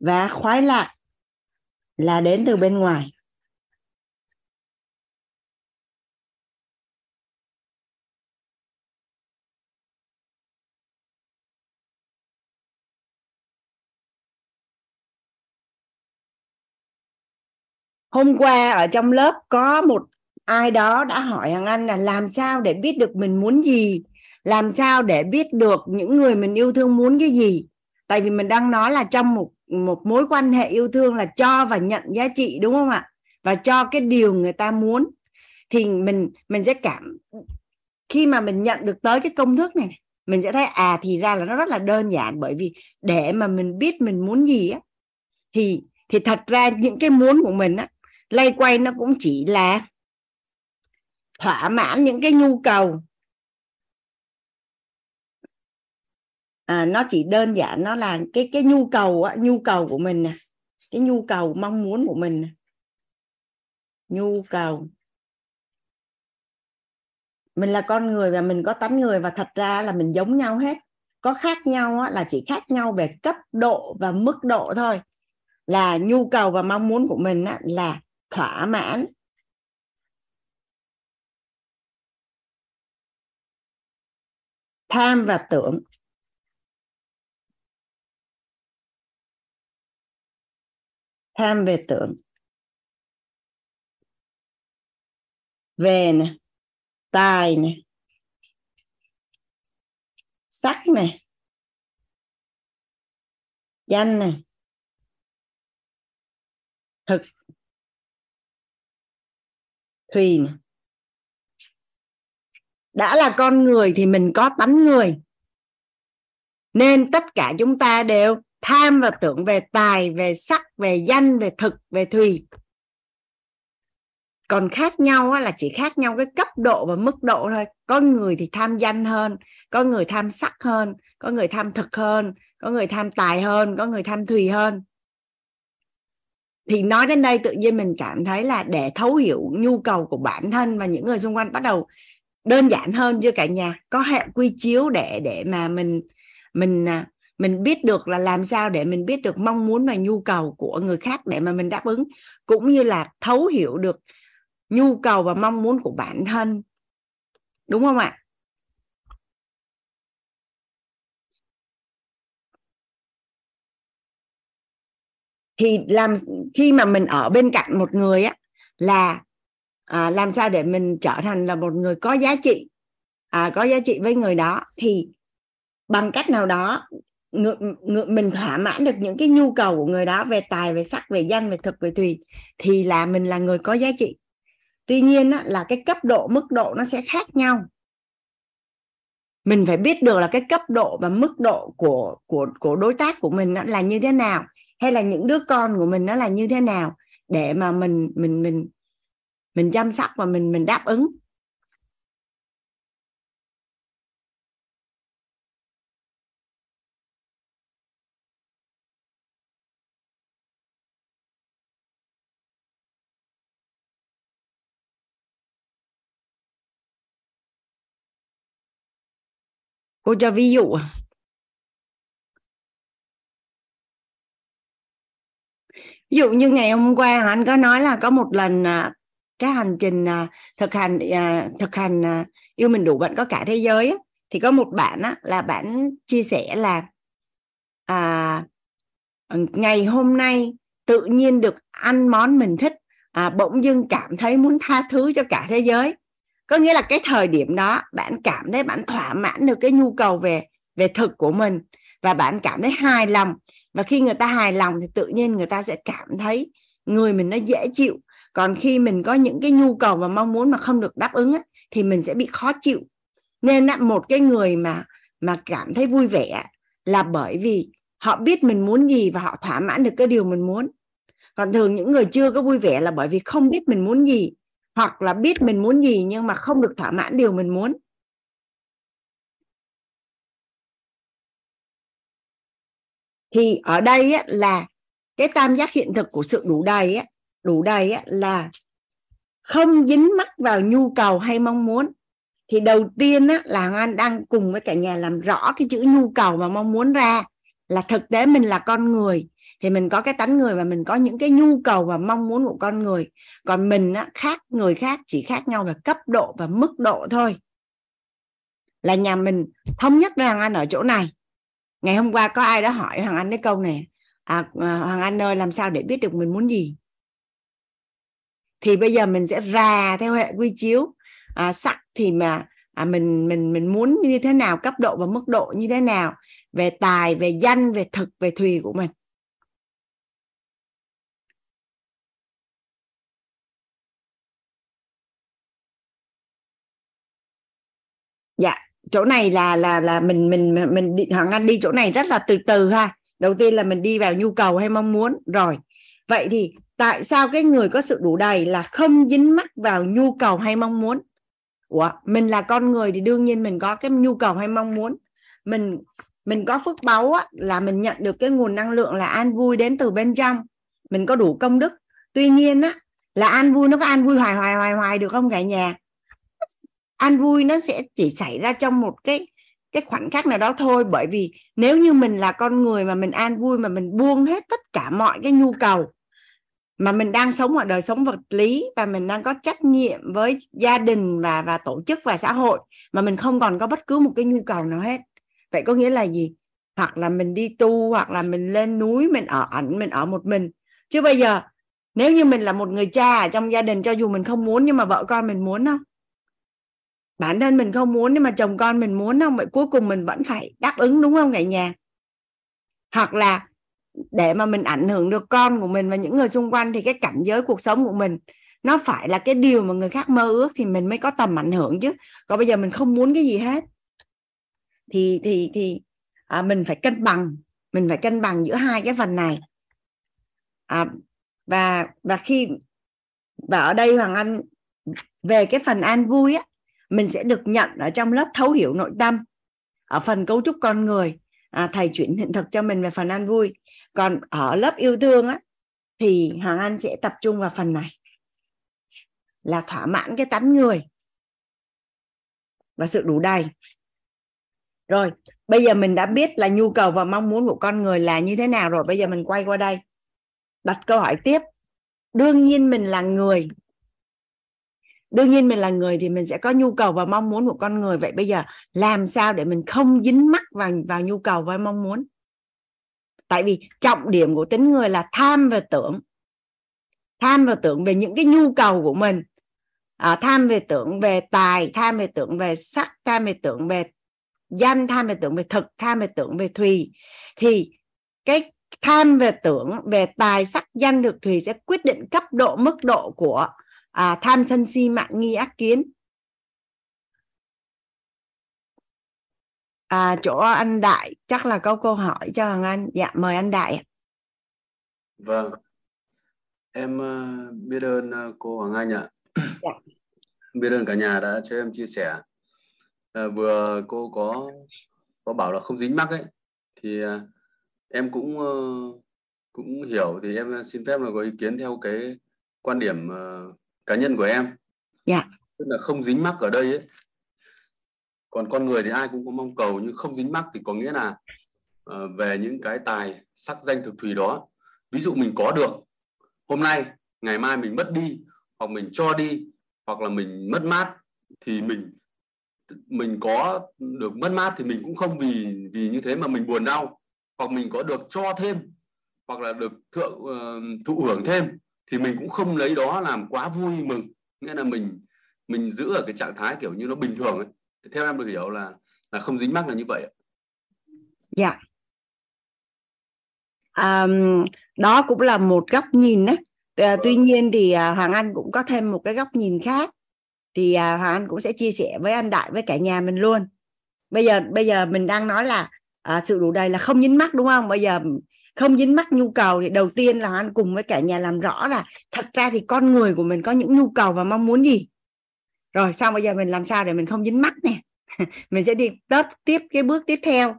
Và khoái lạc là đến từ bên ngoài. Hôm qua ở trong lớp có một ai đó đã hỏi hằng anh là làm sao để biết được mình muốn gì? Làm sao để biết được những người mình yêu thương muốn cái gì? Tại vì mình đang nói là trong một một mối quan hệ yêu thương là cho và nhận giá trị, đúng không ạ? Và cho cái điều người ta muốn. Thì mình mình sẽ cảm, khi mà mình nhận được tới cái công thức này, mình sẽ thấy à thì ra là nó rất là đơn giản. Bởi vì để mà mình biết mình muốn gì á, thì thì thật ra những cái muốn của mình á lay quay nó cũng chỉ là thỏa mãn những cái nhu cầu. À, nó chỉ đơn giản nó là cái cái nhu cầu á, nhu cầu của mình nè cái nhu cầu mong muốn của mình nè. nhu cầu. Mình là con người và mình có tánh người và thật ra là mình giống nhau hết. Có khác nhau á, là chỉ khác nhau về cấp độ và mức độ thôi. Là nhu cầu và mong muốn của mình á, là thỏa mãn. Tham và tưởng. Tham về tưởng về nè tài nè sắc nè danh nè thực thùy nè đã là con người thì mình có tánh người. Nên tất cả chúng ta đều tham và tưởng về tài, về sắc về danh, về thực, về thùy. Còn khác nhau là chỉ khác nhau cái cấp độ và mức độ thôi. Có người thì tham danh hơn, có người tham sắc hơn, có người tham thực hơn, có người tham tài hơn, có người tham thùy hơn. Thì nói đến đây tự nhiên mình cảm thấy là để thấu hiểu nhu cầu của bản thân và những người xung quanh bắt đầu đơn giản hơn chưa cả nhà. Có hệ quy chiếu để để mà mình mình à, mình biết được là làm sao để mình biết được mong muốn và nhu cầu của người khác để mà mình đáp ứng cũng như là thấu hiểu được nhu cầu và mong muốn của bản thân. Đúng không ạ? Thì làm khi mà mình ở bên cạnh một người á là à, làm sao để mình trở thành là một người có giá trị à, có giá trị với người đó thì bằng cách nào đó ngự, ngự, mình thỏa mãn được những cái nhu cầu của người đó về tài về sắc về danh về thực về tùy thì là mình là người có giá trị. Tuy nhiên á, là cái cấp độ mức độ nó sẽ khác nhau. Mình phải biết được là cái cấp độ và mức độ của của của đối tác của mình là như thế nào hay là những đứa con của mình nó là như thế nào để mà mình mình mình mình chăm sóc và mình mình đáp ứng. Cô cho ví dụ à? ví dụ như ngày hôm qua anh có nói là có một lần à, cái hành trình à, thực hành thực hành yêu mình đủ bạn có cả thế giới thì có một bạn á, là bạn chia sẻ là à, ngày hôm nay tự nhiên được ăn món mình thích à, bỗng dưng cảm thấy muốn tha thứ cho cả thế giới có nghĩa là cái thời điểm đó bạn cảm thấy bạn thỏa mãn được cái nhu cầu về về thực của mình và bạn cảm thấy hài lòng. Và khi người ta hài lòng thì tự nhiên người ta sẽ cảm thấy người mình nó dễ chịu. Còn khi mình có những cái nhu cầu và mong muốn mà không được đáp ứng ấy, thì mình sẽ bị khó chịu. Nên một cái người mà mà cảm thấy vui vẻ là bởi vì họ biết mình muốn gì và họ thỏa mãn được cái điều mình muốn. Còn thường những người chưa có vui vẻ là bởi vì không biết mình muốn gì hoặc là biết mình muốn gì nhưng mà không được thỏa mãn điều mình muốn. Thì ở đây á, là cái tam giác hiện thực của sự đủ đầy á, đủ đầy á, là không dính mắc vào nhu cầu hay mong muốn. Thì đầu tiên á, là Hoàng Anh đang cùng với cả nhà làm rõ cái chữ nhu cầu và mong muốn ra là thực tế mình là con người thì mình có cái tánh người và mình có những cái nhu cầu và mong muốn của con người. Còn mình á, khác người khác chỉ khác nhau về cấp độ và mức độ thôi. Là nhà mình thống nhất với Hoàng Anh ở chỗ này. Ngày hôm qua có ai đó hỏi Hoàng Anh cái câu này à, à, Hoàng Anh ơi làm sao để biết được mình muốn gì? Thì bây giờ mình sẽ ra theo hệ quy chiếu. À, sắc thì mà à, mình mình mình muốn như thế nào cấp độ và mức độ như thế nào về tài về danh về thực về thùy của mình. Dạ chỗ này là là là mình mình mình đi, hoàng anh đi chỗ này rất là từ từ ha. Đầu tiên là mình đi vào nhu cầu hay mong muốn rồi. Vậy thì tại sao cái người có sự đủ đầy là không dính mắc vào nhu cầu hay mong muốn? Ủa, mình là con người thì đương nhiên mình có cái nhu cầu hay mong muốn. Mình mình có phước báu á, là mình nhận được cái nguồn năng lượng là an vui đến từ bên trong. Mình có đủ công đức. Tuy nhiên á là an vui nó có an vui hoài hoài hoài hoài được không cả nhà? An vui nó sẽ chỉ xảy ra trong một cái cái khoảnh khắc nào đó thôi. Bởi vì nếu như mình là con người mà mình an vui, mà mình buông hết tất cả mọi cái nhu cầu mà mình đang sống ở đời sống vật lý và mình đang có trách nhiệm với gia đình và và tổ chức và xã hội mà mình không còn có bất cứ một cái nhu cầu nào hết. Vậy có nghĩa là gì? Hoặc là mình đi tu, hoặc là mình lên núi, mình ở ẩn, mình ở một mình. Chứ bây giờ, nếu như mình là một người cha ở trong gia đình cho dù mình không muốn, nhưng mà vợ con mình muốn không bản thân mình không muốn nhưng mà chồng con mình muốn không vậy cuối cùng mình vẫn phải đáp ứng đúng không cả nhà? Hoặc là để mà mình ảnh hưởng được con của mình và những người xung quanh thì cái cảnh giới cuộc sống của mình nó phải là cái điều mà người khác mơ ước thì mình mới có tầm ảnh hưởng chứ. Còn bây giờ mình không muốn cái gì hết. Thì thì thì à, mình phải cân bằng mình phải cân bằng giữa hai cái phần này. À, và và khi và ở đây hoàng anh về cái phần an vui á mình sẽ được nhận ở trong lớp thấu hiểu nội tâm. Ở phần cấu trúc con người à, thầy chuyển hiện thực cho mình về phần an vui. Còn ở lớp yêu thương á thì hoàng anh sẽ tập trung vào phần này. Là thỏa mãn cái tánh người và sự đủ đầy. Rồi bây giờ mình đã biết là nhu cầu và mong muốn của con người là như thế nào rồi. Bây giờ mình quay qua đây đặt câu hỏi tiếp. Đương nhiên mình là người đương nhiên mình là người thì mình sẽ có nhu cầu và mong muốn của con người. Vậy bây giờ làm sao để mình không dính mắc vào vào nhu cầu và mong muốn? Tại vì trọng điểm của tính người là tham và tưởng. Tham và tưởng về những cái nhu cầu của mình. À, tham về tưởng về tài tham về tưởng về sắc tham về tưởng về danh tham về tưởng về thực tham về tưởng về thùy. Thì cái tham về tưởng về tài sắc danh được thùy sẽ quyết định cấp độ mức độ của à, tham sân si mạng nghi ác kiến. À, chỗ anh đại chắc là có câu hỏi cho hoàng anh. Dạ mời anh đại vâng. Em uh, biết ơn uh, cô hoàng anh ạ. Dạ. *clears throat* biết ơn cả nhà đã cho em chia sẻ. À, vừa cô có có bảo là không dính mắc ấy thì à, em cũng cũng hiểu. Thì em xin phép là có ý kiến theo cái quan điểm uh, cá nhân của em. Dạ. Tức là không dính mắc ở đây ấy. Còn con người thì ai cũng có mong cầu nhưng không dính mắc thì có nghĩa là uh, về những cái tài sắc danh thực thùy đó ví dụ mình có được hôm nay ngày mai mình mất đi hoặc mình cho đi hoặc là mình mất mát thì mình mình có được mất mát thì mình cũng không vì vì như thế mà mình buồn đau. Hoặc mình có được cho thêm hoặc là được thượng uh, thụ hưởng thêm thì mình cũng không lấy đó làm quá vui mừng. Nghĩa là mình mình giữ ở cái trạng thái kiểu như nó bình thường ấy. theo em được hiểu là là không dính mắc là như vậy dạ. Um, đó cũng là một góc nhìn đấy à, tuy nhiên thì à, hoàng anh cũng có thêm một cái góc nhìn khác. Thì à, hoàng anh cũng sẽ chia sẻ với anh đại với cả nhà mình luôn. Bây giờ bây giờ mình đang nói là à, sự đủ đầy là không dính mắc đúng không? Bây giờ không dính mắc nhu cầu thì đầu tiên là anh cùng với cả nhà làm rõ là thật ra thì con người của mình có những nhu cầu và mong muốn gì. Rồi xong bây giờ mình làm sao để mình không dính mắc nè? *laughs* Mình sẽ đi tiếp tiếp cái bước tiếp theo.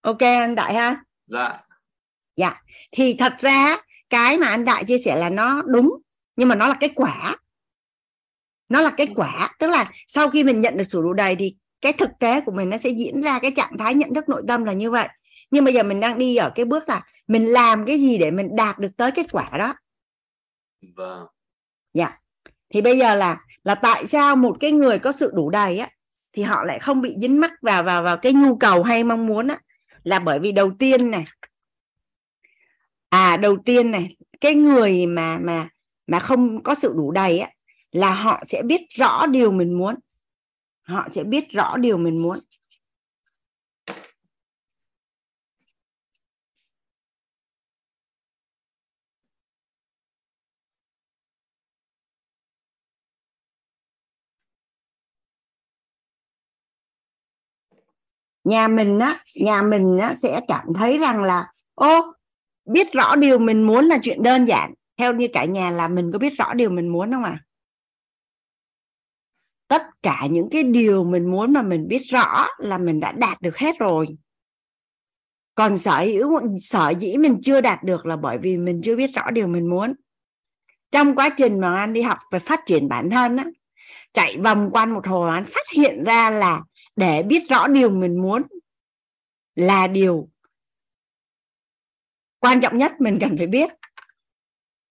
Ok anh đại ha? Dạ. Dạ. Thì thật ra cái mà anh đại chia sẻ là nó đúng nhưng mà nó là kết quả. Nó là kết quả. Tức là sau khi mình nhận được sự đủ đầy thì cái thực tế của mình nó sẽ diễn ra cái trạng thái nhận thức nội tâm là như vậy nhưng bây giờ mình đang đi ở cái bước là mình làm cái gì để mình đạt được tới kết quả đó. Vâng. Dạ. Thì bây giờ là là tại sao một cái người có sự đủ đầy á thì họ lại không bị dính mắc vào vào vào cái nhu cầu hay mong muốn á? Là bởi vì đầu tiên này à đầu tiên này cái người mà mà mà không có sự đủ đầy á là họ sẽ biết rõ điều mình muốn. Họ sẽ biết rõ điều mình muốn nhà mình á, nhà mình á sẽ cảm thấy rằng là, ô, biết rõ điều mình muốn là chuyện đơn giản. Theo như cả nhà là mình có biết rõ điều mình muốn không ạ? À? tất cả những cái điều mình muốn mà mình biết rõ là mình đã đạt được hết rồi. Còn sở hữu, sở dĩ mình chưa đạt được là bởi vì mình chưa biết rõ điều mình muốn. Trong quá trình mà anh đi học về phát triển bản thân á, chạy vòng quanh một hồi anh phát hiện ra là để biết rõ điều mình muốn là điều quan trọng nhất mình cần phải biết.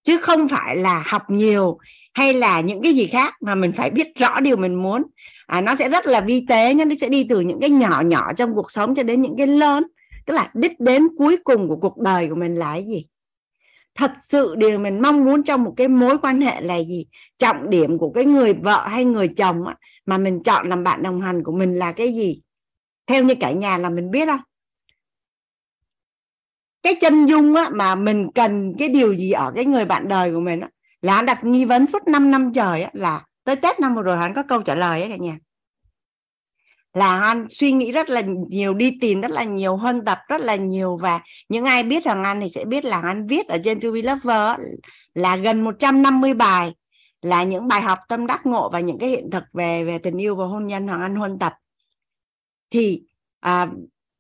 Chứ không phải là học nhiều hay là những cái gì khác mà mình phải biết rõ điều mình muốn. À, nó sẽ rất là vi tế nhé nó sẽ đi từ những cái nhỏ nhỏ trong cuộc sống cho đến những cái lớn. Tức là đích đến cuối cùng của cuộc đời của mình là cái gì? Thật sự điều mình mong muốn trong một cái mối quan hệ là gì? Trọng điểm của cái người vợ hay người chồng á, mà mình chọn làm bạn đồng hành của mình là cái gì? Theo như cả nhà là mình biết không cái chân dung á, mà mình cần cái điều gì ở cái người bạn đời của mình á, là anh đặt nghi vấn suốt 5 năm trời á, là tới Tết năm vừa rồi hắn có câu trả lời á cả nhà. Là anh suy nghĩ rất là nhiều đi tìm rất là nhiều hơn tập rất là nhiều và những ai biết rằng anh thì sẽ biết là anh viết ở trên To Be Lover là gần 150 bài là những bài học tâm đắc ngộ và những cái hiện thực về về tình yêu và hôn nhân hoàng anh huân tập. Thì à,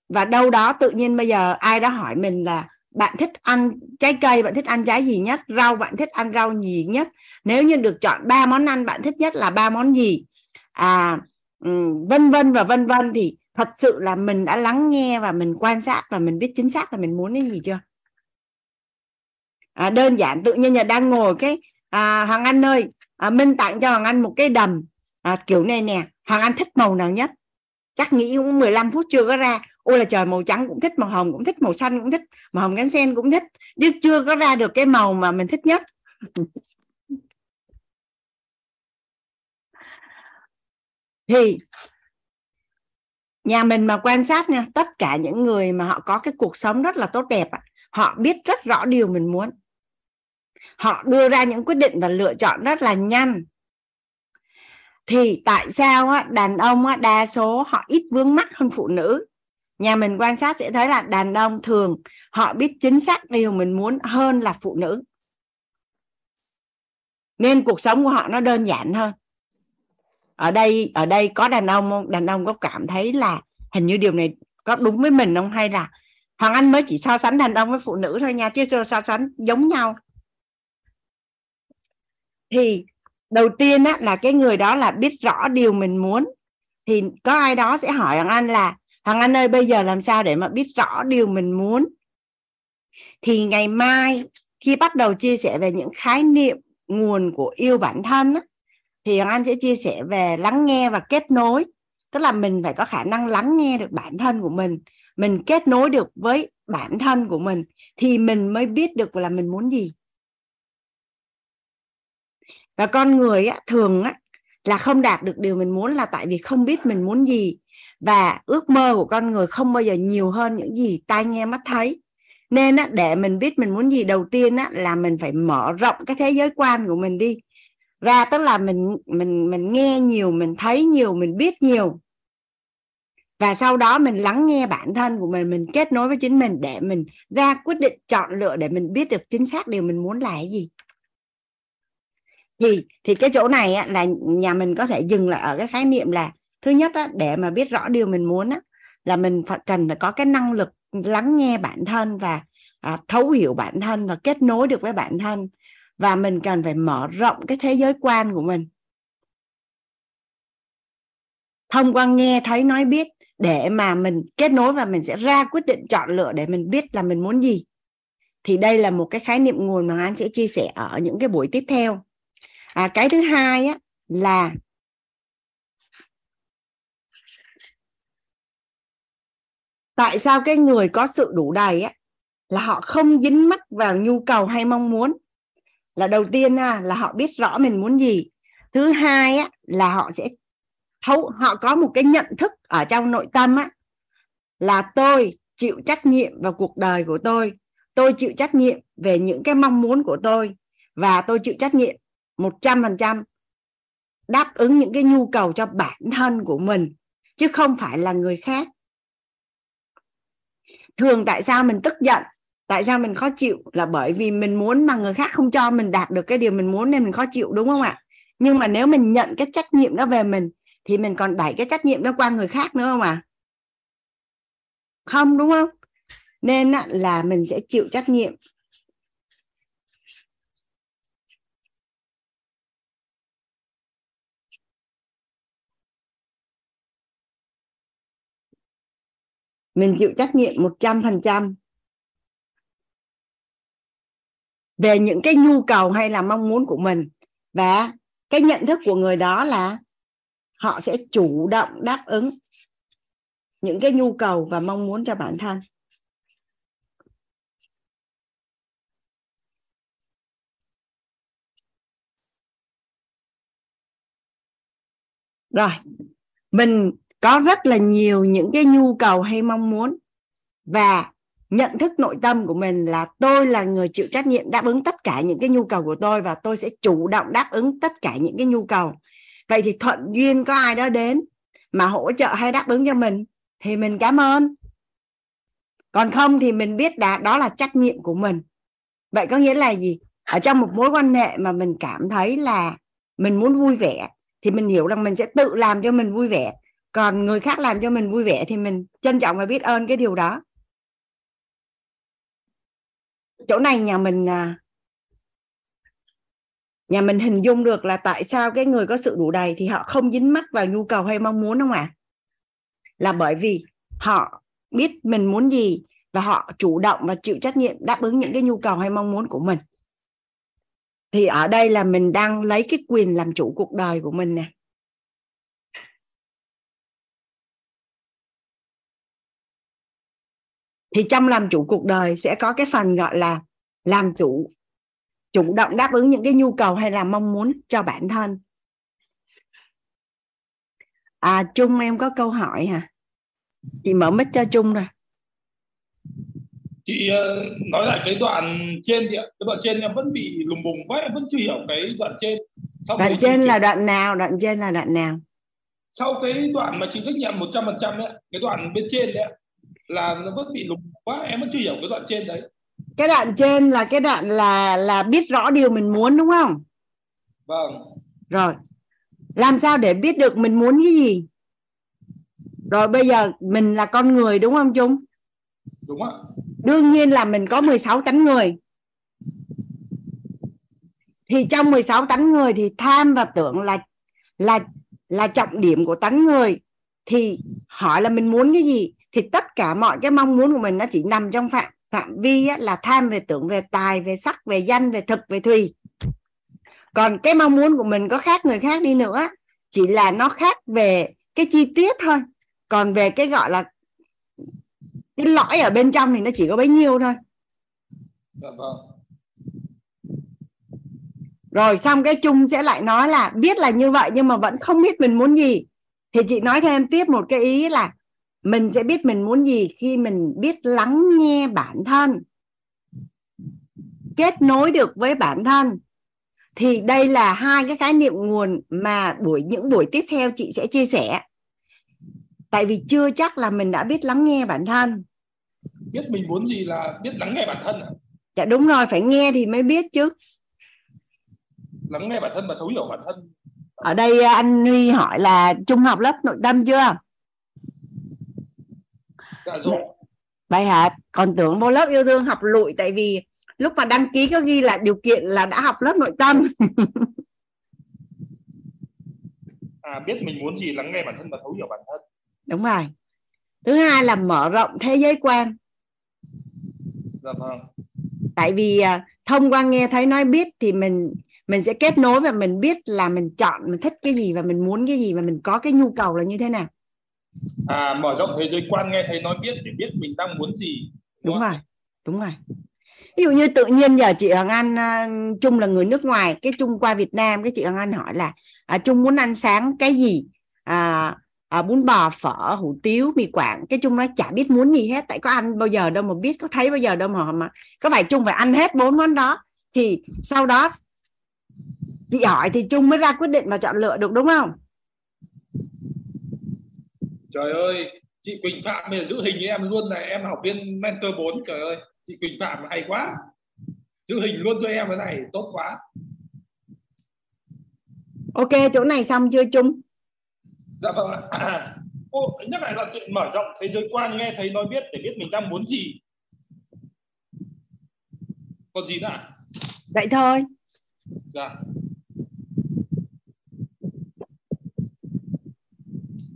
và đâu đó tự nhiên bây giờ ai đó hỏi mình là bạn thích ăn trái cây bạn thích ăn trái gì nhất? Rau bạn thích ăn rau gì nhất? Nếu như được chọn ba món ăn bạn thích nhất là ba món gì? À ừ, vân vân và vân vân thì thật sự là mình đã lắng nghe và mình quan sát và mình biết chính xác là mình muốn cái gì chưa? À, đơn giản tự nhiên là đang ngồi cái à, hoàng anh ơi à, minh tặng cho hoàng anh một cái đầm. À, kiểu này nè hoàng anh thích màu nào nhất? Chắc nghĩ cũng 15 phút chưa có ra. Ôi là trời màu trắng cũng thích màu hồng cũng thích màu xanh cũng thích màu hồng cánh sen cũng thích. Nhưng chưa có ra được cái màu mà mình thích nhất. *laughs* Thì nhà mình mà quan sát nha tất cả những người mà họ có cái cuộc sống rất là tốt đẹp họ biết rất rõ điều mình muốn họ đưa ra những quyết định và lựa chọn rất là nhanh. Thì tại sao á, đàn ông á, đa số họ ít vướng mắc hơn phụ nữ? Nhà mình quan sát sẽ thấy là đàn ông thường họ biết chính xác điều mình muốn hơn là phụ nữ. Nên cuộc sống của họ nó đơn giản hơn. Ở đây ở đây có đàn ông không? Đàn ông có cảm thấy là hình như điều này có đúng với mình không? Hay là hoàng anh mới chỉ so sánh đàn ông với phụ nữ thôi nha chứ chưa so sánh giống nhau thì đầu tiên á, là cái người đó là biết rõ điều mình muốn. Thì có ai đó sẽ hỏi hoàng anh là hoàng anh ơi bây giờ làm sao để mà biết rõ điều mình muốn? Thì ngày mai khi bắt đầu chia sẻ về những khái niệm nguồn của yêu bản thân á, thì hoàng anh sẽ chia sẻ về lắng nghe và kết nối. Tức là mình phải có khả năng lắng nghe được bản thân của mình mình kết nối được với bản thân của mình thì mình mới biết được là mình muốn gì và con người á, thường á, là không đạt được điều mình muốn là tại vì không biết mình muốn gì. Và ước mơ của con người không bao giờ nhiều hơn những gì tai nghe mắt thấy. Nên á, để mình biết mình muốn gì đầu tiên á, là mình phải mở rộng cái thế giới quan của mình đi. Ra tức là mình mình mình nghe nhiều mình thấy nhiều mình biết nhiều. Và sau đó mình lắng nghe bản thân của mình mình kết nối với chính mình để mình ra quyết định chọn lựa để mình biết được chính xác điều mình muốn là cái gì thì thì cái chỗ này á, là nhà mình có thể dừng lại ở cái khái niệm là thứ nhất á, để mà biết rõ điều mình muốn á, là mình phải cần phải có cái năng lực lắng nghe bản thân và à, thấu hiểu bản thân và kết nối được với bản thân. Và mình cần phải mở rộng cái thế giới quan của mình. Thông qua nghe thấy nói biết để mà mình kết nối và mình sẽ ra quyết định chọn lựa để mình biết là mình muốn gì. Thì đây là một cái khái niệm nguồn mà anh sẽ chia sẻ ở những cái buổi tiếp theo à, cái thứ hai á là tại sao cái người có sự đủ đầy á là họ không dính mắc vào nhu cầu hay mong muốn? Là đầu tiên à, là họ biết rõ mình muốn gì. Thứ hai á là họ sẽ thấu họ có một cái nhận thức ở trong nội tâm á là tôi chịu trách nhiệm vào cuộc đời của tôi. Tôi chịu trách nhiệm về những cái mong muốn của tôi và tôi chịu trách nhiệm một trăm phần trăm đáp ứng những cái nhu cầu cho bản thân của mình, chứ không phải là người khác. Thường tại sao mình tức giận, tại sao mình khó chịu là bởi vì mình muốn mà người khác không cho mình đạt được cái điều mình muốn nên mình khó chịu, đúng không ạ? Nhưng mà nếu mình nhận cái trách nhiệm đó về mình, thì mình còn đẩy cái trách nhiệm đó qua người khác nữa không ạ? Không, đúng không? Nên là mình sẽ chịu trách nhiệm. Mình chịu trách nhiệm một trăm phần trăm. Về những cái nhu cầu hay là mong muốn của mình. Và cái nhận thức của người đó là họ sẽ chủ động đáp ứng những cái nhu cầu và mong muốn cho bản thân. Rồi, mình có rất là nhiều những cái nhu cầu hay mong muốn. Và nhận thức nội tâm của mình là tôi là người chịu trách nhiệm đáp ứng tất cả những cái nhu cầu của tôi và tôi sẽ chủ động đáp ứng tất cả những cái nhu cầu. Vậy thì thuận duyên có ai đó đến mà hỗ trợ hay đáp ứng cho mình thì mình cảm ơn. Còn không thì mình biết đã, đó là trách nhiệm của mình. Vậy có nghĩa là gì? Ở trong một mối quan hệ mà mình cảm thấy là mình muốn vui vẻ thì mình hiểu rằng mình sẽ tự làm cho mình vui vẻ còn người khác làm cho mình vui vẻ thì mình trân trọng và biết ơn cái điều đó. Chỗ này nhà mình à, nhà mình hình dung được là tại sao cái người có sự đủ đầy thì họ không dính mắc vào nhu cầu hay mong muốn không ạ? À? là bởi vì họ biết mình muốn gì và họ chủ động và chịu trách nhiệm đáp ứng những cái nhu cầu hay mong muốn của mình. Thì ở đây là mình đang lấy cái quyền làm chủ cuộc đời của mình nè. Thì trong làm chủ cuộc đời sẽ có cái phần gọi là làm chủ chủ động đáp ứng những cái nhu cầu hay là mong muốn cho bản thân. À trung em có câu hỏi hả? Chị mở mic cho trung rồi. Chị uh, nói lại cái đoạn trên thì cái đoạn trên em vẫn bị lùng bùng quá em vẫn chưa hiểu cái đoạn trên. Sau đoạn trên chị... là đoạn nào? Đoạn trên là đoạn nào? Sau cái đoạn mà chị trách nhiệm một trăm phần trăm đấy cái đoạn bên trên đấy là nó vẫn bị lùng quá em vẫn chưa hiểu cái đoạn trên đấy. Cái đoạn trên là cái đoạn là là biết rõ điều mình muốn đúng không? Vâng. Rồi. Làm sao để biết được mình muốn cái gì? Rồi bây giờ mình là con người đúng không Trung? Đúng ạ. Đương nhiên là mình có 16 tánh người. Thì trong 16 tánh người thì tham và tưởng là là là trọng điểm của tánh người. Thì hỏi là mình muốn cái gì thì tất cả mọi cái mong muốn của mình nó chỉ nằm trong phạm phạm vi á, là tham về tưởng về tài về sắc về danh về thực về thùy. Còn cái mong muốn của mình có khác người khác đi nữa chỉ là nó khác về cái chi tiết thôi. Còn về cái gọi là cái lõi ở bên trong thì nó chỉ có bấy nhiêu thôi. Dạ vâng. rồi xong cái chung sẽ lại nói là biết là như vậy nhưng mà vẫn không biết mình muốn gì. Thì chị nói thêm tiếp một cái ý là mình sẽ biết mình muốn gì khi mình biết lắng nghe bản thân. Kết nối được với bản thân. Thì đây là hai cái khái niệm nguồn mà buổi những buổi tiếp theo chị sẽ chia sẻ. Tại vì chưa chắc là mình đã biết lắng nghe bản thân. Biết mình muốn gì là biết lắng nghe bản thân à? dạ đúng rồi phải nghe thì mới biết chứ. Lắng nghe bản thân và thấu hiểu bản thân. Ở đây anh Huy hỏi là trung học lớp nội tâm chưa dạ rồi vậy hả còn tưởng vô lớp yêu thương học lụi tại vì lúc mà đăng ký có ghi là điều kiện là đã học lớp nội tâm. *laughs* À biết mình muốn gì lắng nghe bản thân và thấu hiểu bản thân. Đúng rồi. Thứ hai là mở rộng thế giới quan. Dạ vâng. Tại vì à, thông qua nghe thấy nói biết thì mình mình sẽ kết nối và mình biết là mình chọn mình thích cái gì và mình muốn cái gì và mình có cái nhu cầu là như thế nào à mở rộng thế giới quan nghe thấy nói biết để biết mình đang muốn gì đúng, đúng rồi đúng rồi. Ví dụ như tự nhiên giờ chị Hoàng Anh uh, Trung là người nước ngoài cái Trung qua Việt Nam cái chị Hoàng Anh hỏi là à, Trung muốn ăn sáng cái gì? À, à, bún bò phở hủ tiếu mì quảng. Cái Trung nói chả biết muốn gì hết tại có ăn bao giờ đâu mà biết có thấy bao giờ đâu mà mà có phải Trung phải ăn hết bốn món đó. Thì sau đó chị hỏi thì Trung mới ra quyết định và chọn lựa được đúng không trời ơi chị Quỳnh Phạm bây giờ giữ hình với em luôn này em học viên mentor 4 trời ơi chị Quỳnh Phạm hay quá. Giữ hình luôn cho em cái này tốt quá. Ok chỗ này xong chưa Trung dạ vâng ạ. À, ô, nhắc lại là chuyện mở rộng thế giới quan nghe thấy nói biết để biết mình đang muốn gì. Còn gì nữa vậy thôi. Dạ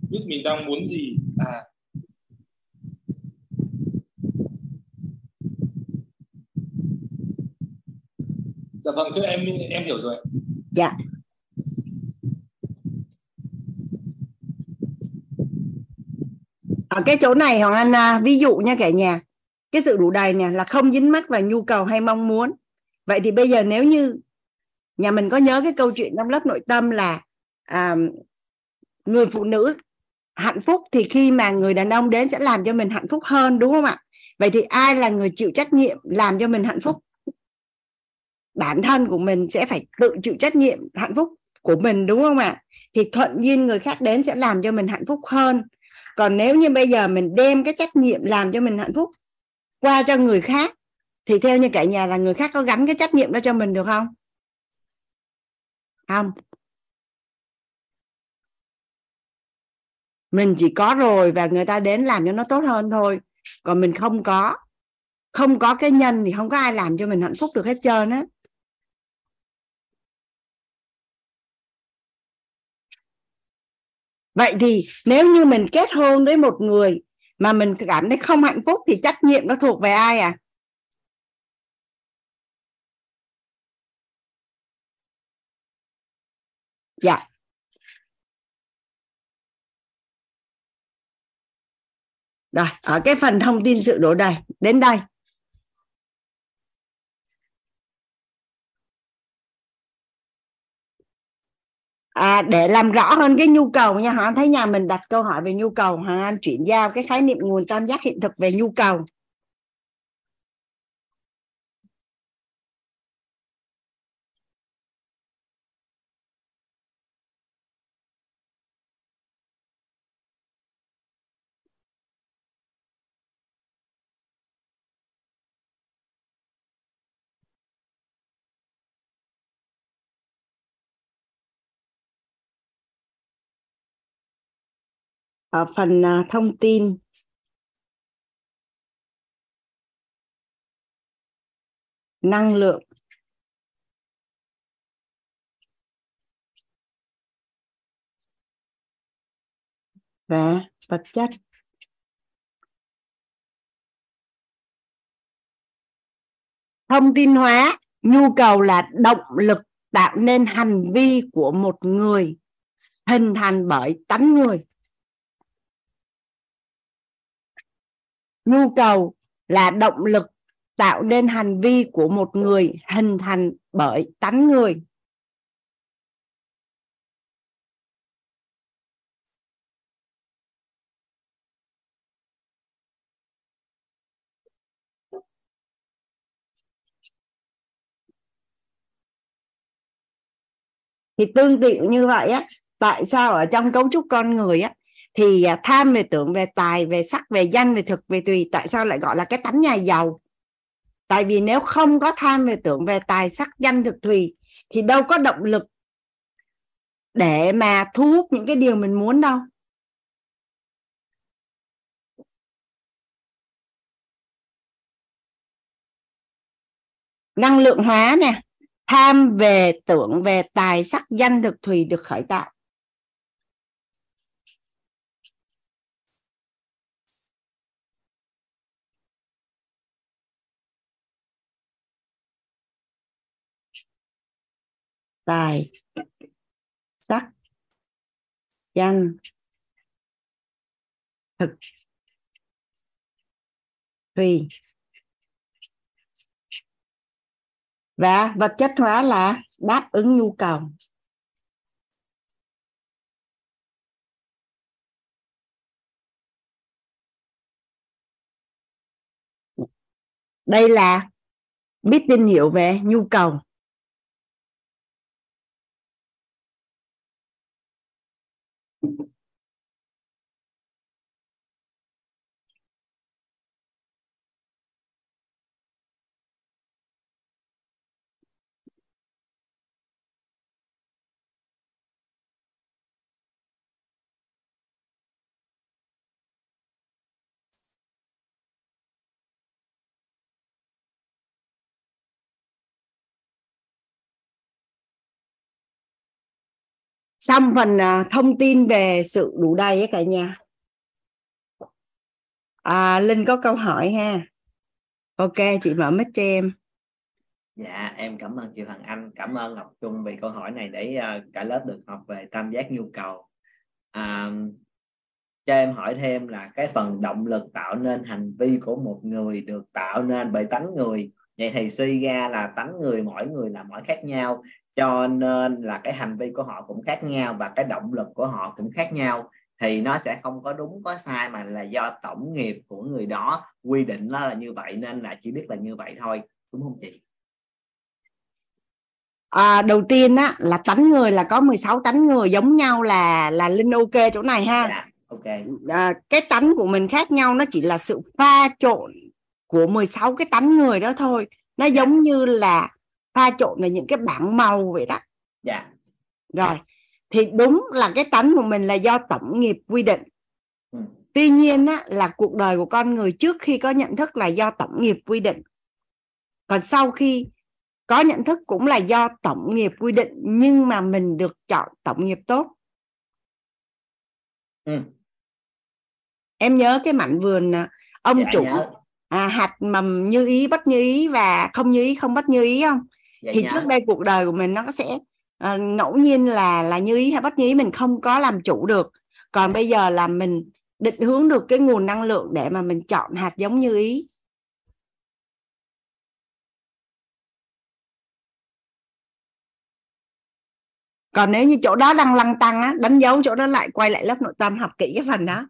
biết mình đang muốn gì? À. Dạ vâng thưa em em hiểu rồi dạ. Ở cái chỗ này hoàng anh à, ví dụ nha cả nhà. Cái sự đủ đầy nè là không dính mắc vào nhu cầu hay mong muốn. Vậy thì bây giờ nếu như nhà mình có nhớ cái câu chuyện trong lớp nội tâm là à, người phụ nữ hạnh phúc thì khi mà người đàn ông đến sẽ làm cho mình hạnh phúc hơn, đúng không ạ? Vậy thì ai là người chịu trách nhiệm làm cho mình hạnh phúc? Bản thân của mình sẽ phải tự chịu trách nhiệm hạnh phúc của mình, đúng không ạ? Thì thuận duyên người khác đến sẽ làm cho mình hạnh phúc hơn. Còn nếu như bây giờ mình đem cái trách nhiệm làm cho mình hạnh phúc qua cho người khác, thì theo như cả nhà là người khác có gắn cái trách nhiệm đó cho mình được không? Không. Mình chỉ có rồi và người ta đến làm cho nó tốt hơn thôi. Còn mình không có. Không có cái nhân thì không có ai làm cho mình hạnh phúc được hết trơn á. Vậy thì nếu như mình kết hôn với một người mà mình cảm thấy không hạnh phúc thì trách nhiệm nó thuộc về ai à? Dạ. Rồi ở cái phần thông tin sự đổ đây đến đây. À, để làm rõ hơn cái nhu cầu nha họ thấy nhà mình đặt câu hỏi về nhu cầu hoàng anh chuyển giao cái khái niệm nguồn tam giác hiện thực về nhu cầu. Ở phần à, thông tin. Năng lượng. Và vật chất. Thông tin hóa, nhu cầu là động lực tạo nên hành vi của một người, hình thành bởi tánh người. Nhu cầu là động lực tạo nên hành vi của một người hình thành bởi tánh người. Thì tương tự như vậy á, tại sao ở trong cấu trúc con người á thì à, tham về tưởng, về tài, về sắc, về danh, về thực, về tùy. Tại sao lại gọi là cái tánh nhà giàu? Tại vì nếu không có tham về tưởng, về tài, sắc, danh, thực, tùy, thì đâu có động lực để mà thu hút những cái điều mình muốn đâu. Năng lượng hóa nè, tham về tưởng, về tài, sắc, danh, thực thùy được khởi tạo. Tài, sắc danh thực, tùy. Và vật chất hóa là đáp ứng nhu cầu. Đây là biết tin hiểu về nhu cầu. Xong phần uh, thông tin về sự đủ đầy ấy cả nhà. À, linh có câu hỏi ha. Ok chị mở mic cho em. Dạ em cảm ơn chị Hoàng Anh. Cảm ơn Ngọc Trung vì câu hỏi này để uh, cả lớp được học về tam giác nhu cầu. À, cho em hỏi thêm là cái phần động lực tạo nên hành vi của một người được tạo nên bởi tánh người. Vậy thì suy ra là tánh người mỗi người là mỗi khác nhau cho nên là cái hành vi của họ cũng khác nhau và cái động lực của họ cũng khác nhau. Thì nó sẽ không có đúng có sai mà là do tổng nghiệp của người đó quy định nó là như vậy nên là chỉ biết là như vậy thôi. Đúng không chị? À, đầu tiên á là tánh người là có 16 tánh người giống nhau là là linh ok chỗ này ha. Dạ, ok. À, cái tánh của mình khác nhau nó chỉ là sự pha trộn của 16 cái tánh người đó thôi. Nó dạ. giống như là pha trộn về những cái bảng màu vậy đó dạ rồi thì đúng là cái tánh của mình là do tổng nghiệp quy định ừ. tuy nhiên á, là cuộc đời của con người trước khi có nhận thức là do tổng nghiệp quy định còn sau khi có nhận thức cũng là do tổng nghiệp quy định nhưng mà mình được chọn tổng nghiệp tốt ừ. em nhớ cái mảnh vườn à, ông dạ, chủ nhớ. à, hạt mầm như ý bất như ý và không như ý không bất như ý không dạ, thì nhớ. trước đây cuộc đời của mình nó sẽ uh, ngẫu nhiên là là như ý hay bất như ý mình không có làm chủ được. Còn bây giờ là mình định hướng được cái nguồn năng lượng để mà mình chọn hạt giống như ý. Còn nếu như chỗ đó đang lăng tăng á đánh dấu chỗ đó lại quay lại lớp nội tâm học kỹ cái phần đó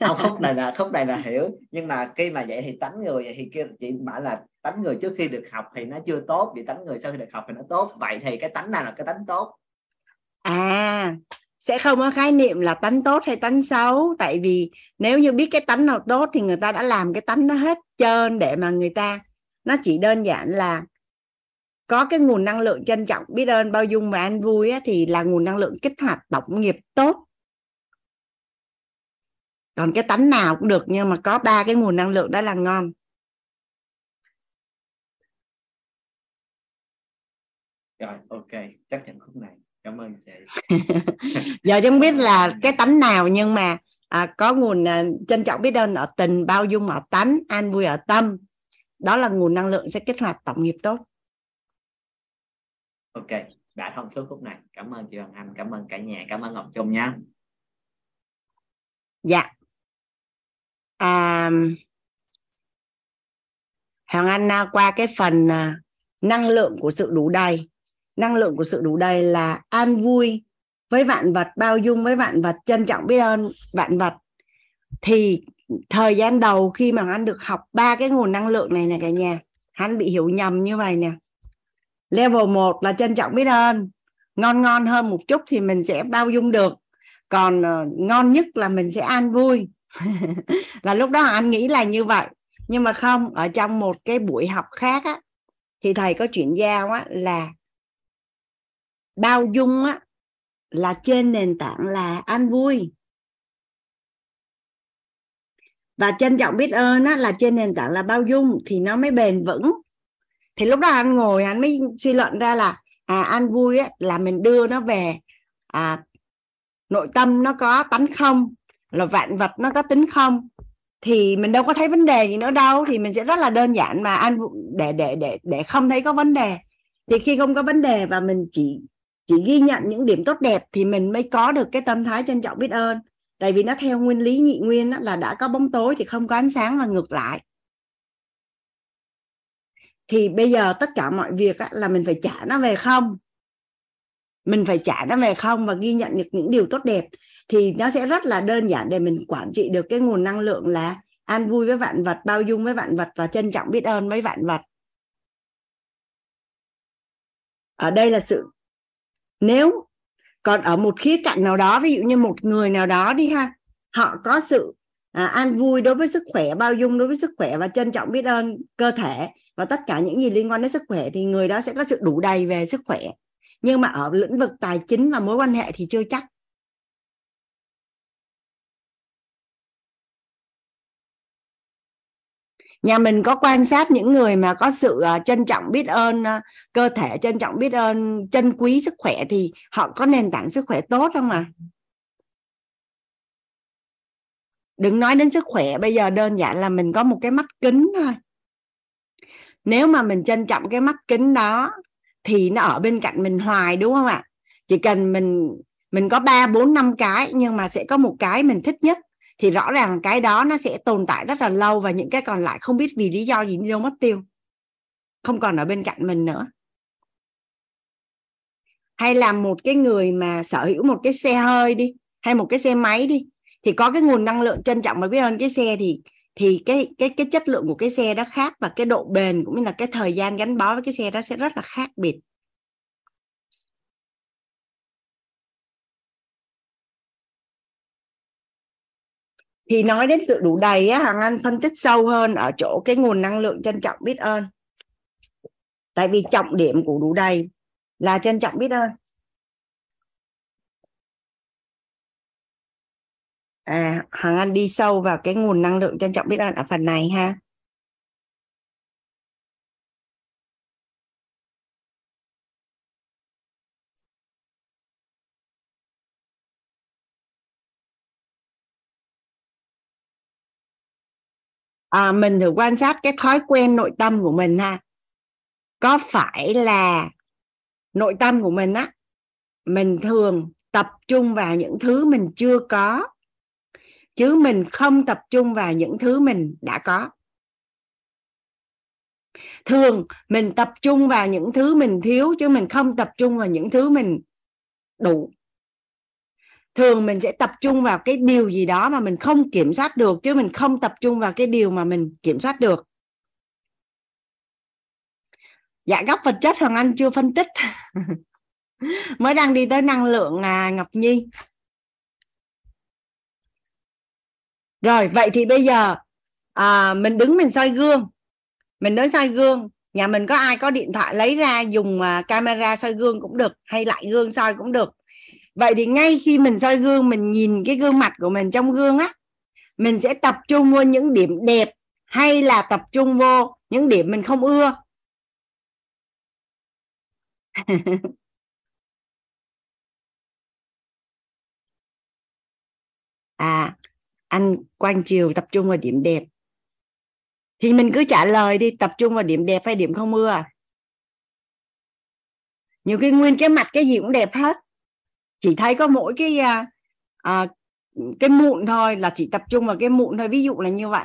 không khúc này là khúc này là hiểu. Nhưng mà khi mà vậy thì tánh người vậy thì kia chị bảo là tánh người trước khi được học thì nó chưa tốt vì tánh người sau khi được học thì nó tốt. Vậy thì cái tánh nào là cái tánh tốt? À sẽ không có khái niệm là tánh tốt hay tánh xấu. Tại vì nếu như biết cái tánh nào tốt thì người ta đã làm cái tánh nó hết trơn để mà người ta nó chỉ đơn giản là có cái nguồn năng lượng trân trọng. Biết ơn bao dung và an vui á, thì là nguồn năng lượng kích hoạt tổng nghiệp tốt còn cái tánh nào cũng được nhưng mà có ba cái nguồn năng lượng đó là ngon. Rồi ok chấp nhận khúc này. Cảm ơn chị. *laughs* Giờ chẳng biết là cái tánh nào nhưng mà à, có nguồn à, trân trọng biết ơn ở tình bao dung ở tánh an vui ở tâm. Đó là nguồn năng lượng sẽ kích hoạt tổng nghiệp tốt. Ok đã thông suốt khúc này. Cảm ơn chị Hoàng Anh cảm ơn cả nhà cảm ơn Ngọc Trung nha. Dạ à, Hoàng Anh qua cái phần à, năng lượng của sự đủ đầy. Năng lượng của sự đủ đầy là an vui với vạn vật bao dung với vạn vật trân trọng biết ơn vạn vật. Thì thời gian đầu khi mà anh được học ba cái nguồn năng lượng này nè cả nhà hắn bị hiểu nhầm như vậy nè. Level 1 là trân trọng biết ơn. Ngon ngon hơn một chút thì mình sẽ bao dung được. Còn ờ, ngon nhất là mình sẽ an vui. *laughs* là lúc đó anh nghĩ là như vậy. Nhưng mà không ở trong một cái buổi học khác á thì thầy có chuyển giao á là bao dung á là trên nền tảng là an vui. Và trân trọng biết ơn á, là trên nền tảng là bao dung thì nó mới bền vững. Thì lúc đó anh ngồi anh mới suy luận ra là à an vui á, là mình đưa nó về à, nội tâm nó có tánh không? Là vạn vật nó có tính không? Thì mình đâu có thấy vấn đề gì nữa đâu, thì mình sẽ rất là đơn giản mà anh để để để để không thấy có vấn đề. Thì khi không có vấn đề và mình chỉ chỉ ghi nhận những điểm tốt đẹp thì mình mới có được cái tâm thái trân trọng biết ơn. Tại vì nó theo nguyên lý nhị nguyên là đã có bóng tối thì không có ánh sáng và ngược lại. Thì bây giờ tất cả mọi việc là mình phải trả nó về không? Mình phải trả nó về không và ghi nhận được những điều tốt đẹp thì nó sẽ rất là đơn giản để mình quản trị được cái nguồn năng lượng là an vui với vạn vật bao dung với vạn vật và trân trọng biết ơn với vạn vật. Ở đây là sự nếu còn ở một khía cạnh nào đó ví dụ như một người nào đó đi ha họ có sự à, an vui đối với sức khỏe bao dung đối với sức khỏe và trân trọng biết ơn cơ thể và tất cả những gì liên quan đến sức khỏe thì người đó sẽ có sự đủ đầy về sức khỏe. Nhưng mà ở lĩnh vực tài chính và mối quan hệ thì chưa chắc. Nhà mình có quan sát những người mà có sự uh, trân trọng biết ơn uh, cơ thể trân trọng biết ơn trân quý sức khỏe thì họ có nền tảng sức khỏe tốt không à đừng nói đến sức khỏe bây giờ đơn giản là mình có một cái mắt kính thôi. Nếu mà mình trân trọng cái mắt kính đó thì nó ở bên cạnh mình hoài đúng không ạ? Chỉ cần mình mình có ba bốn năm cái nhưng mà sẽ có một cái mình thích nhất thì rõ ràng cái đó nó sẽ tồn tại rất là lâu và những cái còn lại không biết vì lý do gì đi đâu mất tiêu không còn ở bên cạnh mình nữa. Hay là một cái người mà sở hữu một cái xe hơi đi, hay một cái xe máy đi, thì có cái nguồn năng lượng trân trọng và biết ơn cái xe thì thì cái cái cái chất lượng của cái xe đó khác và cái độ bền cũng như là cái thời gian gắn bó với cái xe đó sẽ rất là khác biệt. Thì nói đến sự đủ đầy á hàng anh phân tích sâu hơn ở chỗ cái nguồn năng lượng trân trọng biết ơn. Tại vì trọng điểm của đủ đầy là trân trọng biết ơn. À hàng anh đi sâu vào cái nguồn năng lượng trân trọng biết ơn ở phần này ha. À, mình thử quan sát cái thói quen nội tâm của mình ha. Có phải là nội tâm của mình á mình thường tập trung vào những thứ mình chưa có chứ mình không tập trung vào những thứ mình đã có? Thường mình tập trung vào những thứ mình thiếu chứ mình không tập trung vào những thứ mình đủ thường mình sẽ tập trung vào cái điều gì đó mà mình không kiểm soát được chứ mình không tập trung vào cái điều mà mình kiểm soát được. Dạ góc vật chất hoàng anh chưa phân tích. *laughs* Mới đang đi tới năng lượng à, ngọc nhi. Rồi vậy thì bây giờ à, mình đứng mình soi gương. Mình đứng soi gương. Nhà mình có ai có điện thoại lấy ra dùng à, camera soi gương cũng được hay lại gương soi cũng được vậy thì ngay khi mình soi gương, mình nhìn cái gương mặt của mình trong gương á, mình sẽ tập trung vô những điểm đẹp hay là tập trung vô những điểm mình không ưa. *laughs* À anh quang chiều tập trung vào điểm đẹp. Thì mình cứ trả lời đi, tập trung vào điểm đẹp hay điểm không ưa. Nhiều khi nguyên cái mặt cái gì cũng đẹp hết chỉ thấy có mỗi cái à, à, cái mụn thôi là chỉ tập trung vào cái mụn thôi ví dụ là như vậy.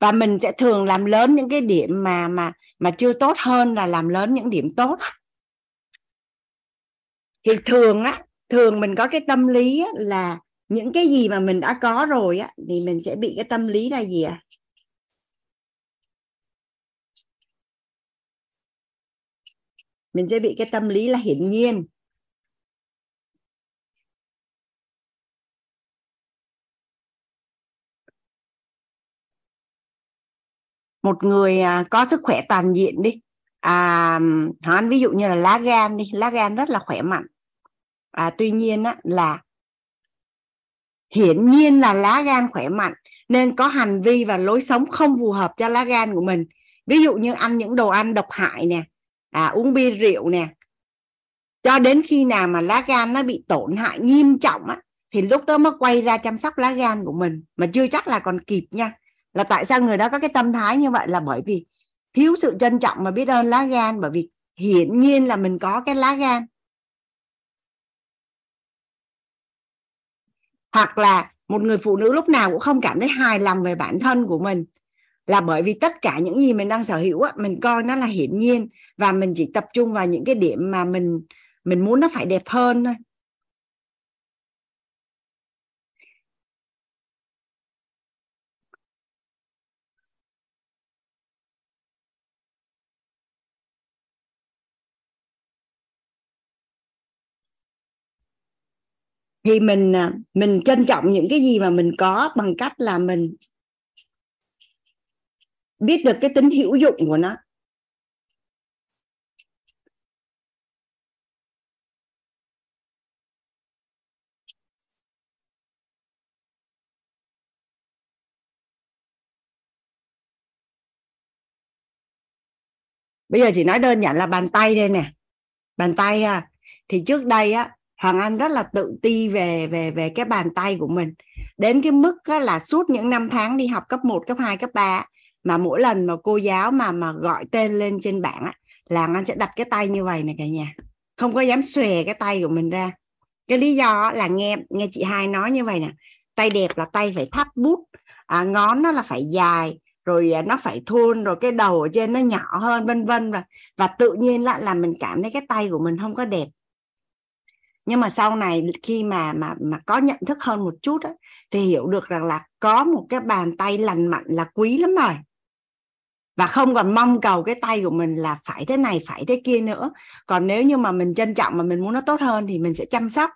Và mình sẽ thường làm lớn những cái điểm mà mà mà chưa tốt hơn là làm lớn những điểm tốt. Thì thường á thường mình có cái tâm lý á, là những cái gì mà mình đã có rồi á thì mình sẽ bị cái tâm lý là gì à mình sẽ bị cái tâm lý là hiển nhiên. Một người à, có sức khỏe toàn diện đi. À họ ăn ví dụ như là lá gan đi. Lá gan rất là khỏe mạnh. À, tuy nhiên á, là hiển nhiên là lá gan khỏe mạnh nên có hành vi và lối sống không phù hợp cho lá gan của mình. Ví dụ như ăn những đồ ăn độc hại nè à, uống bia rượu nè. Cho đến khi nào mà lá gan nó bị tổn hại nghiêm trọng á thì lúc đó mới quay ra chăm sóc lá gan của mình. Mà chưa chắc là còn kịp nha. Là tại sao người đó có cái tâm thái như vậy? Là bởi vì thiếu sự trân trọng mà biết ơn lá gan. Bởi vì hiển nhiên là mình có cái lá gan. Hoặc là một người phụ nữ lúc nào cũng không cảm thấy hài lòng về bản thân của mình là bởi vì tất cả những gì mình đang sở hữu á, mình coi nó là hiển nhiên và mình chỉ tập trung vào những cái điểm mà mình mình muốn nó phải đẹp hơn thôi. Thì mình à, mình trân trọng những cái gì mà mình có bằng cách là mình biết được cái tính hữu dụng của nó. Bây giờ chỉ nói đơn giản là bàn tay đây nè. Bàn tay ha. Thì trước đây á Hoàng Anh rất là tự ti về về về cái bàn tay của mình. Đến cái mức là suốt những năm tháng đi học cấp 1, cấp 2, cấp 3 mà mỗi lần mà cô giáo mà mà gọi tên lên trên bảng á, là anh sẽ đặt cái tay như vậy này cả nhà. Không có dám xòe cái tay của mình ra. Cái lý do là nghe nghe chị hai nói như vậy nè. Tay đẹp là tay phải thắp bút à, ngón nó là phải dài rồi à, nó phải thun rồi cái đầu ở trên nó nhỏ hơn vân vân và và tự nhiên lại là mình cảm thấy cái tay của mình không có đẹp. Nhưng mà sau này khi mà mà mà có nhận thức hơn một chút á, thì hiểu được rằng là có một cái bàn tay lành mạnh là quý lắm rồi và không còn mong cầu cái tay của mình là phải thế này phải thế kia nữa. Còn nếu như mà mình trân trọng mà mình muốn nó tốt hơn thì mình sẽ chăm sóc.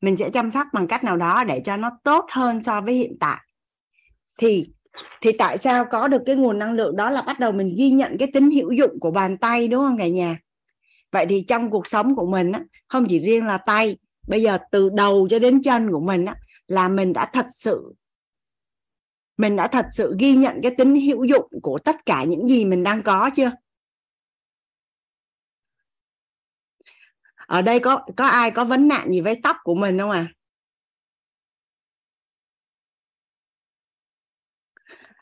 Mình sẽ chăm sóc bằng cách nào đó để cho nó tốt hơn so với hiện tại. Thì thì tại sao có được cái nguồn năng lượng đó là bắt đầu mình ghi nhận cái tính hữu dụng của bàn tay đúng không cả nhà? Vậy thì trong cuộc sống của mình á, không chỉ riêng là tay bây giờ từ đầu cho đến chân của mình á, là mình đã thật sự mình đã thật sự ghi nhận cái tính hữu dụng của tất cả những gì mình đang có chưa? Ở đây có có ai có vấn nạn gì với tóc của mình không à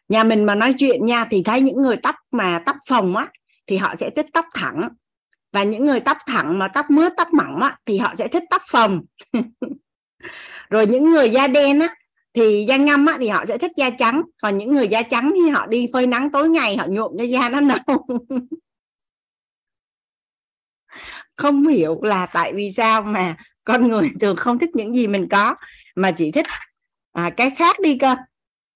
nhà mình mà nói chuyện nha, thì thấy những người tóc mà tóc phồng á, thì họ sẽ thích tóc thẳng. Và những người tóc thẳng mà tóc mướt, tóc mỏng á, thì họ sẽ thích tóc phồng. *laughs* Rồi những người da đen á thì da ngâm á thì họ sẽ thích da trắng. Còn những người da trắng thì họ đi phơi nắng tối ngày họ nhuộm cho da nó nâu *laughs* không hiểu là tại vì sao mà con người thường không thích những gì mình có mà chỉ thích à, cái khác đi cơ.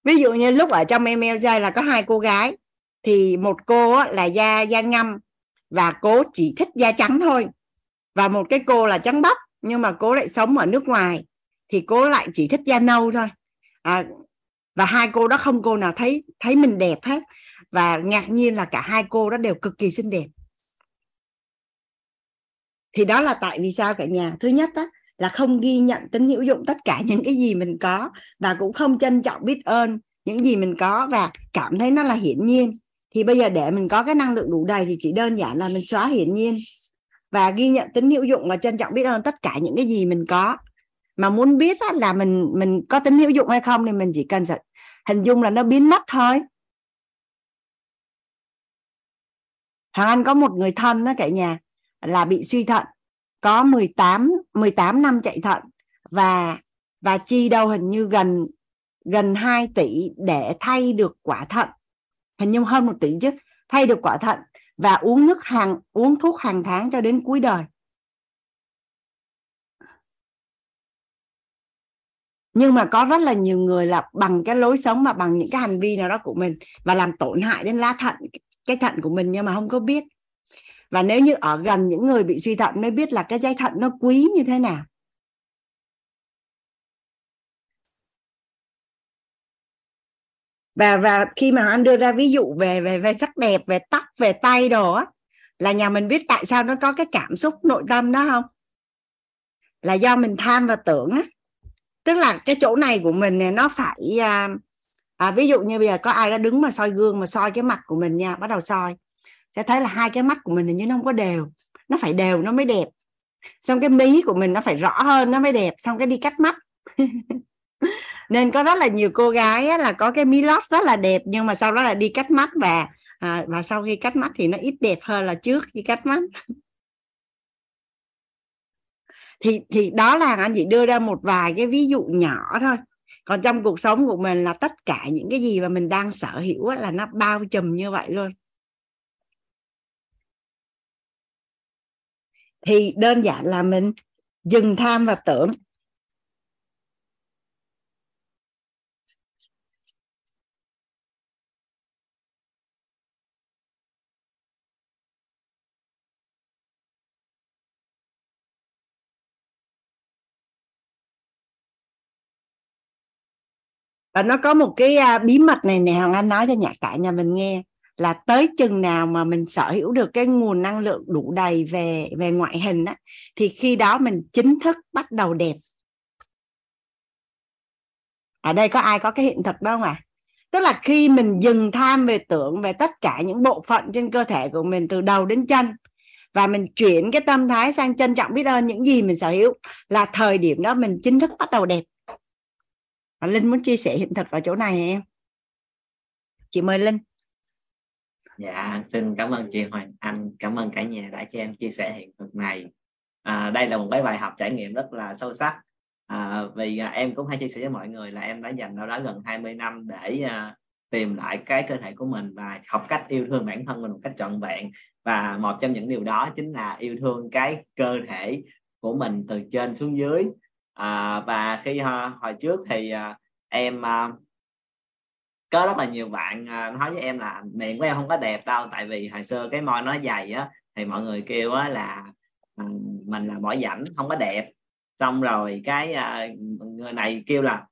Ví dụ như lúc ở trong MLJ là có hai cô gái thì một cô á, là da da ngâm và cô chỉ thích da trắng thôi. Và một cái cô là trắng bóc nhưng mà cô lại sống ở nước ngoài thì cô lại chỉ thích da nâu thôi à, và hai cô đó không cô nào thấy thấy mình đẹp hết. Và ngạc nhiên là cả hai cô đó đều cực kỳ xinh đẹp. Thì đó là tại vì sao cả nhà? Thứ nhất đó là không ghi nhận tính hữu dụng tất cả những cái gì mình có và cũng không trân trọng biết ơn những gì mình có và cảm thấy nó là hiển nhiên. Thì bây giờ để mình có cái năng lượng đủ đầy thì chỉ đơn giản là mình xóa hiển nhiên và ghi nhận tính hữu dụng và trân trọng biết ơn tất cả những cái gì mình có mà muốn biết là mình mình có tính hữu dụng hay không thì mình chỉ cần hình dung là nó biến mất thôi. Hoàng Anh có một người thân đó cả nhà là bị suy thận, có 18 18 năm chạy thận và và chi đâu hình như gần gần 2 tỷ để thay được quả thận. Hình như hơn một tỷ chứ, thay được quả thận và uống nước hàng, uống thuốc hàng tháng cho đến cuối đời. Nhưng mà có rất là nhiều người là bằng cái lối sống và bằng những cái hành vi nào đó của mình và làm tổn hại đến lá thận, cái thận của mình nhưng mà không có biết. Và nếu như ở gần những người bị suy thận mới biết là cái dây thận nó quý như thế nào. Và và khi mà anh đưa ra ví dụ về về về sắc đẹp, về tóc, về tay đồ á, là nhà mình biết tại sao nó có cái cảm xúc nội tâm đó không? Là do mình tham và tưởng á tức là cái chỗ này của mình này nó phải à, à, ví dụ như bây giờ có ai đó đứng mà soi gương mà soi cái mặt của mình nha bắt đầu soi. Sẽ thấy là hai cái mắt của mình hình như nó không có đều nó phải đều nó mới đẹp. Xong cái mí của mình nó phải rõ hơn nó mới đẹp xong cái đi cắt mắt. *laughs* Nên có rất là nhiều cô gái á, là có cái mí lót rất là đẹp nhưng mà sau đó là đi cắt mắt và à, và sau khi cắt mắt thì nó ít đẹp hơn là trước khi cắt mắt thì thì đó là anh chị đưa ra một vài cái ví dụ nhỏ thôi. Còn trong cuộc sống của mình là tất cả những cái gì mà mình đang sở hữu là nó bao trùm như vậy luôn. Thì đơn giản là mình dừng tham và tưởng. Và nó có một cái à, bí mật này nè hoàng anh nói cho nhà cả nhà mình nghe. Là tới chừng nào mà mình sở hữu được cái nguồn năng lượng đủ đầy về về ngoại hình á thì khi đó mình chính thức bắt đầu đẹp. Ở đây có ai có cái hiện thực đó không ạ? À? tức là khi mình dừng tham về tưởng về tất cả những bộ phận trên cơ thể của mình từ đầu đến chân và mình chuyển cái tâm thái sang trân trọng biết ơn những gì mình sở hữu là thời điểm đó mình chính thức bắt đầu đẹp linh muốn chia sẻ hiện thực ở chỗ này em? Chị mời linh. Dạ xin cảm ơn chị Hoàng Anh cảm ơn cả nhà đã cho em chia sẻ hiện thực này. À, đây là một cái bài học trải nghiệm rất là sâu sắc. À, vì à, em cũng hay chia sẻ với mọi người là em đã dành đâu đó gần 20 năm để à, tìm lại cái cơ thể của mình và học cách yêu thương bản thân mình một cách trọn vẹn. Và một trong những điều đó chính là yêu thương cái cơ thể của mình từ trên xuống dưới à, và khi uh, hồi trước thì uh, em uh, có rất là nhiều bạn uh, nói với em là miệng của em không có đẹp đâu tại vì hồi xưa cái môi nó dày á thì mọi người kêu á là uh, mình là mỏi rảnh không có đẹp. Xong rồi cái uh, người này kêu là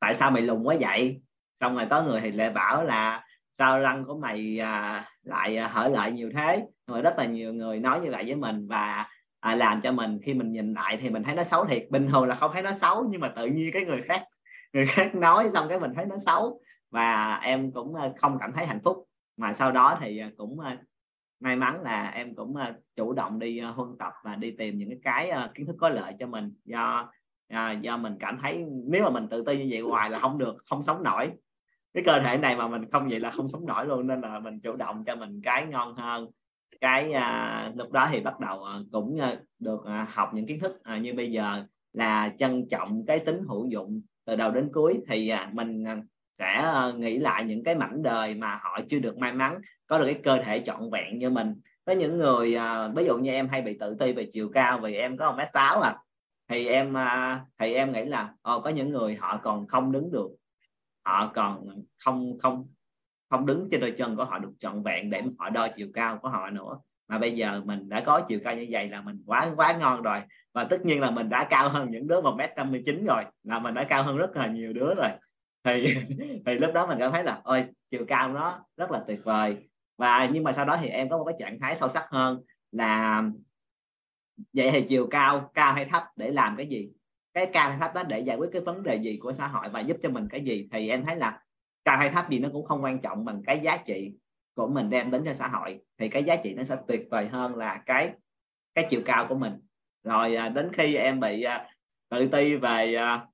tại sao mày lùn quá vậy? Xong rồi có người thì lại bảo là sao răng của mày à, lại hở lại nhiều thế? Rồi rất là nhiều người nói như vậy với mình và à, làm cho mình khi mình nhìn lại thì mình thấy nó xấu thiệt. Bình thường là không thấy nó xấu nhưng mà tự nhiên cái người khác người khác nói xong cái mình thấy nó xấu. Và em cũng ờ, không cảm thấy hạnh phúc. Mà sau đó thì ờ, cũng ờ, may mắn là em cũng chủ động đi huân tập và đi tìm những cái kiến thức có lợi cho mình. Do do mình cảm thấy nếu mà mình tự ti như vậy hoài là không được không sống nổi. Cái cơ thể này mà mình không vậy là không sống nổi luôn nên là mình chủ động cho mình cái ngon hơn cái à, lúc đó thì bắt đầu à, cũng à, được à, học những kiến thức à, như bây giờ là trân trọng cái tính hữu dụng từ đầu đến cuối thì à, mình à, sẽ à, nghĩ lại những cái mảnh đời mà họ chưa được may mắn có được cái cơ thể trọn vẹn như mình. Có những người à, ví dụ như em hay bị tự ti về chiều cao vì em có một mét sáu à thì em à, thì em nghĩ là ồ, có những người họ còn không đứng được họ còn không không không đứng trên đôi chân của họ được trọn vẹn để họ đo chiều cao của họ nữa. Mà bây giờ mình đã có chiều cao như vậy là mình quá quá ngon rồi. Và tất nhiên là mình đã cao hơn những đứa một mét năm mươi chín rồi, là mình đã cao hơn rất là nhiều đứa rồi. Thì *laughs* thì lúc đó mình cảm thấy là, ôi, chiều cao nó rất là tuyệt vời. Và nhưng mà sau đó thì em có một cái trạng thái sâu sắc hơn là, vậy thì chiều cao cao hay thấp để làm cái gì? Cái cao hay thấp đó để giải quyết cái vấn đề gì của xã hội và giúp cho mình cái gì? Thì em thấy là cao hay thấp gì nó cũng không quan trọng bằng cái giá trị của mình đem đến cho xã hội. Thì cái giá trị nó sẽ tuyệt vời hơn là cái cái chiều cao của mình. Rồi à, đến khi em bị à, tự ti về à,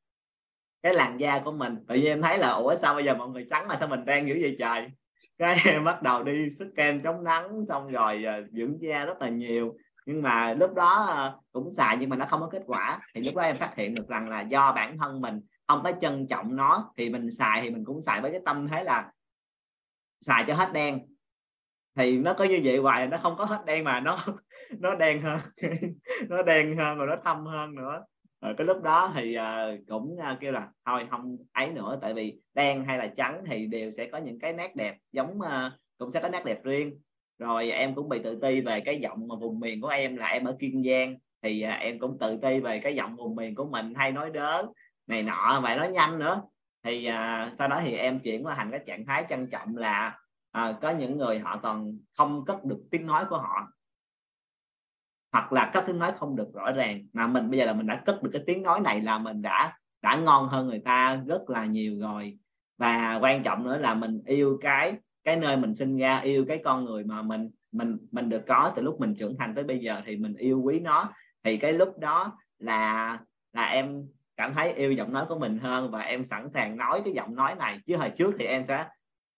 cái làn da của mình, tự nhiên em thấy là, ủa, sao bây giờ mọi người trắng mà sao mình đen dữ vậy trời? Cái *laughs* em bắt đầu đi sức kem chống nắng, xong rồi dưỡng da rất là nhiều. Nhưng mà lúc đó cũng xài nhưng mà nó không có kết quả. Thì lúc đó em phát hiện được rằng là do bản thân mình không có trân trọng nó. Thì mình xài thì mình cũng xài với cái tâm thế là xài cho hết đen. Thì nó có như vậy hoài nó không có hết đen mà nó *laughs* nó đen hơn. *laughs* Nó đen hơn rồi nó thâm hơn nữa. Rồi cái lúc đó thì uh, cũng uh, kêu là thôi không ấy nữa. Tại vì đen hay là trắng thì đều sẽ có những cái nét đẹp giống uh, cũng sẽ có nét đẹp riêng. Rồi em cũng bị tự ti về cái giọng mà vùng miền của em là em ở kiên giang. Thì uh, em cũng tự ti về cái giọng vùng miền của mình hay nói đớn này nọ và nói nhanh nữa. Thì à, sau đó thì em chuyển qua thành cái trạng thái trân trọng là à, có những người họ còn không cất được tiếng nói của họ. Hoặc là cất tiếng nói không được rõ ràng. Mà mình bây giờ là mình đã cất được cái tiếng nói này là mình đã đã ngon hơn người ta rất là nhiều rồi. Và quan trọng nữa là mình yêu cái cái nơi mình sinh ra yêu cái con người mà mình mình mình được có từ lúc mình trưởng thành tới bây giờ thì mình yêu quý nó. Thì cái lúc đó là là em cảm thấy yêu giọng nói của mình hơn và em sẵn sàng nói cái giọng nói này. Chứ hồi trước thì em sẽ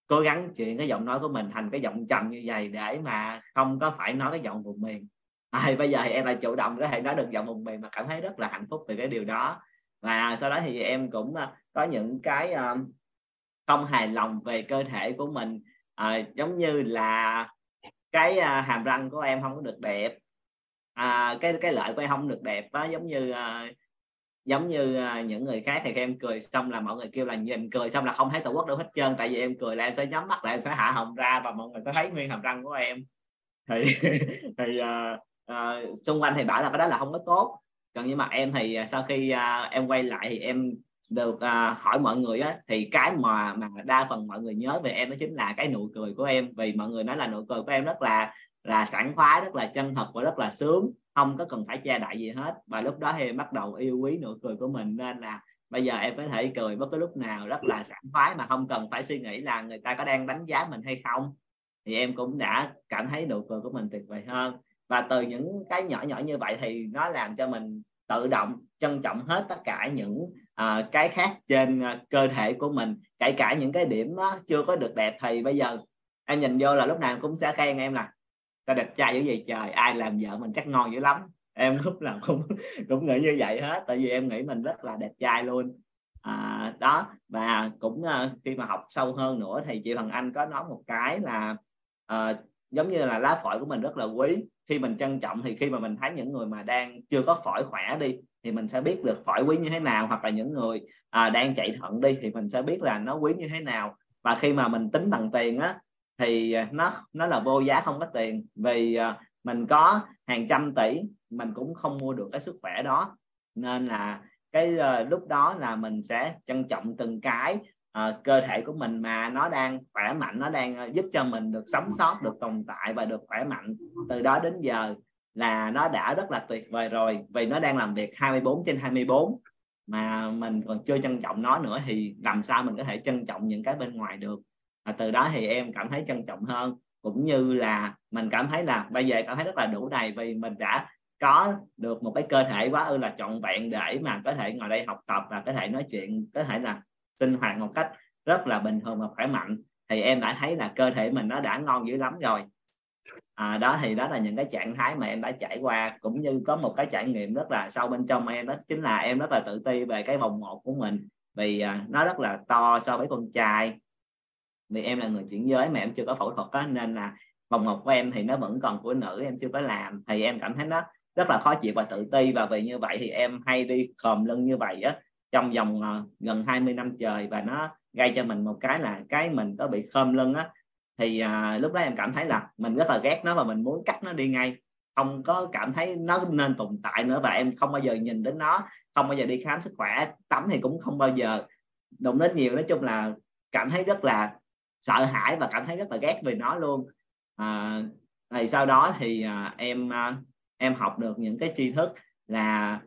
cố gắng chuyển cái giọng nói của mình thành cái giọng trầm như vậy để mà không có phải nói cái giọng vùng miền à, bây giờ thì em lại chủ động có thể nói được giọng vùng miền mà cảm thấy rất là hạnh phúc về cái điều đó. Và sau đó thì em cũng à, có những cái à, không hài lòng về cơ thể của mình. À, giống như là cái à, hàm răng của em không có được đẹp. À, cái cái lợi của em không được đẹp đó giống như giống như uh, những người khác thì em cười xong là mọi người kêu là nhìn cười xong là không thấy tổ quốc đâu hết trơn tại vì em cười là em sẽ nhắm mắt lại em sẽ hạ hồng ra và mọi người sẽ thấy nguyên hàm răng của em. Thì *laughs* thì uh, uh, xung quanh thì bảo là cái đó là không có tốt. Còn nhưng mà em thì sau khi uh, em quay lại thì em được uh, hỏi mọi người á thì cái mà mà đa phần mọi người nhớ về em đó chính là cái nụ cười của em. Vì mọi người nói là nụ cười của em rất là là sảng khoái rất là chân thật và rất là sướng không có cần phải che đậy gì hết. Và lúc đó thì em bắt đầu yêu quý nụ cười của mình nên là bây giờ em có thể cười bất cứ lúc nào rất là sảng khoái mà không cần phải suy nghĩ là người ta có đang đánh giá mình hay không. Thì em cũng đã cảm thấy nụ cười của mình tuyệt vời hơn. Và từ những cái nhỏ nhỏ như vậy thì nó làm cho mình tự động trân trọng hết tất cả những uh, cái khác trên uh, cơ thể của mình. Kể cả những cái điểm uh, chưa có được đẹp thì bây giờ em nhìn vô là lúc nào cũng sẽ khen em là ta đẹp trai dữ vậy trời ai làm vợ mình chắc ngon dữ lắm. Em lúc nào cũng *laughs* cũng nghĩ như vậy hết tại vì em nghĩ mình rất là đẹp trai luôn. À, đó và cũng uh, khi mà học sâu hơn nữa thì chị thằng Anh có nói một cái là uh, giống như là lá phổi của mình rất là quý. Khi mình trân trọng thì khi mà mình thấy những người mà đang chưa có phổi khỏe đi thì mình sẽ biết được phổi quý như thế nào hoặc là những người à, đang chạy thận đi thì mình sẽ biết là nó quý như thế nào. Và khi mà mình tính bằng tiền á thì à, nó nó là vô giá không có tiền. Vì à, mình có hàng trăm tỷ mình cũng không mua được cái sức khỏe đó. Nên là cái uh, lúc đó là mình sẽ trân trọng từng cái uh, cơ thể của mình mà nó đang khỏe mạnh nó đang uh, giúp cho mình được sống sót được tồn tại và được khỏe mạnh. Từ đó đến giờ là nó đã rất là tuyệt vời rồi. Vì nó đang làm việc 24 trên 24 mà mình còn chưa trân trọng nó nữa thì làm sao mình có thể trân trọng những cái bên ngoài được? Và từ đó thì em cảm thấy trân trọng hơn. Cũng như là mình cảm thấy là bây giờ cảm thấy rất là đủ đầy vì mình đã có được một cái cơ thể quá ư là trọn vẹn để mà có thể ngồi đây học tập và có thể nói chuyện có thể là sinh hoạt một cách rất là bình thường và khỏe mạnh. Thì em đã thấy là cơ thể mình nó đã ngon dữ lắm rồi. À, đó thì đó là những cái trạng thái mà em đã trải qua. Cũng như có một cái trải nghiệm rất là sâu bên trong em đó chính là em rất là tự ti về cái vòng một của mình. Vì à, nó rất là to so với con trai vì em là người chuyển giới mà em chưa có phẫu thuật đó nên là vòng ngọc của em thì nó vẫn còn của nữ em chưa có làm. Thì em cảm thấy nó rất là khó chịu và tự ti và vì như vậy thì em hay đi khom lưng như vậy á trong vòng uh, gần 20 năm trời và nó gây cho mình một cái là cái mình có bị khom lưng á. Thì uh, lúc đó em cảm thấy là mình rất là ghét nó và mình muốn cắt nó đi ngay. Không có cảm thấy nó nên tồn tại nữa và em không bao giờ nhìn đến nó không bao giờ đi khám sức khỏe tắm thì cũng không bao giờ. Đụng đến nhiều nói chung là cảm thấy rất là sợ hãi và cảm thấy rất là ghét về nó luôn. À, thì sau đó thì à, em à, em học được những cái tri thức là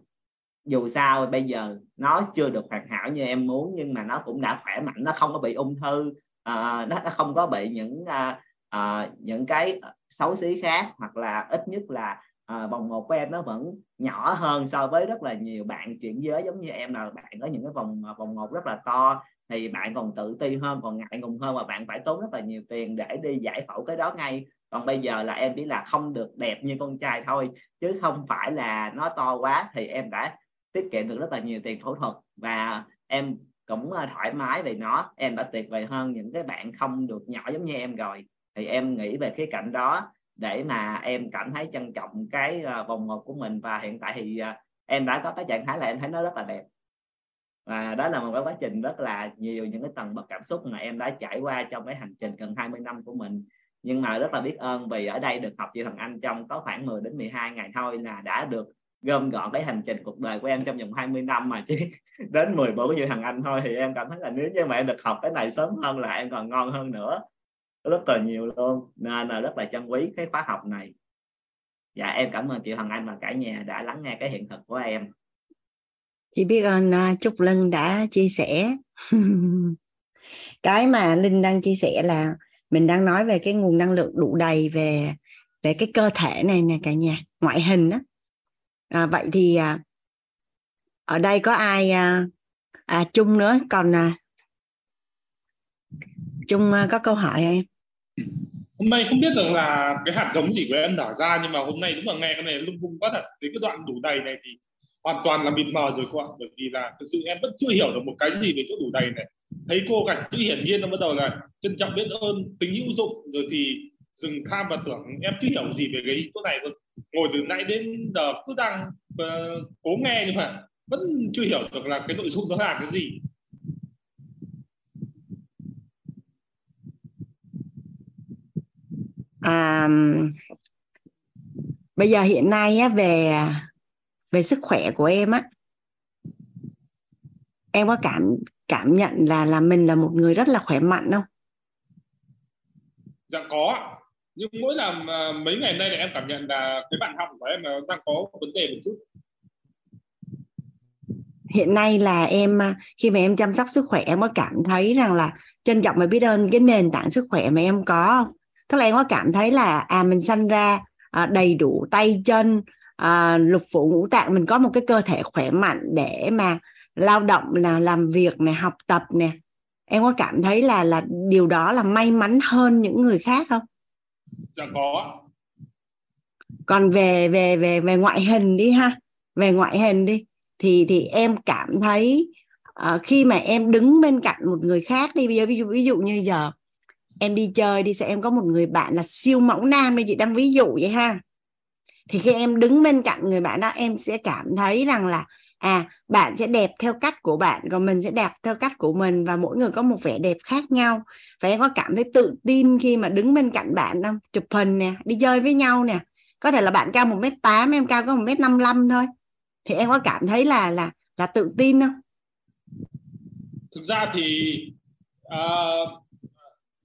dù sao bây giờ nó chưa được hoàn hảo như em muốn nhưng mà nó cũng đã khỏe mạnh nó không có bị ung thư à, nó, nó không có bị những à, à, những cái xấu xí khác hoặc là ít nhất là à, vòng một của em nó vẫn nhỏ hơn so với rất là nhiều bạn chuyển giới giống như em là bạn có những cái vòng à, vòng một rất là to thì bạn còn tự ti hơn, còn ngại ngùng hơn và bạn phải tốn rất là nhiều tiền để đi giải phẫu cái đó ngay. Còn bây giờ là em chỉ là không được đẹp như con trai thôi, chứ không phải là nó to quá thì em đã tiết kiệm được rất là nhiều tiền phẫu thuật. Và em cũng à, thoải mái về nó, em đã tuyệt vời hơn những cái bạn không được nhỏ giống như em rồi. Thì em nghĩ về khía cạnh đó để mà em cảm thấy trân trọng cái à, vòng một của mình. Và hiện tại thì à, em đã có cái trạng thái là em thấy nó rất là đẹp và đó là một cái quá trình rất là nhiều những cái tầng bậc cảm xúc mà em đã trải qua trong cái hành trình gần 20 năm của mình. Nhưng mà rất là biết ơn vì ở đây được học chị thằng anh trong có khoảng 10 đến 12 ngày thôi là đã được gom gọn cái hành trình cuộc đời của em trong vòng 20 năm mà chứ *laughs* đến 14 như thằng anh thôi thì em cảm thấy là nếu như mà em được học cái này sớm hơn là em còn ngon hơn nữa. Rất là nhiều luôn, nên là rất là trân quý cái khóa học này. Dạ em cảm ơn chị Hằng Anh và cả nhà đã lắng nghe cái hiện thực của em chị biết ơn uh, Trúc Lân đã chia sẻ. *laughs* Cái mà Linh đang chia sẻ là mình đang nói về cái nguồn năng lượng đủ đầy về về cái cơ thể này nè cả nhà ngoại hình đó à, vậy thì à, ở đây có ai à, à chung nữa? Còn à, chung à, có câu hỏi em? Hôm nay không biết rằng là cái hạt giống gì của em nở ra nhưng mà hôm nay đúng là nghe cái này lung tung quá thật. Đến cái đoạn đủ đầy này thì hoàn toàn là mịt mờ rồi cô ạ bởi vì là thực sự em vẫn chưa hiểu được một cái gì về chỗ đủ đầy này. Thấy cô cảnh cứ hiển nhiên nó bắt đầu là trân trọng biết ơn tính hữu dụng rồi thì dừng tham và tưởng em chưa hiểu gì về cái chỗ này ngồi từ nãy đến giờ cứ đang uh, cố nghe nhưng mà vẫn chưa hiểu được là cái nội dung đó là cái gì. À, bây giờ hiện nay á, về về sức khỏe của em á em có cảm cảm nhận là là mình là một người rất là khỏe mạnh không? Dạ có. Nhưng mỗi à, mấy ngày nay là em cảm nhận là cái bạn học của em là đang có vấn đề một chút. Hiện nay là em à, khi mà em chăm sóc sức khỏe em có cảm thấy rằng là trân trọng và biết ơn cái nền tảng sức khỏe mà em có không? Tức là em có cảm thấy là à mình sanh ra à, đầy đủ tay chân à, lục phủ ngũ tạng mình có một cái cơ thể khỏe mạnh để mà lao động là làm việc này học tập nè em có cảm thấy là là điều đó là may mắn hơn những người khác không? Dạ có còn về về về về ngoại hình đi ha. Về ngoại hình đi thì thì em cảm thấy uh, khi mà em đứng bên cạnh một người khác đi bây giờ ví dụ ví dụ như giờ em đi chơi đi sẽ em có một người bạn là siêu mẫu nam đây chị đang ví dụ vậy ha thì khi em đứng bên cạnh người bạn đó em sẽ cảm thấy rằng là à bạn sẽ đẹp theo cách của bạn còn mình sẽ đẹp theo cách của mình và mỗi người có một vẻ đẹp khác nhau. Và em có cảm thấy tự tin khi mà đứng bên cạnh bạn không? Chụp hình nè đi chơi với nhau nè. Có thể là bạn cao một m tám em cao có một m năm thôi. Thì em có cảm thấy là là là tự tin không? Thực ra thì uh,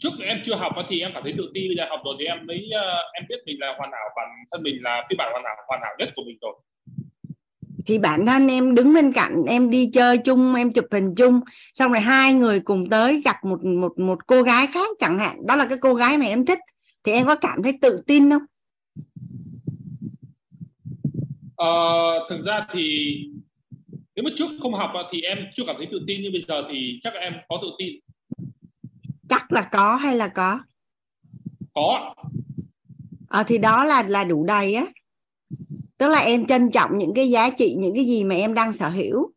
trước em chưa học thì em cảm thấy tự ti. Bây giờ học rồi thì em mới uh, em biết mình là hoàn hảo bản thân mình là phiên bản hoàn hảo hoàn hảo nhất của mình rồi. Thì bản thân em đứng bên cạnh em đi chơi chung em chụp hình chung xong rồi hai người cùng tới gặp một một một cô gái khác chẳng hạn. Đó là cái cô gái mà em thích. Thì em có cảm thấy tự tin không? Ờ, thực ra thì nếu mà trước không học thì em chưa cảm thấy tự tin. Nhưng bây giờ thì chắc em có tự tin là có hay là có? Có. À, thì đó là là đủ đầy á. Tức là em trân trọng những cái giá trị những cái gì mà em đang sở hữu.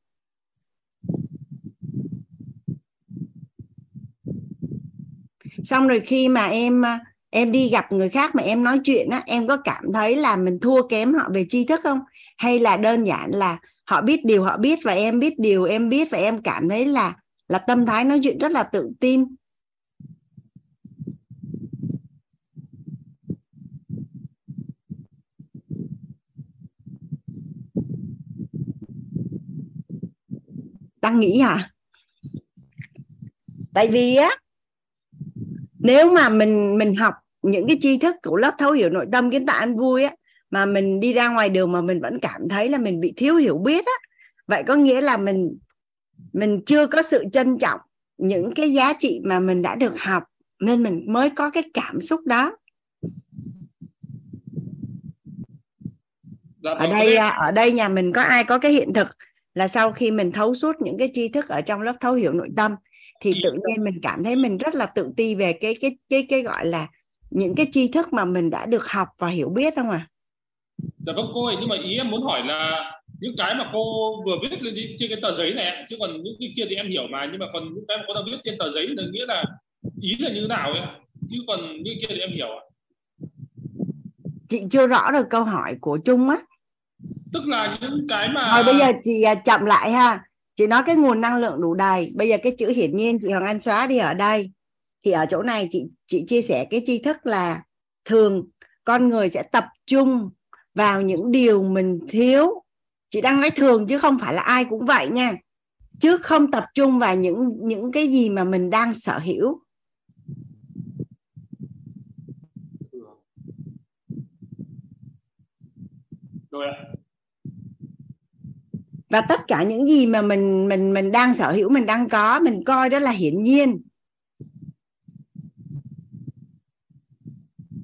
Xong rồi khi mà em em đi gặp người khác mà em nói chuyện á em có cảm thấy là mình thua kém họ về tri thức không? Hay là đơn giản là họ biết điều họ biết và em biết điều em biết và em cảm thấy là là tâm thái nói chuyện rất là tự tin đang nghĩ hả tại vì á nếu mà mình mình học những cái tri thức của lớp thấu hiểu nội tâm kiến tạo ăn vui á mà mình đi ra ngoài đường mà mình vẫn cảm thấy là mình bị thiếu hiểu biết á vậy có nghĩa là mình mình chưa có sự trân trọng những cái giá trị mà mình đã được học nên mình mới có cái cảm xúc đó. Dạ, ở đây à, ở đây nhà mình có ai có cái hiện thực là sau khi mình thấu suốt những cái tri thức ở trong lớp thấu hiểu nội tâm thì tự nhiên mình cảm thấy mình rất là tự ti về cái cái cái cái gọi là những cái tri thức mà mình đã được học và hiểu biết không à? Dạ vâng cô ơi, nhưng mà ý em muốn hỏi là những cái mà cô vừa viết lên trên cái tờ giấy này chứ còn những cái kia thì em hiểu mà nhưng mà còn những cái mà cô đang viết trên tờ giấy thì nghĩa là ý là như thế nào ấy chứ còn những kia thì em hiểu ạ. Chị chưa rõ được câu hỏi của Trung á tức là những cái mà rồi bây giờ chị à, chậm lại ha. Chị nói cái nguồn năng lượng đủ đầy. Bây giờ cái chữ hiển nhiên chị Hoàng Anh xóa đi ở đây. Thì ở chỗ này chị chị chia sẻ cái tri thức là thường con người sẽ tập trung vào những điều mình thiếu. Chị đang nói thường chứ không phải là ai cũng vậy nha. Chứ không tập trung vào những những cái gì mà mình đang sở hữu. Rồi và tất cả những gì mà mình mình mình đang sở hữu mình đang có mình coi đó là hiển nhiên.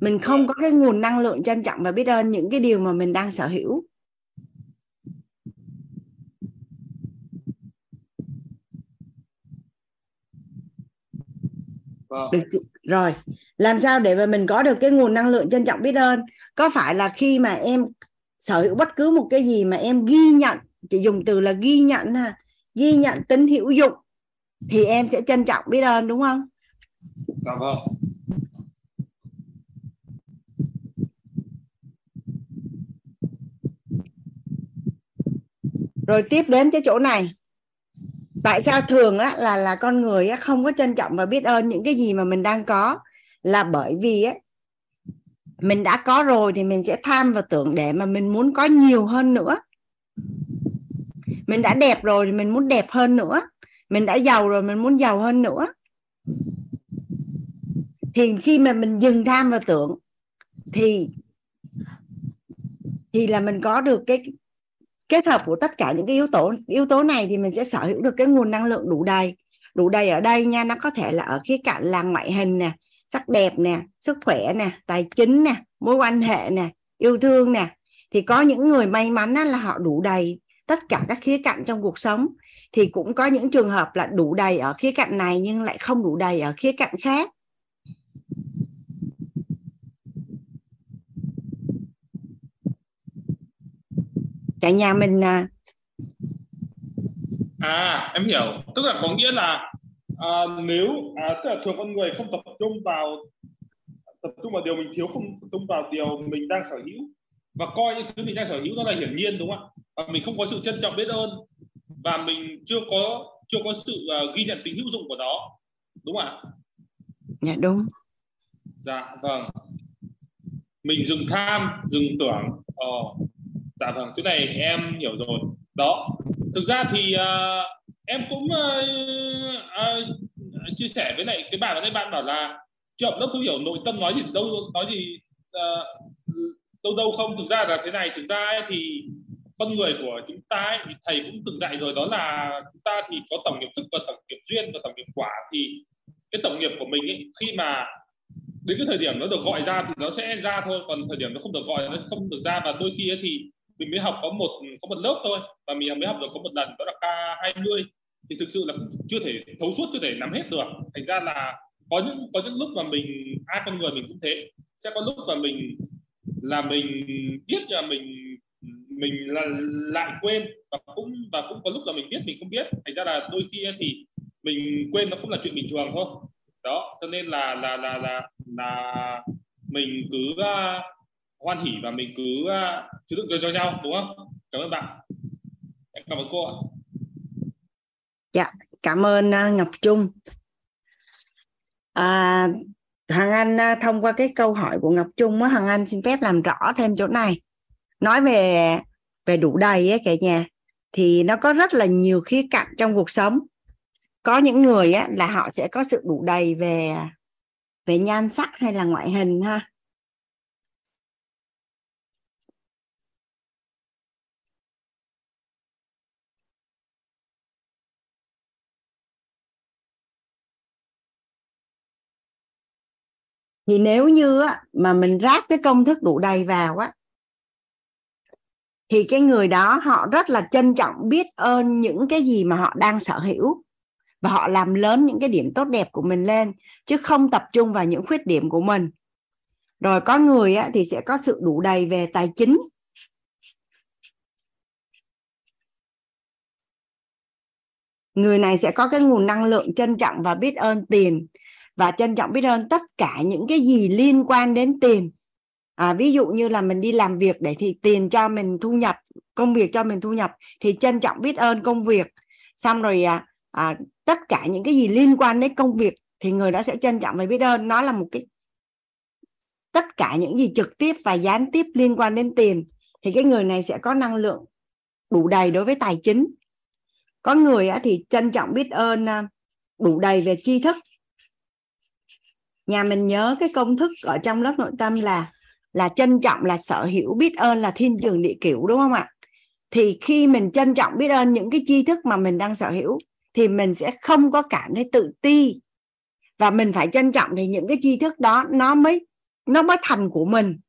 Mình không có cái nguồn năng lượng trân trọng và biết ơn những cái điều mà mình đang sở hữu. Vâng. được rồi. Làm sao để mà mình có được cái nguồn năng lượng trân trọng biết ơn? Có phải là khi mà em sở hữu bất cứ một cái gì mà em ghi nhận chị dùng từ là ghi nhận ha. Ghi nhận tính hữu dụng. Thì em sẽ trân trọng biết ơn đúng không? Dạ vâng rồi tiếp đến cái chỗ này. Tại sao thường á là là con người á không có trân trọng và biết ơn những cái gì mà mình đang có? Là bởi vì á mình đã có rồi thì mình sẽ tham và tưởng để mà mình muốn có nhiều hơn nữa mình đã đẹp rồi thì mình muốn đẹp hơn nữa. Mình đã giàu rồi, mình muốn giàu hơn nữa. Thì khi mà mình dừng tham và tưởng, thì thì là mình có được cái kết hợp của tất cả những cái yếu tố yếu tố này thì mình sẽ sở hữu được cái nguồn năng lượng đủ đầy. Đủ đầy ở đây nha, nó có thể là ở khía cạnh là ngoại hình nè, sắc đẹp nè, sức khỏe nè, tài chính nè, mối quan hệ nè, yêu thương nè. Thì có những người may mắn là họ đủ đầy tất cả các khía cạnh trong cuộc sống. Thì cũng có những trường hợp là đủ đầy ở khía cạnh này nhưng lại không đủ đầy ở khía cạnh khác. Cả nhà mình à à em hiểu. Tức là có nghĩa là à, nếu à, tức là thường con người không tập trung vào tập trung vào điều mình thiếu không tập trung vào điều mình đang sở hữu và coi những thứ mình đang sở hữu nó là hiển nhiên đúng không ạ? Và mình không có sự trân trọng biết ơn và mình chưa có chưa có sự uh, ghi nhận tính hữu dụng của nó. Đúng không ạ? Dạ đúng. Dạ vâng. Mình dừng tham dừng tưởng. Ờ, dạ vâng chỗ này em hiểu rồi. Đó. Thực ra thì uh, em cũng uh, uh, chia sẻ với lại cái bạn ở đây bạn bảo là chậm lớp thấu hiểu nội tâm nói gì đâu nói gì uh, đâu đâu không. Thực ra là thế này thực ra ấy, thì con người của chúng ta ấy, thì thầy cũng từng dạy rồi đó là chúng ta thì có tổng nghiệp thức và tổng nghiệp duyên và tổng nghiệp quả. Thì cái tổng nghiệp của mình ấy, khi mà đến cái thời điểm nó được gọi ra thì nó sẽ ra thôi còn thời điểm nó không được gọi nó không được ra. Và đôi khi ấy thì mình mới học có một có một lớp thôi và mình mới học được có một lần đó là K20 thì thực sự là chưa thể thấu suốt chưa thể nắm hết được. Thành ra là có những có những lúc mà mình ai con người mình cũng thế. Sẽ có lúc mà mình là mình biết là mình mình là lại quên và cũng và cũng có lúc là mình biết mình không biết. Thành ra là đôi khi thì mình quên nó cũng là chuyện bình thường thôi. Đó cho nên là là là là là mình cứ uh, hoan hỉ và mình cứ à, uh, chứa đựng cho, cho nhau đúng không? Cảm ơn bạn. Cảm ơn cô ạ. Dạ cảm ơn uh, Ngọc Trung. À, Hằng Anh uh, thông qua cái câu hỏi của Ngọc Trung á Hằng Anh xin phép làm rõ thêm chỗ này nói về về đủ đầy ấy cả nhà thì nó có rất là nhiều khía cạnh trong cuộc sống. Có những người á, là họ sẽ có sự đủ đầy về về nhan sắc hay là ngoại hình ha. Thì nếu như á, mà mình ráp cái công thức đủ đầy vào á thì cái người đó họ rất là trân trọng biết ơn những cái gì mà họ đang sở hữu. Và họ làm lớn những cái điểm tốt đẹp của mình lên chứ không tập trung vào những khuyết điểm của mình. Rồi có người á, thì sẽ có sự đủ đầy về tài chính. Người này sẽ có cái nguồn năng lượng trân trọng và biết ơn tiền. Và trân trọng biết ơn tất cả những cái gì liên quan đến tiền à, ví dụ như là mình đi làm việc để thì tiền cho mình thu nhập công việc cho mình thu nhập thì trân trọng biết ơn công việc. Xong rồi à, à, tất cả những cái gì liên quan đến công việc thì người đó sẽ trân trọng và biết ơn. Nó là một cái tất cả những gì trực tiếp và gián tiếp liên quan đến tiền thì cái người này sẽ có năng lượng đủ đầy đối với tài chính. Có người thì trân trọng biết ơn à, đủ đầy về tri thức. Nhà mình nhớ cái công thức ở trong lớp nội tâm là là trân trọng là sở hữu biết ơn là thiên trường địa cửu đúng không ạ? Thì khi mình trân trọng biết ơn những cái tri thức mà mình đang sở hữu thì mình sẽ không có cảm thấy tự ti. Và mình phải trân trọng thì những cái tri thức đó nó mới nó mới thành của mình.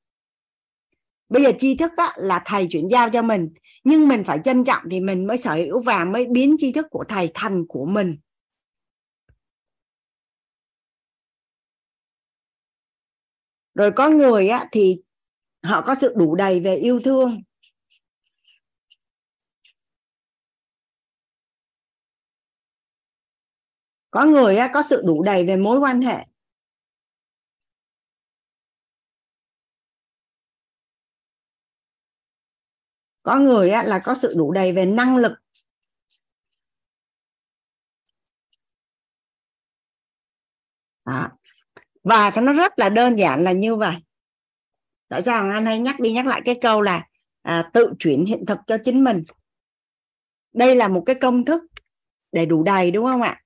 Bây giờ tri thức á, là thầy chuyển giao cho mình nhưng mình phải trân trọng thì mình mới sở hữu và mới biến tri thức của thầy thành của mình. Rồi có người á thì họ có sự đủ đầy về yêu thương. Có người á có sự đủ đầy về mối quan hệ. Có người á là có sự đủ đầy về năng lực. À, và nó rất là đơn giản là như vậy. Tại sao anh hay nhắc đi nhắc lại cái câu là à, tự chuyển hiện thực cho chính mình? Đây là một cái công thức để đủ đầy đúng không ạ?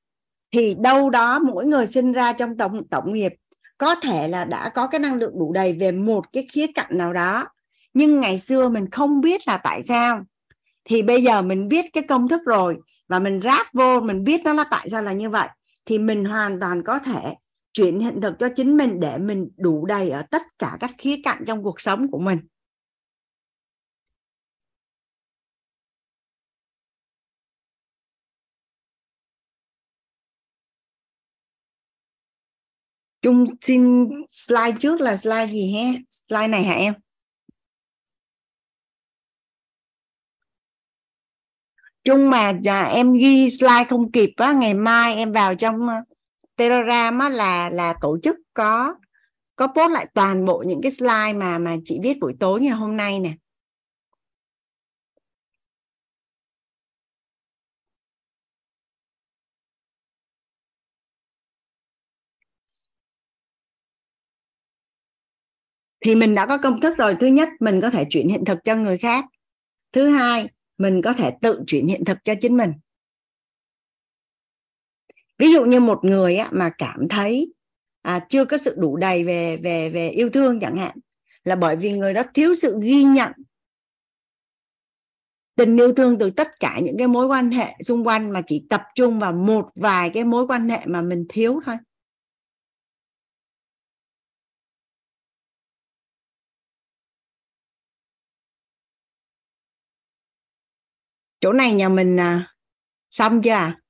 Thì đâu đó mỗi người sinh ra trong tổng tổng nghiệp có thể là đã có cái năng lượng đủ đầy về một cái khía cạnh nào đó. Nhưng ngày xưa mình không biết là tại sao. Thì bây giờ mình biết cái công thức rồi và mình ráp vô mình biết nó là tại sao là như vậy thì mình hoàn toàn có thể chuyển hiện thực cho chính mình để mình đủ đầy ở tất cả các khía cạnh trong cuộc sống của mình Trung xin slide trước là slide gì ha? Slide này hả em? Trung mà à, em ghi slide không kịp á, ngày mai em vào trong Telegram á, là là tổ chức có có post lại toàn bộ những cái slide mà mà chị viết buổi tối ngày hôm nay nè. Thì mình đã có công thức rồi. Thứ nhất mình có thể chuyển hiện thực cho người khác. Thứ hai mình có thể tự chuyển hiện thực cho chính mình ví dụ như một người á, mà cảm thấy à, chưa có sự đủ đầy về về về yêu thương chẳng hạn là bởi vì người đó thiếu sự ghi nhận tình yêu thương từ tất cả những cái mối quan hệ xung quanh mà chỉ tập trung vào một vài cái mối quan hệ mà mình thiếu thôi. Chỗ này nhà mình à, xong chưa à?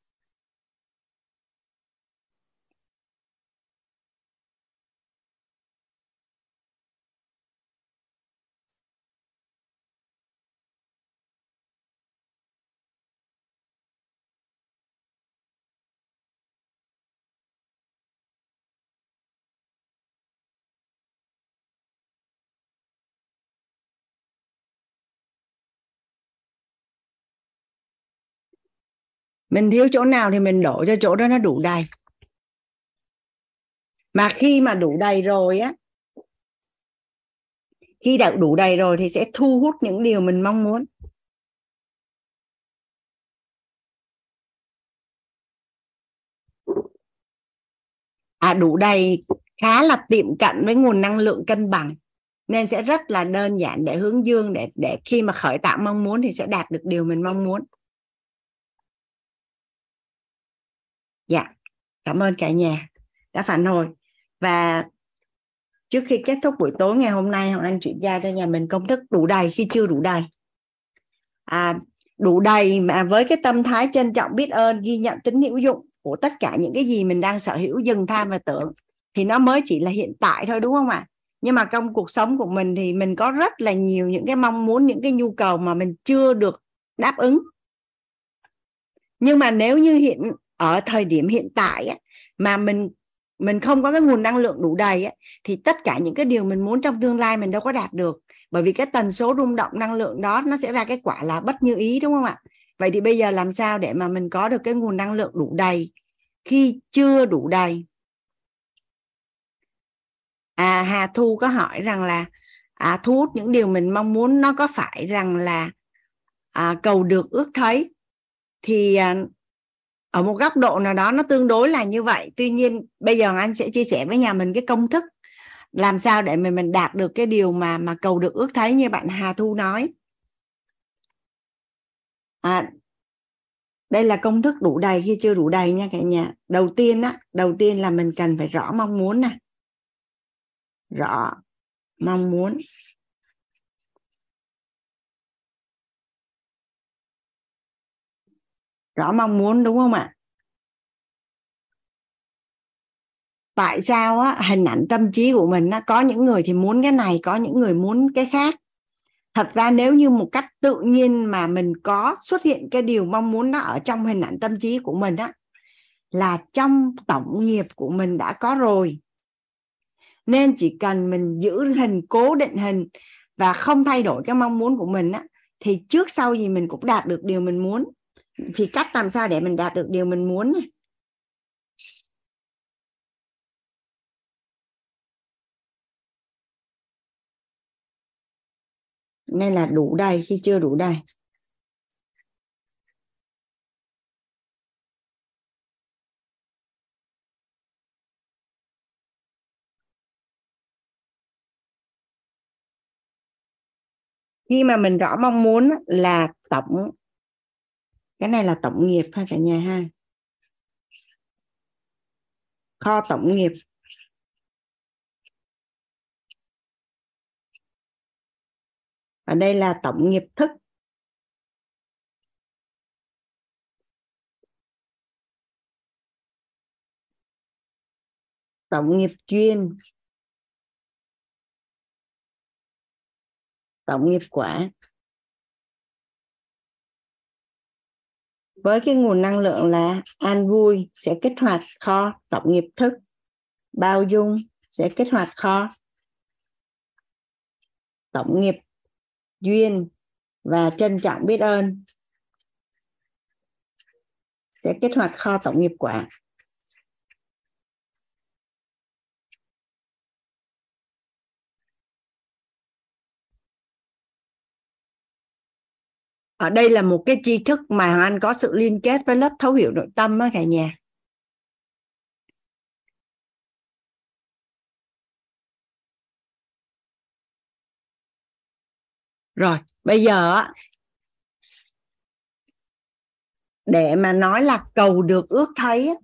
Mình thiếu chỗ nào thì mình đổ cho chỗ đó nó đủ đầy. Mà khi mà đủ đầy rồi á, khi đã đủ đầy rồi thì sẽ thu hút những điều mình mong muốn. À đủ đầy khá là tiệm cận với nguồn năng lượng cân bằng, nên sẽ rất là đơn giản để hướng dương, để để khi mà khởi tạo mong muốn thì sẽ đạt được điều mình mong muốn. Dạ cảm ơn cả nhà. Đã phản hồi. Và trước khi kết thúc buổi tối ngày hôm nay hoàng anh chuyển giao cho nhà mình công thức đủ đầy khi chưa đủ đầy. À, đủ đầy mà với cái tâm thái trân trọng biết ơn ghi nhận tính hữu dụng của tất cả những cái gì mình đang sở hữu dừng tham và tưởng thì nó mới chỉ là hiện tại thôi đúng không ạ? Nhưng mà trong cuộc sống của mình thì mình có rất là nhiều những cái mong muốn những cái nhu cầu mà mình chưa được đáp ứng. Nhưng mà nếu như hiện ở thời điểm hiện tại á, mà mình mình không có cái nguồn năng lượng đủ đầy á, thì tất cả những cái điều mình muốn trong tương lai mình đâu có đạt được. Bởi vì cái tần số rung động năng lượng đó nó sẽ ra cái quả là bất như ý đúng không ạ? Vậy thì bây giờ làm sao để mà mình có được cái nguồn năng lượng đủ đầy? Khi chưa đủ đầy à Hà Thu có hỏi rằng là à, thu hút những điều mình mong muốn nó có phải rằng là à, cầu được ước thấy? Thì à, ở một góc độ nào đó nó tương đối là như vậy. Tuy nhiên bây giờ anh sẽ chia sẻ với nhà mình cái công thức làm sao để mình mình đạt được cái điều mà mà cầu được ước thấy như bạn Hà Thu nói. À, đây là công thức đủ đầy khi chưa đủ đầy nha cả nhà? Đầu tiên á đầu tiên là mình cần phải rõ mong muốn nè. Rõ mong muốn. Rõ mong muốn, đúng không ạ? Tại sao á, hình ảnh tâm trí của mình nó có những người thì muốn cái này, có những người muốn cái khác? Thật ra nếu như một cách tự nhiên mà mình có xuất hiện cái điều mong muốn nó ở trong hình ảnh tâm trí của mình á, là trong tổng nghiệp của mình đã có rồi. Nên chỉ cần mình giữ hình, cố định hình và không thay đổi cái mong muốn của mình á, thì trước sau gì mình cũng đạt được điều mình muốn thì cách làm sao để mình đạt được điều mình muốn này nên là đủ đầy khi chưa đủ đầy. Khi mà mình rõ mong muốn là tổng cái này là tổng nghiệp ha cả nhà ha. Kho tổng nghiệp. Ở đây là tổng nghiệp thức. Tổng nghiệp chuyên. Tổng nghiệp quả. Với cái nguồn năng lượng là an vui sẽ kích hoạt kho tổng nghiệp thức, bao dung sẽ kích hoạt kho tổng nghiệp duyên và trân trọng biết ơn sẽ kích hoạt kho tổng nghiệp quả. Ở đây là một cái tri thức mà anh có sự liên kết với lớp thấu hiểu nội tâm á cả nhà. Rồi, bây giờ để mà nói là cầu được ước thấy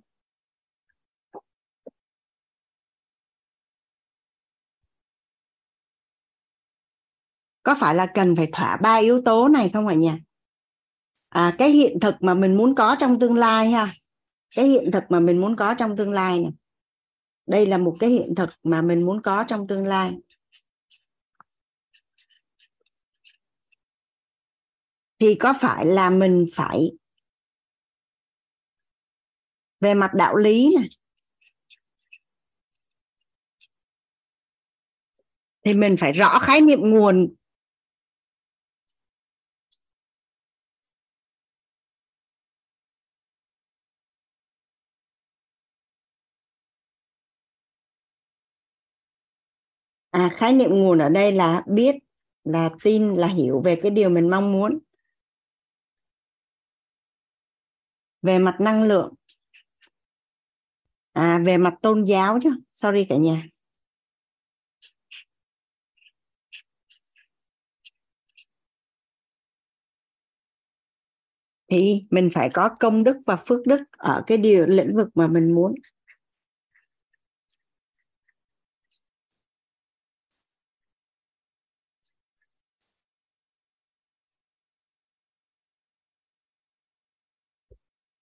có phải là cần phải thỏa ba yếu tố này không ạ nhà? À, cái hiện thực mà mình muốn có trong tương lai ha. Cái hiện thực mà mình muốn có trong tương lai này đây là một cái hiện thực mà mình muốn có trong tương lai. Thì có phải là mình phải về mặt đạo lý này thì mình phải rõ khái niệm nguồn à khái niệm nguồn ở đây là biết, là tin, là hiểu về cái điều mình mong muốn. Về mặt năng lượng. À về mặt tôn giáo chứ, sorry cả nhà. Thì mình phải có công đức và phước đức ở cái điều, lĩnh vực mà mình muốn.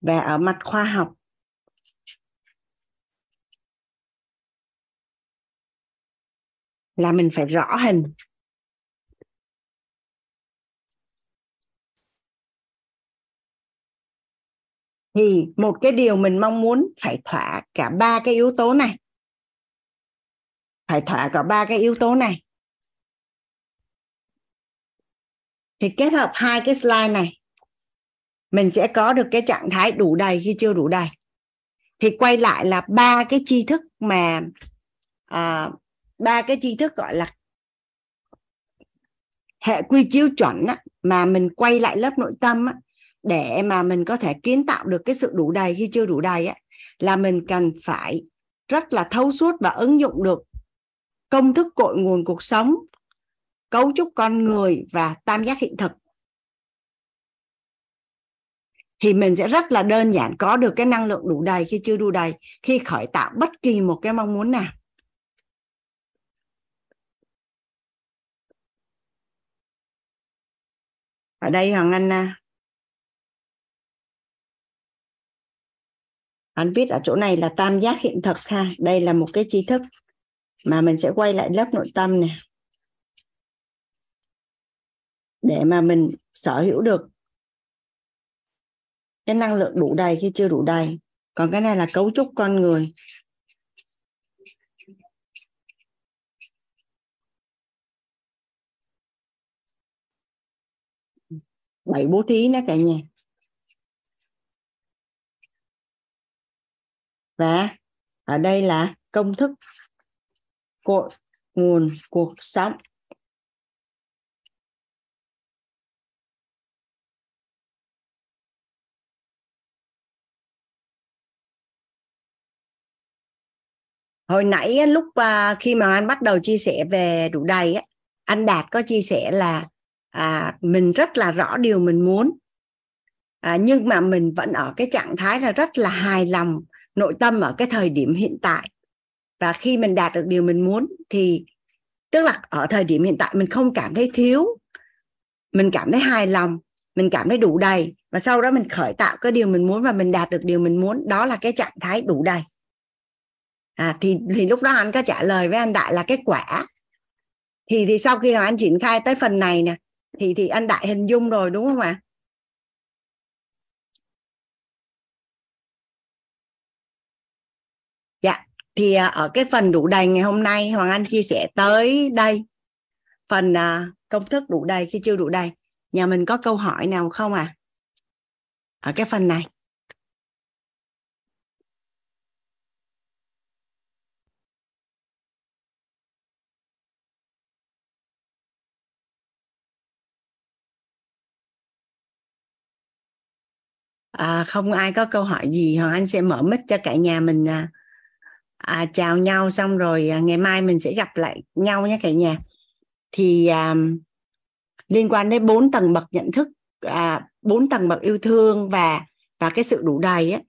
Và ở mặt khoa học. Là mình phải rõ hình. Thì một cái điều mình mong muốn phải thỏa cả ba cái yếu tố này. Phải thỏa cả ba cái yếu tố này. Thì kết hợp hai cái slide này mình sẽ có được cái trạng thái đủ đầy khi chưa đủ đầy. Thì quay lại là ba cái tri thức mà à, ba cái tri thức gọi là hệ quy chiếu chuẩn á, mà mình quay lại lớp nội tâm á, để mà mình có thể kiến tạo được cái sự đủ đầy khi chưa đủ đầy á, là mình cần phải rất là thấu suốt và ứng dụng được công thức cội nguồn cuộc sống cấu trúc con người và tam giác hiện thực thì mình sẽ rất là đơn giản có được cái năng lượng đủ đầy khi chưa đủ đầy khi khởi tạo bất kỳ một cái mong muốn nào. Ở đây hoàng anh à, anh viết ở chỗ này là tam giác hiện thực ha. Đây là một cái tri thức mà mình sẽ quay lại lớp nội tâm nè. Để mà mình sở hữu được cái năng lượng đủ đầy khi chưa đủ đầy. Còn cái này là cấu trúc con người. Bảy bố thí nữa cả nhà. Và ở đây là công thức cội nguồn cuộc sống. Hồi nãy lúc à, khi mà anh bắt đầu chia sẻ về đủ đầy á anh đạt có chia sẻ là à, mình rất là rõ điều mình muốn. À, nhưng mà mình vẫn ở cái trạng thái là rất là hài lòng nội tâm ở cái thời điểm hiện tại. Và khi mình đạt được điều mình muốn thì tức là ở thời điểm hiện tại mình không cảm thấy thiếu mình cảm thấy hài lòng mình cảm thấy đủ đầy. Và sau đó mình khởi tạo cái điều mình muốn và mình đạt được điều mình muốn đó là cái trạng thái đủ đầy à, thì thì lúc đó anh có trả lời với anh đại là kết quả. Thì thì sau khi mà anh triển khai tới phần này nè thì thì anh đại hình dung rồi đúng không ạ? Dạ thì à, ở cái phần đủ đầy ngày hôm nay hoàng anh chia sẻ tới đây. Phần à, công thức đủ đầy khi chưa đủ đầy. Nhà mình có câu hỏi nào không à ở cái phần này. À, không ai có câu hỏi gì hoàng anh sẽ mở mic cho cả nhà mình à, à, chào nhau xong rồi à, ngày mai mình sẽ gặp lại nhau nhé cả nhà. Thì à, liên quan đến bốn tầng bậc nhận thức à, bốn tầng bậc yêu thương và và cái sự đủ đầy á.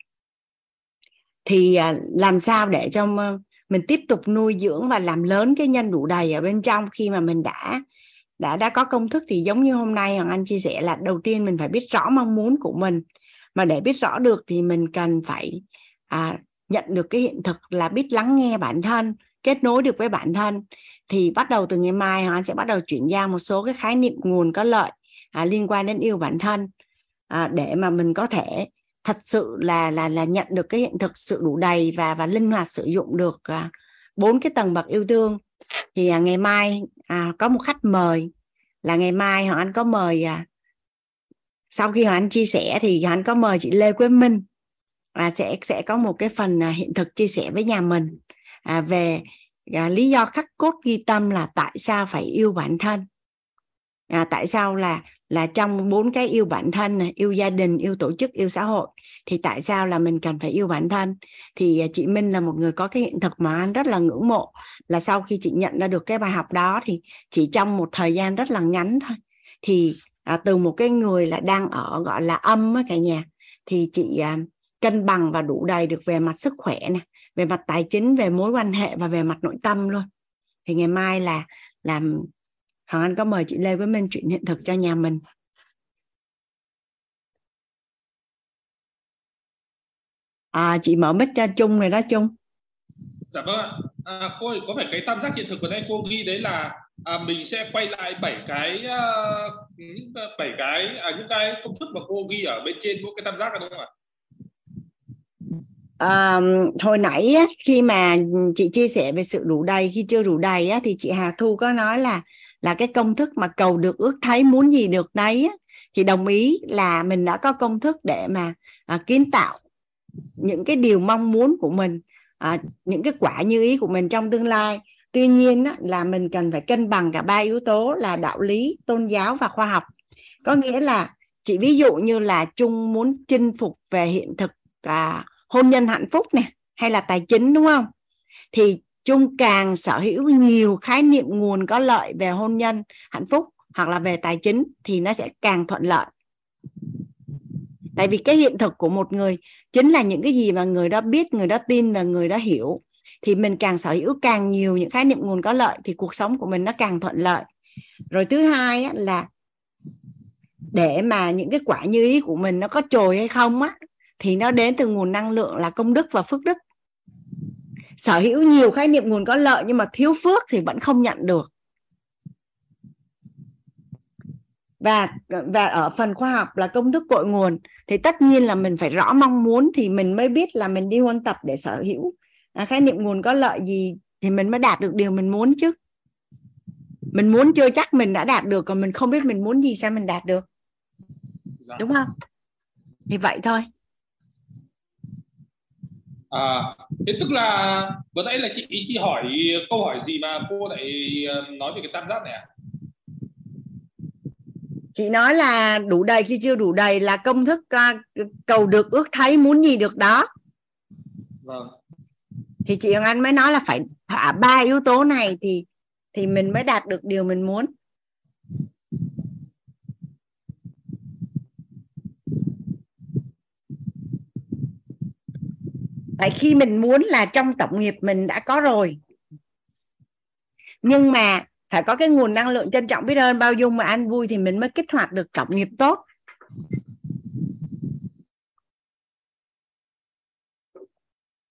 Thì à, làm sao để cho mình tiếp tục nuôi dưỡng và làm lớn cái nhân đủ đầy ở bên trong khi mà mình đã đã đã có công thức? Thì giống như hôm nay hoàng anh chia sẻ là đầu tiên mình phải biết rõ mong muốn của mình mà để biết rõ được thì mình cần phải à, nhận được cái hiện thực là biết lắng nghe bản thân kết nối được với bản thân. Thì bắt đầu từ ngày mai anh sẽ bắt đầu chuyển giao một số cái khái niệm nguồn có lợi à, liên quan đến yêu bản thân à, để mà mình có thể thật sự là là là nhận được cái hiện thực sự đủ đầy và và linh hoạt sử dụng được à, bốn cái tầng bậc yêu thương. Thì à, ngày mai à, có một khách mời là ngày mai hoàng anh có mời à, sau khi hoàng anh chia sẻ thì hoàng anh có mời chị lê quế minh là sẽ sẽ có một cái phần à, hiện thực chia sẻ với nhà mình à, về à, lý do khắc cốt ghi tâm là tại sao phải yêu bản thân. À, tại sao là là trong bốn cái yêu bản thân này, yêu gia đình yêu tổ chức yêu xã hội thì tại sao là mình cần phải yêu bản thân? Thì à, chị Minh là một người có cái hiện thực mà anh rất là ngưỡng mộ là sau khi chị nhận ra được cái bài học đó thì chỉ trong một thời gian rất là ngắn thôi thì à, từ một cái người là đang ở gọi là âm á cả nhà thì chị à, cân bằng và đủ đầy được về mặt sức khỏe nè về mặt tài chính về mối quan hệ và về mặt nội tâm luôn. Thì ngày mai là làm Hoàng Anh có mời chị Lê với Minh chuyện hiện thực cho nhà mình. À, chị mở mic cho Trung rồi đó Trung. Dạ vâng ạ. À, cô ơi, có phải cái tam giác hiện thực của đây cô ghi đấy là à, mình sẽ quay lại bảy cái uh, những ờ, bảy cái à, những cái công thức mà cô ghi ở bên trên mỗi cái tam giác này đúng không ạ? À, hồi nãy á, khi mà chị chia sẻ về sự đủ đầy khi chưa đủ đầy á, thì chị Hà Thu có nói là là cái công thức mà cầu được ước thấy muốn gì được đấy á, thì đồng ý là mình đã có công thức để mà à, kiến tạo những cái điều mong muốn của mình à, những cái quả như ý của mình trong tương lai tuy nhiên á, là mình cần phải cân bằng cả ba yếu tố là đạo lý tôn giáo và khoa học. Có nghĩa là chỉ ví dụ như là chung muốn chinh phục về hiện thực à, hôn nhân hạnh phúc nè hay là tài chính đúng không? Thì chung càng sở hữu nhiều khái niệm nguồn có lợi về hôn nhân hạnh phúc hoặc là về tài chính thì nó sẽ càng thuận lợi. Tại vì cái hiện thực của một người chính là những cái gì mà người đó biết người đó tin và người đó hiểu thì mình càng sở hữu càng nhiều những khái niệm nguồn có lợi thì cuộc sống của mình nó càng thuận lợi. Rồi thứ hai á, là để mà những cái quả như ý của mình nó có trồi hay không á thì nó đến từ nguồn năng lượng là công đức và phước đức. Sở hữu nhiều khái niệm nguồn có lợi nhưng mà thiếu phước thì vẫn không nhận được. Và và ở phần khoa học là công thức cội nguồn thì tất nhiên là mình phải rõ mong muốn thì mình mới biết là mình đi huân tập để sở hữu à, khái niệm nguồn có lợi gì thì mình mới đạt được điều mình muốn chứ. Mình muốn chưa chắc mình đã đạt được còn mình không biết mình muốn gì sao mình đạt được. Dạ. đúng không? Thì vậy thôi. À thế tức là vừa nãy là chị chị hỏi câu hỏi gì mà cô lại ờ, nói về cái tam giác này à? Chị nói là đủ đầy khi chưa đủ đầy là công thức uh, cầu được ước thấy muốn gì được đó. Vâng thì chị Hồng Anh mới nói là phải thỏa ba yếu tố này thì thì mình mới đạt được điều mình muốn. Tại khi mình muốn là trong tổng nghiệp mình đã có rồi. Nhưng mà phải có cái nguồn năng lượng trân trọng biết ơn, bao dung mà an vui thì mình mới kích hoạt được trọng nghiệp tốt.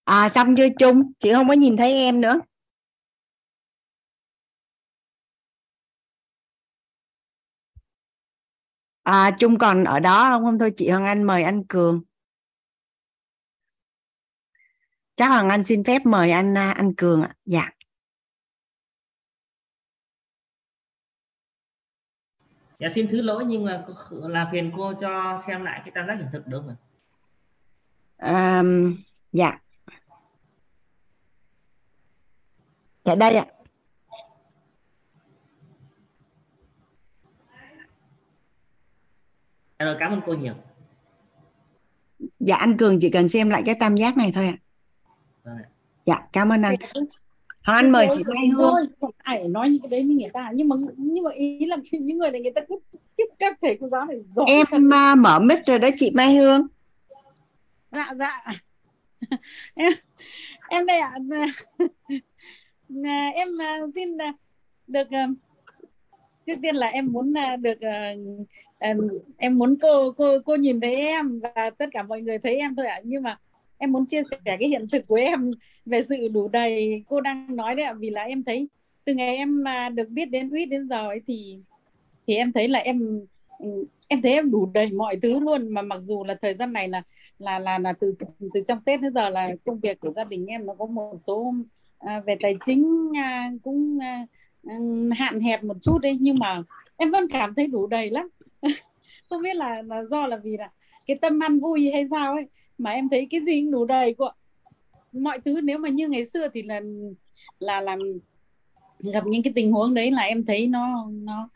À xong chưa chung chị không có nhìn thấy em nữa. À chung còn ở đó không? Không thôi chị Hoàng Anh mời anh Cường. Chắc Hoàng Anh xin phép mời anh à, anh Cường ạ. Dạ. Dạ xin thứ lỗi nhưng mà là phiền cô cho xem lại cái tam giác hiện thực được không à, dạ dạ đây ạ dạ rồi cảm ơn cô nhiều dạ anh cường chỉ cần xem lại cái tam giác này thôi ạ vâng dạ cảm ơn anh Hoàng Anh mời chị Mai Hương. Ai nói những cái đấy với người ta nhưng mà nhưng mà ý là *laughs* những người này người ta cứ tiếp các thầy cô giáo này giỏi. Em thật. mở mic rồi đó chị Mai Hương. Dạ dạ. *laughs* em em đây ạ. À em à, xin à, được à, trước tiên là em muốn được em muốn cô cô cô nhìn thấy em và tất cả mọi người thấy em thôi ạ. Nhưng mà em muốn chia sẻ cái hiện thực của em về sự đủ đầy. Cô đang nói đấy ạ, vì là em thấy từ ngày em mà được biết đến uýt đến giờ ấy thì thì em thấy là em ừ, em thấy em đủ đầy mọi thứ luôn. Mà mặc dù là thời gian này là là là là từ từ trong tết đến giờ là công việc của gia đình em nó có một số à, về tài chính à, cũng à, ừ, hạn hẹp một chút đấy nhưng mà em vẫn cảm thấy đủ đầy lắm. *laughs* Không biết là, là do là vì là cái tâm ăn vui hay sao ấy mà em thấy cái gì cũng đủ đầy của mọi thứ. Nếu mà như ngày xưa thì là là làm gặp những cái tình huống đấy là em thấy nó nó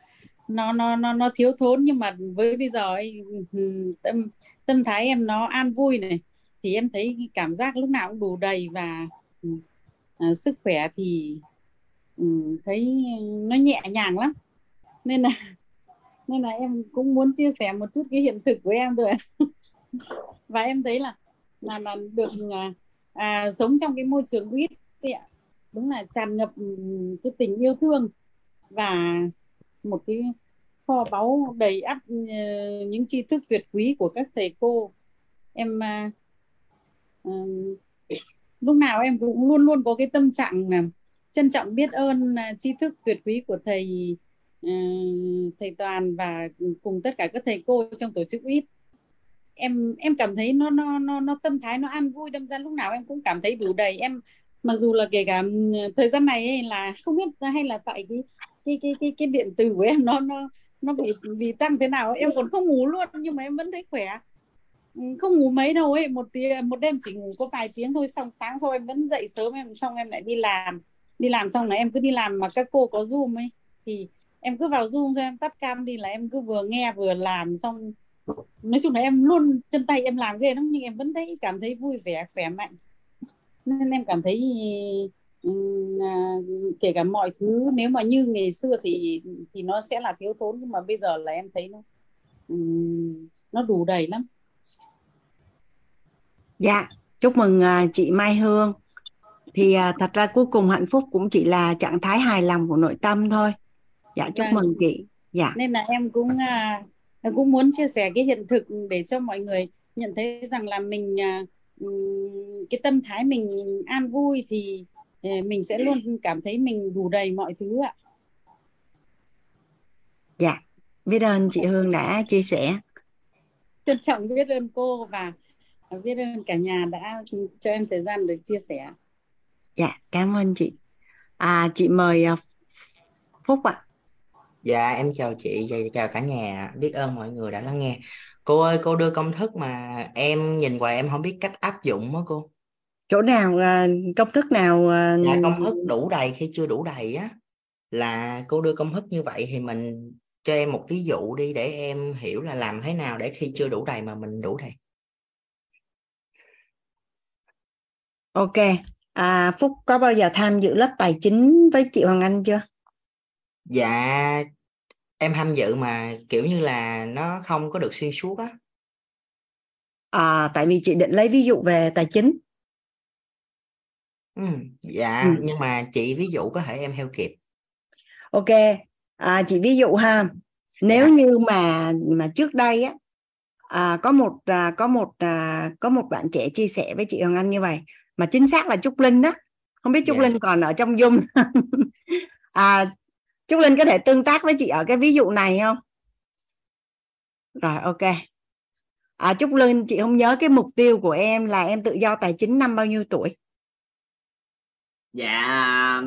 nó nó nó nó thiếu thốn. Nhưng mà với bây giờ ấy, ừ, tâm tâm thái em nó an vui này thì em thấy cảm giác lúc nào cũng đủ đầy và Ờ, sức khỏe thì um, thấy nó nhẹ nhàng lắm. Nên là *laughs* nên là em cũng muốn chia sẻ một chút cái hiện thực của em rồi *laughs* và em thấy là là, là được à, à, sống trong cái môi trường quýt đúng là tràn ngập ừ, cái tình yêu thương và một cái kho báu đầy ắp ừ, những tri thức tuyệt quý của các thầy cô. Em uh, lúc nào em cũng luôn luôn có cái tâm trạng là trân trọng biết ơn à, tri thức tuyệt quý của thầy à, thầy toàn và cùng tất cả các thầy cô trong tổ chức ít em em cảm thấy nó nó nó nó tâm thái nó an vui, đâm ra lúc nào em cũng cảm thấy đủ đầy. Em, mặc dù là kể cả ừ, thời gian này ấy là không biết hay là tại cái cái cái cái cái điện tử của em nó nó nó bị bị tăng thế nào em còn không ngủ luôn nhưng mà em vẫn thấy khỏe không ngủ mấy đâu ấy, một tiếng một đêm chỉ ngủ có vài tiếng thôi, xong sáng sau em vẫn dậy sớm em, xong em lại đi làm. Đi làm xong là em cứ đi làm mà các cô có zoom ấy, thì em cứ vào zoom cho em tắt cam đi là em cứ vừa nghe vừa làm, xong nói chung là em luôn chân tay em làm ghê lắm, nhưng em vẫn thấy, cảm thấy vui vẻ, khỏe mạnh. Nên em cảm thấy ừ, à, kể cả mọi thứ, nếu mà như ngày xưa thì thì nó sẽ là thiếu thốn, nhưng mà bây giờ là em thấy nó ừ, nó đủ đầy lắm dạ chúc mừng à, chị Mai Hương thì à, thật ra cuối cùng hạnh phúc cũng chỉ là trạng thái hài lòng của nội tâm thôi dạ chúc vâng. mừng chị dạ nên là em cũng em cũng muốn chia sẻ cái hiện thực để cho mọi người nhận thấy rằng là mình cái tâm thái mình an vui thì mình sẽ luôn cảm thấy mình đủ đầy mọi thứ ạ. Dạ, biết ơn chị Hương đã chia sẻ. Trân trọng biết ơn cô và biết ơn cả nhà đã cho em thời gian được chia sẻ. Dạ, cảm ơn chị. À, chị mời ờ, Phúc ạ. À. Dạ, em chào chị và chào cả nhà. Biết ơn mọi người đã lắng nghe cô ơi cô đưa công thức mà em nhìn qua em không biết cách áp dụng á cô chỗ nào à, công thức nào à, dạ công thức đủ đầy khi chưa đủ đầy á là cô đưa công thức như vậy thì mình cho em một ví dụ đi để em hiểu là làm thế nào để khi chưa đủ đầy mà mình đủ đầy. Ok. À, Phúc có bao giờ tham dự lớp tài chính với chị Hoàng Anh chưa? Dạ em tham dự mà kiểu như là nó không có được xuyên suốt á. À tại vì chị định lấy ví dụ về tài chính. Ừ, dạ ừ. nhưng mà chị ví dụ có thể em theo kịp. Ok à, chị ví dụ ha nếu dạ. như mà mà trước đây á à, có một à, có một à, có một bạn trẻ chia sẻ với chị Hoàng Anh như vậy mà chính xác là Trúc Linh đó không biết Trúc dạ. Linh còn ở trong Zoom *laughs* à, Trúc Linh có thể tương tác với chị ở cái ví dụ này không? Rồi ok. À, Trúc Linh chị không nhớ cái mục tiêu của em là em tự do tài chính năm bao nhiêu tuổi? Dạ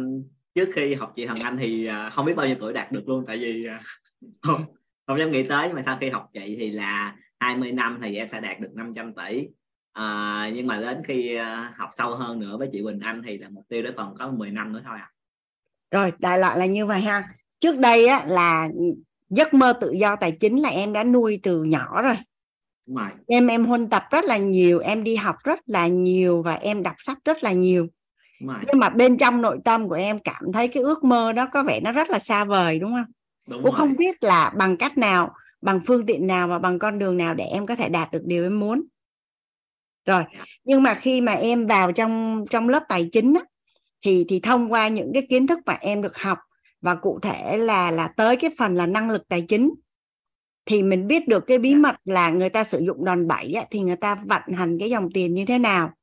trước khi học chị Hằng Anh thì à, không biết bao nhiêu tuổi đạt được luôn tại vì à, *laughs* không không dám nghĩ tới. Nhưng mà sau khi học chị thì là 20 năm thì em sẽ đạt được 500 tỷ. À, nhưng mà đến khi à, học sâu hơn nữa với chị Quỳnh Anh thì là mục tiêu đó còn có 10 năm nữa thôi à rồi đại loại là như vậy ha. Trước đây á là giấc mơ tự do tài chính là em đã nuôi từ nhỏ rồi. Đúng em em huân tập rất là nhiều em đi học rất là nhiều và em đọc sách rất là nhiều nhưng mà bên trong nội tâm của em cảm thấy cái ước mơ đó có vẻ nó rất là xa vời đúng không đúng cô không biết là bằng cách nào bằng phương tiện nào và bằng con đường nào để em có thể đạt được điều em muốn rồi dạ. nhưng mà khi mà em vào trong trong lớp tài chính á, thì thì thông qua những cái kiến thức mà em được học và cụ thể là là tới cái phần là năng lực tài chính thì mình biết được cái bí dạ. mật là người ta sử dụng đòn bẩy á, thì người ta vận hành cái dòng tiền như thế nào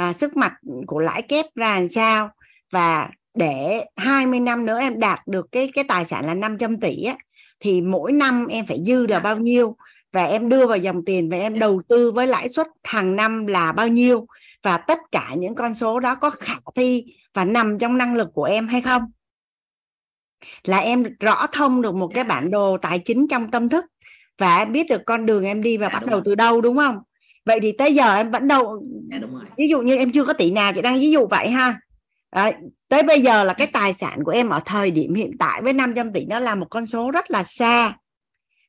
à, sức mặt của lãi kép ra làm sao? Và để 20 năm nữa em đạt được cái cái tài sản là 500 tỷ á, thì mỗi năm em phải dư là dạ. bao nhiêu? Và em đưa vào dòng tiền và em dạ. đầu tư với lãi suất hàng năm là bao nhiêu? Và tất cả những con số đó có khả thi và nằm trong năng lực của em hay không? Là em rõ thông được một cái bản đồ tài chính trong tâm thức và biết được con đường em đi và bắt đầu từ đâu đúng không vậy thì tới giờ em vẫn đâu rồi. ví dụ như em chưa có tỷ nào chị đang ví dụ vậy ha. Đấy, tới bây giờ là cái tài sản của em ở thời điểm hiện tại với 500 tỷ nó là một con số rất là xa.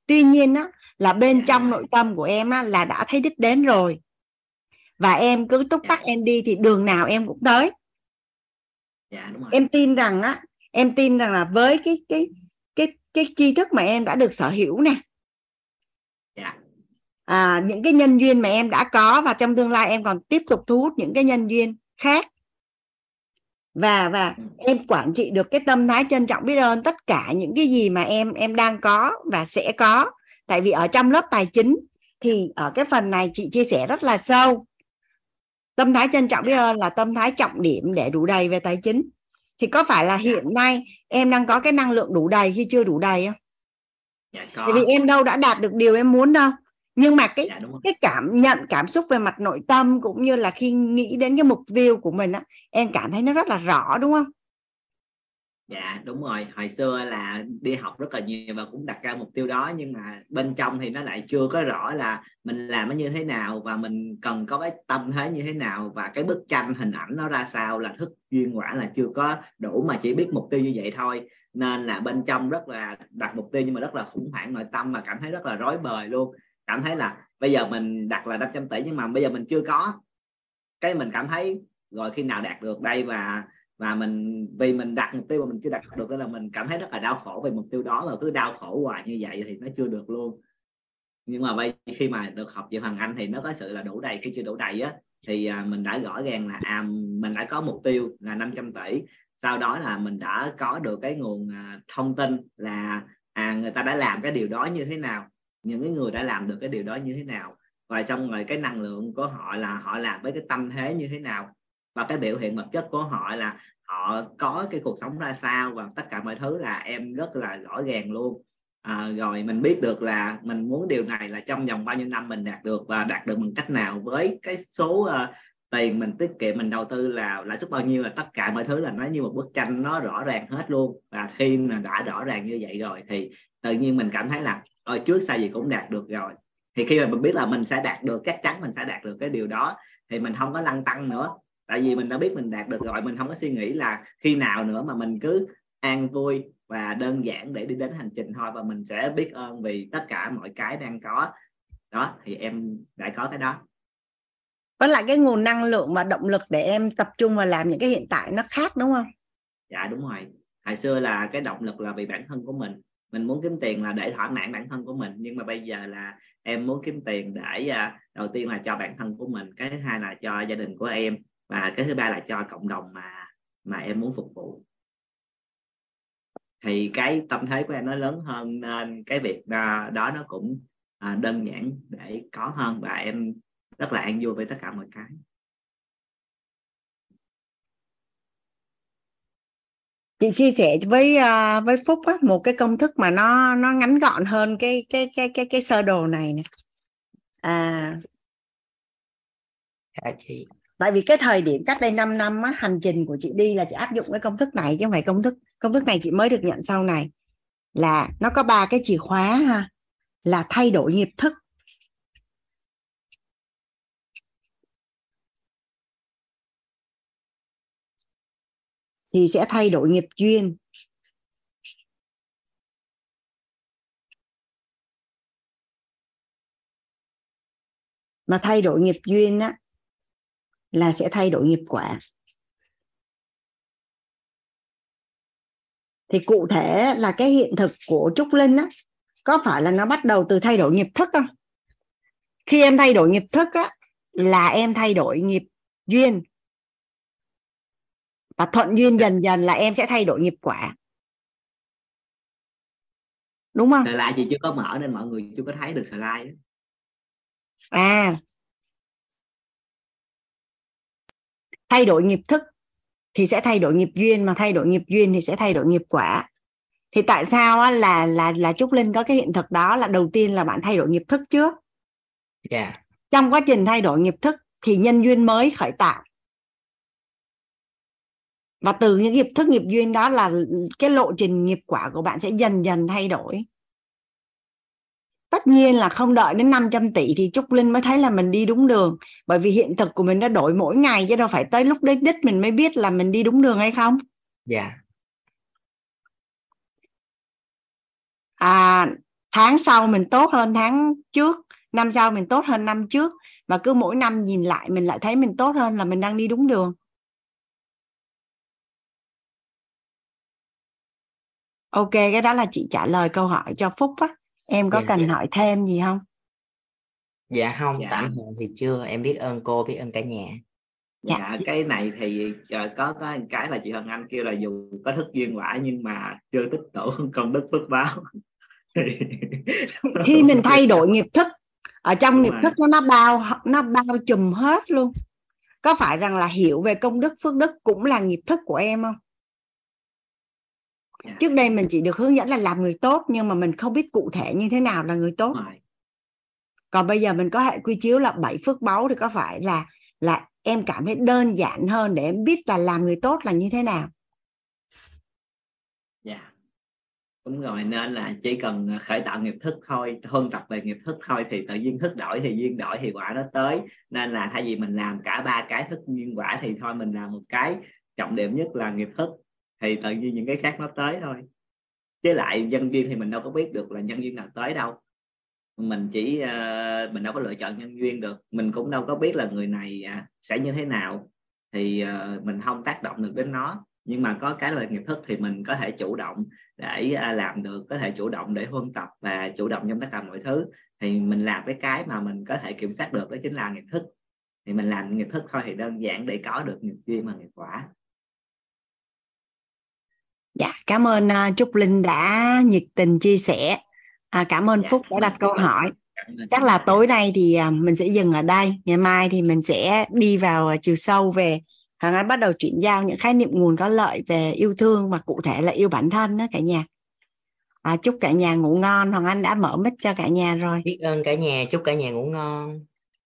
Tuy nhiên á, là bên trong nội tâm của em á, là đã thấy đích đến rồi. Và em cứ túc tắc em đi thì đường nào em cũng tới. Dạ, em tin rằng á em tin rằng là với cái cái cái cái tri thức mà em đã được sở hữu nè dạ. À, những cái nhân duyên mà em đã có và trong tương lai em còn tiếp tục thu hút những cái nhân duyên khác. Và và em quản trị được cái tâm thái trân trọng biết ơn tất cả những cái gì mà em em đang có và sẽ có. Tại vì ở trong lớp tài chính thì ở cái phần này chị chia sẻ rất là sâu. Tâm thái trân trọng biết ơn là tâm thái trọng điểm để đủ đầy về tài chính. Thì có phải là hiện nay em đang có cái năng lượng đủ đầy khi chưa đủ đầy không? Dạ, có. tại vì em đâu đã đạt được điều em muốn đâu nhưng mà cái dạ, cái cảm nhận cảm xúc về mặt nội tâm cũng như là khi nghĩ đến cái mục tiêu của mình á em cảm thấy nó rất là rõ đúng không? Dạ đúng rồi. Hồi xưa là đi học rất là nhiều và cũng đặt ra mục tiêu đó nhưng mà bên trong thì nó lại chưa có rõ là mình làm nó như thế nào và mình cần có cái tâm thế như thế nào và cái bức tranh hình ảnh nó ra sao là thức duyên quả là chưa có đủ mà chỉ biết mục tiêu như vậy thôi. Nên là bên trong rất là đặt mục tiêu nhưng mà rất là khủng hoảng nội tâm và cảm thấy rất là rối bời luôn cảm thấy là bây giờ mình đặt là 500 tỷ nhưng mà bây giờ mình chưa có. Cái mình cảm thấy rồi khi nào đạt được đây và và mình vì mình đặt mục tiêu mà mình chưa đạt được nên là mình cảm thấy rất là đau khổ về mục tiêu đó rồi cứ đau khổ hoài như vậy thì nó chưa được luôn. Nhưng mà bây khi mà được học về hoàng anh thì nó có sự là đủ đầy khi chưa đủ đầy á thì à, mình đã rõ ràng là à, mình đã có mục tiêu là 500 tỷ. Sau đó là mình đã có được cái nguồn à, thông tin là à người ta đã làm cái điều đó như thế nào những cái người đã làm được cái điều đó như thế nào? Và xong rồi cái năng lượng của họ là họ làm với cái tâm thế như thế nào? Và cái biểu hiện vật chất của họ là họ có cái cuộc sống ra sao? Và tất cả mọi thứ là em rất là rõ ràng luôn. À, rồi mình biết được là mình muốn điều này là trong vòng bao nhiêu năm mình đạt được và đạt được bằng cách nào với cái số uh, tiền mình tiết kiệm mình đầu tư là lãi suất bao nhiêu là tất cả mọi thứ là nó như một bức tranh nó rõ ràng hết luôn. Và khi mà đã rõ ràng như vậy rồi thì tự nhiên mình cảm thấy là ôi trước sau gì cũng đạt được rồi. Thì khi mà mình biết là mình sẽ đạt được chắc chắn mình sẽ đạt được cái điều đó thì mình không có lăn tăng nữa. Tại vì mình đã biết mình đạt được rồi mình không có suy nghĩ là khi nào nữa mà mình cứ an vui và đơn giản để đi đến hành trình thôi và mình sẽ biết ơn vì tất cả mọi cái đang có. Đó thì em đã có cái đó. Với lại cái nguồn năng lượng và động lực để em tập trung vào làm những cái hiện tại nó khác đúng không? Dạ đúng rồi. Hồi xưa là cái động lực là vì bản thân của mình mình muốn kiếm tiền là để thỏa mãn bản thân của mình nhưng mà bây giờ là em muốn kiếm tiền để à, đầu tiên là cho bản thân của mình cái thứ hai là cho gia đình của em và cái thứ ba là cho cộng đồng mà mà em muốn phục vụ. Thì cái tâm thế của em nó lớn hơn nên cái việc đó, nó cũng à, đơn giản để có hơn và em rất là an vui với tất cả mọi cái. Chị chia sẻ với uh, với phúc á, một cái công thức mà nó nó ngắn gọn hơn cái cái cái cái cái sơ đồ này nè. À. Dạ chị. Tại vì cái thời điểm cách đây 5 năm á, hành trình của chị đi là chị áp dụng cái công thức này chứ không phải công thức công thức này chị mới được nhận sau này. Là nó có ba cái chìa khóa ha là thay đổi nghiệp thức thì sẽ thay đổi nghiệp duyên. Mà thay đổi nghiệp duyên á, là sẽ thay đổi nghiệp quả. Thì cụ thể là cái hiện thực của trúc linh á, có phải là nó bắt đầu từ thay đổi nghiệp thức không? Khi em thay đổi nghiệp thức á, là em thay đổi nghiệp duyên và thuận duyên dần dần là em sẽ thay đổi nghiệp quả đúng không? Slide chị chưa có mở nên mọi người chưa có thấy được slide. À, thay đổi nghiệp thức thì sẽ thay đổi nghiệp duyên mà thay đổi nghiệp duyên thì sẽ thay đổi nghiệp quả thì tại sao á, là là là trúc linh có cái hiện thực đó là đầu tiên là bạn thay đổi nghiệp thức trước yeah. Dạ. trong quá trình thay đổi nghiệp thức thì nhân duyên mới khởi tạo và từ những nghiệp thức nghiệp duyên đó là cái lộ trình nghiệp quả của bạn sẽ dần dần thay đổi. Tất nhiên là không đợi đến 500 tỷ thì Trúc Linh mới thấy là mình đi đúng đường. Bởi vì hiện thực của mình đã đổi mỗi ngày chứ đâu phải tới lúc đấy đích mình mới biết là mình đi đúng đường hay không. Dạ. À, tháng sau mình tốt hơn tháng trước năm sau mình tốt hơn năm trước. Và cứ mỗi năm nhìn lại mình lại thấy mình tốt hơn là mình đang đi đúng đường ok cái đó là chị trả lời câu hỏi cho phúc á. Em có dạ, cần dạ. hỏi thêm gì không? Dạ không dạ. tạm thời thì chưa. Em biết ơn cô biết ơn cả nhà. Dạ, dạ cái này thì uh, có có cái là chị Hân Anh kêu là dù có thức duyên quả nhưng mà chưa tích tụ công đức phước báo. Khi mình thay *laughs* đổi nghiệp thức ở trong Đúng nghiệp thức nó nó bao nó bao trùm hết luôn. Có phải rằng là hiểu về công đức phước đức cũng là nghiệp thức của em không. Trước đây mình chỉ được hướng dẫn là làm người tốt nhưng mà mình không biết cụ thể như thế nào là người tốt. Còn bây giờ mình có hệ quy chiếu là bảy phước báu thì có phải là là em cảm thấy đơn giản hơn để em biết là làm người tốt là như thế nào? Dạ. Yeah. đúng rồi nên là chỉ cần khởi tạo nghiệp thức thôi huân tập về nghiệp thức thôi thì tự nhiên thức đổi thì duyên đổi thì quả nó tới. Nên là thay vì mình làm cả ba cái thức duyên quả thì thôi mình làm một cái. Trọng điểm nhất là nghiệp thức thì tự nhiên những cái khác nó tới thôi. Chứ lại nhân viên thì mình đâu có biết được là nhân viên nào tới đâu. Mình chỉ uh, mình đâu có lựa chọn nhân viên được. Mình cũng đâu có biết là người này uh, sẽ như thế nào. Thì uh, mình không tác động được đến nó. Nhưng mà có cái là nghiệp thức thì mình có thể chủ động để uh, làm được có thể chủ động để huân tập và chủ động trong tất cả mọi thứ. Thì mình làm cái cái mà mình có thể kiểm soát được đó chính là nghiệp thức. Thì mình làm nghiệp thức thôi thì đơn giản để có được nghiệp duyên và nghiệp quả. Dạ, cảm ơn uh, Trúc Linh đã nhiệt tình chia sẻ. À, cảm ơn dạ, Phúc đã đặt câu hỏi. Chắc là tối nay thì uh, mình sẽ dừng ở đây. Ngày mai thì mình sẽ đi vào uh, chiều sâu về Hoàng Anh bắt đầu chuyển giao những khái niệm nguồn có lợi về yêu thương mà cụ thể là yêu bản thân đó cả nhà. À, chúc cả nhà ngủ ngon. Hoàng Anh đã mở mic cho cả nhà rồi. Biết ơn cả nhà, chúc cả nhà ngủ ngon.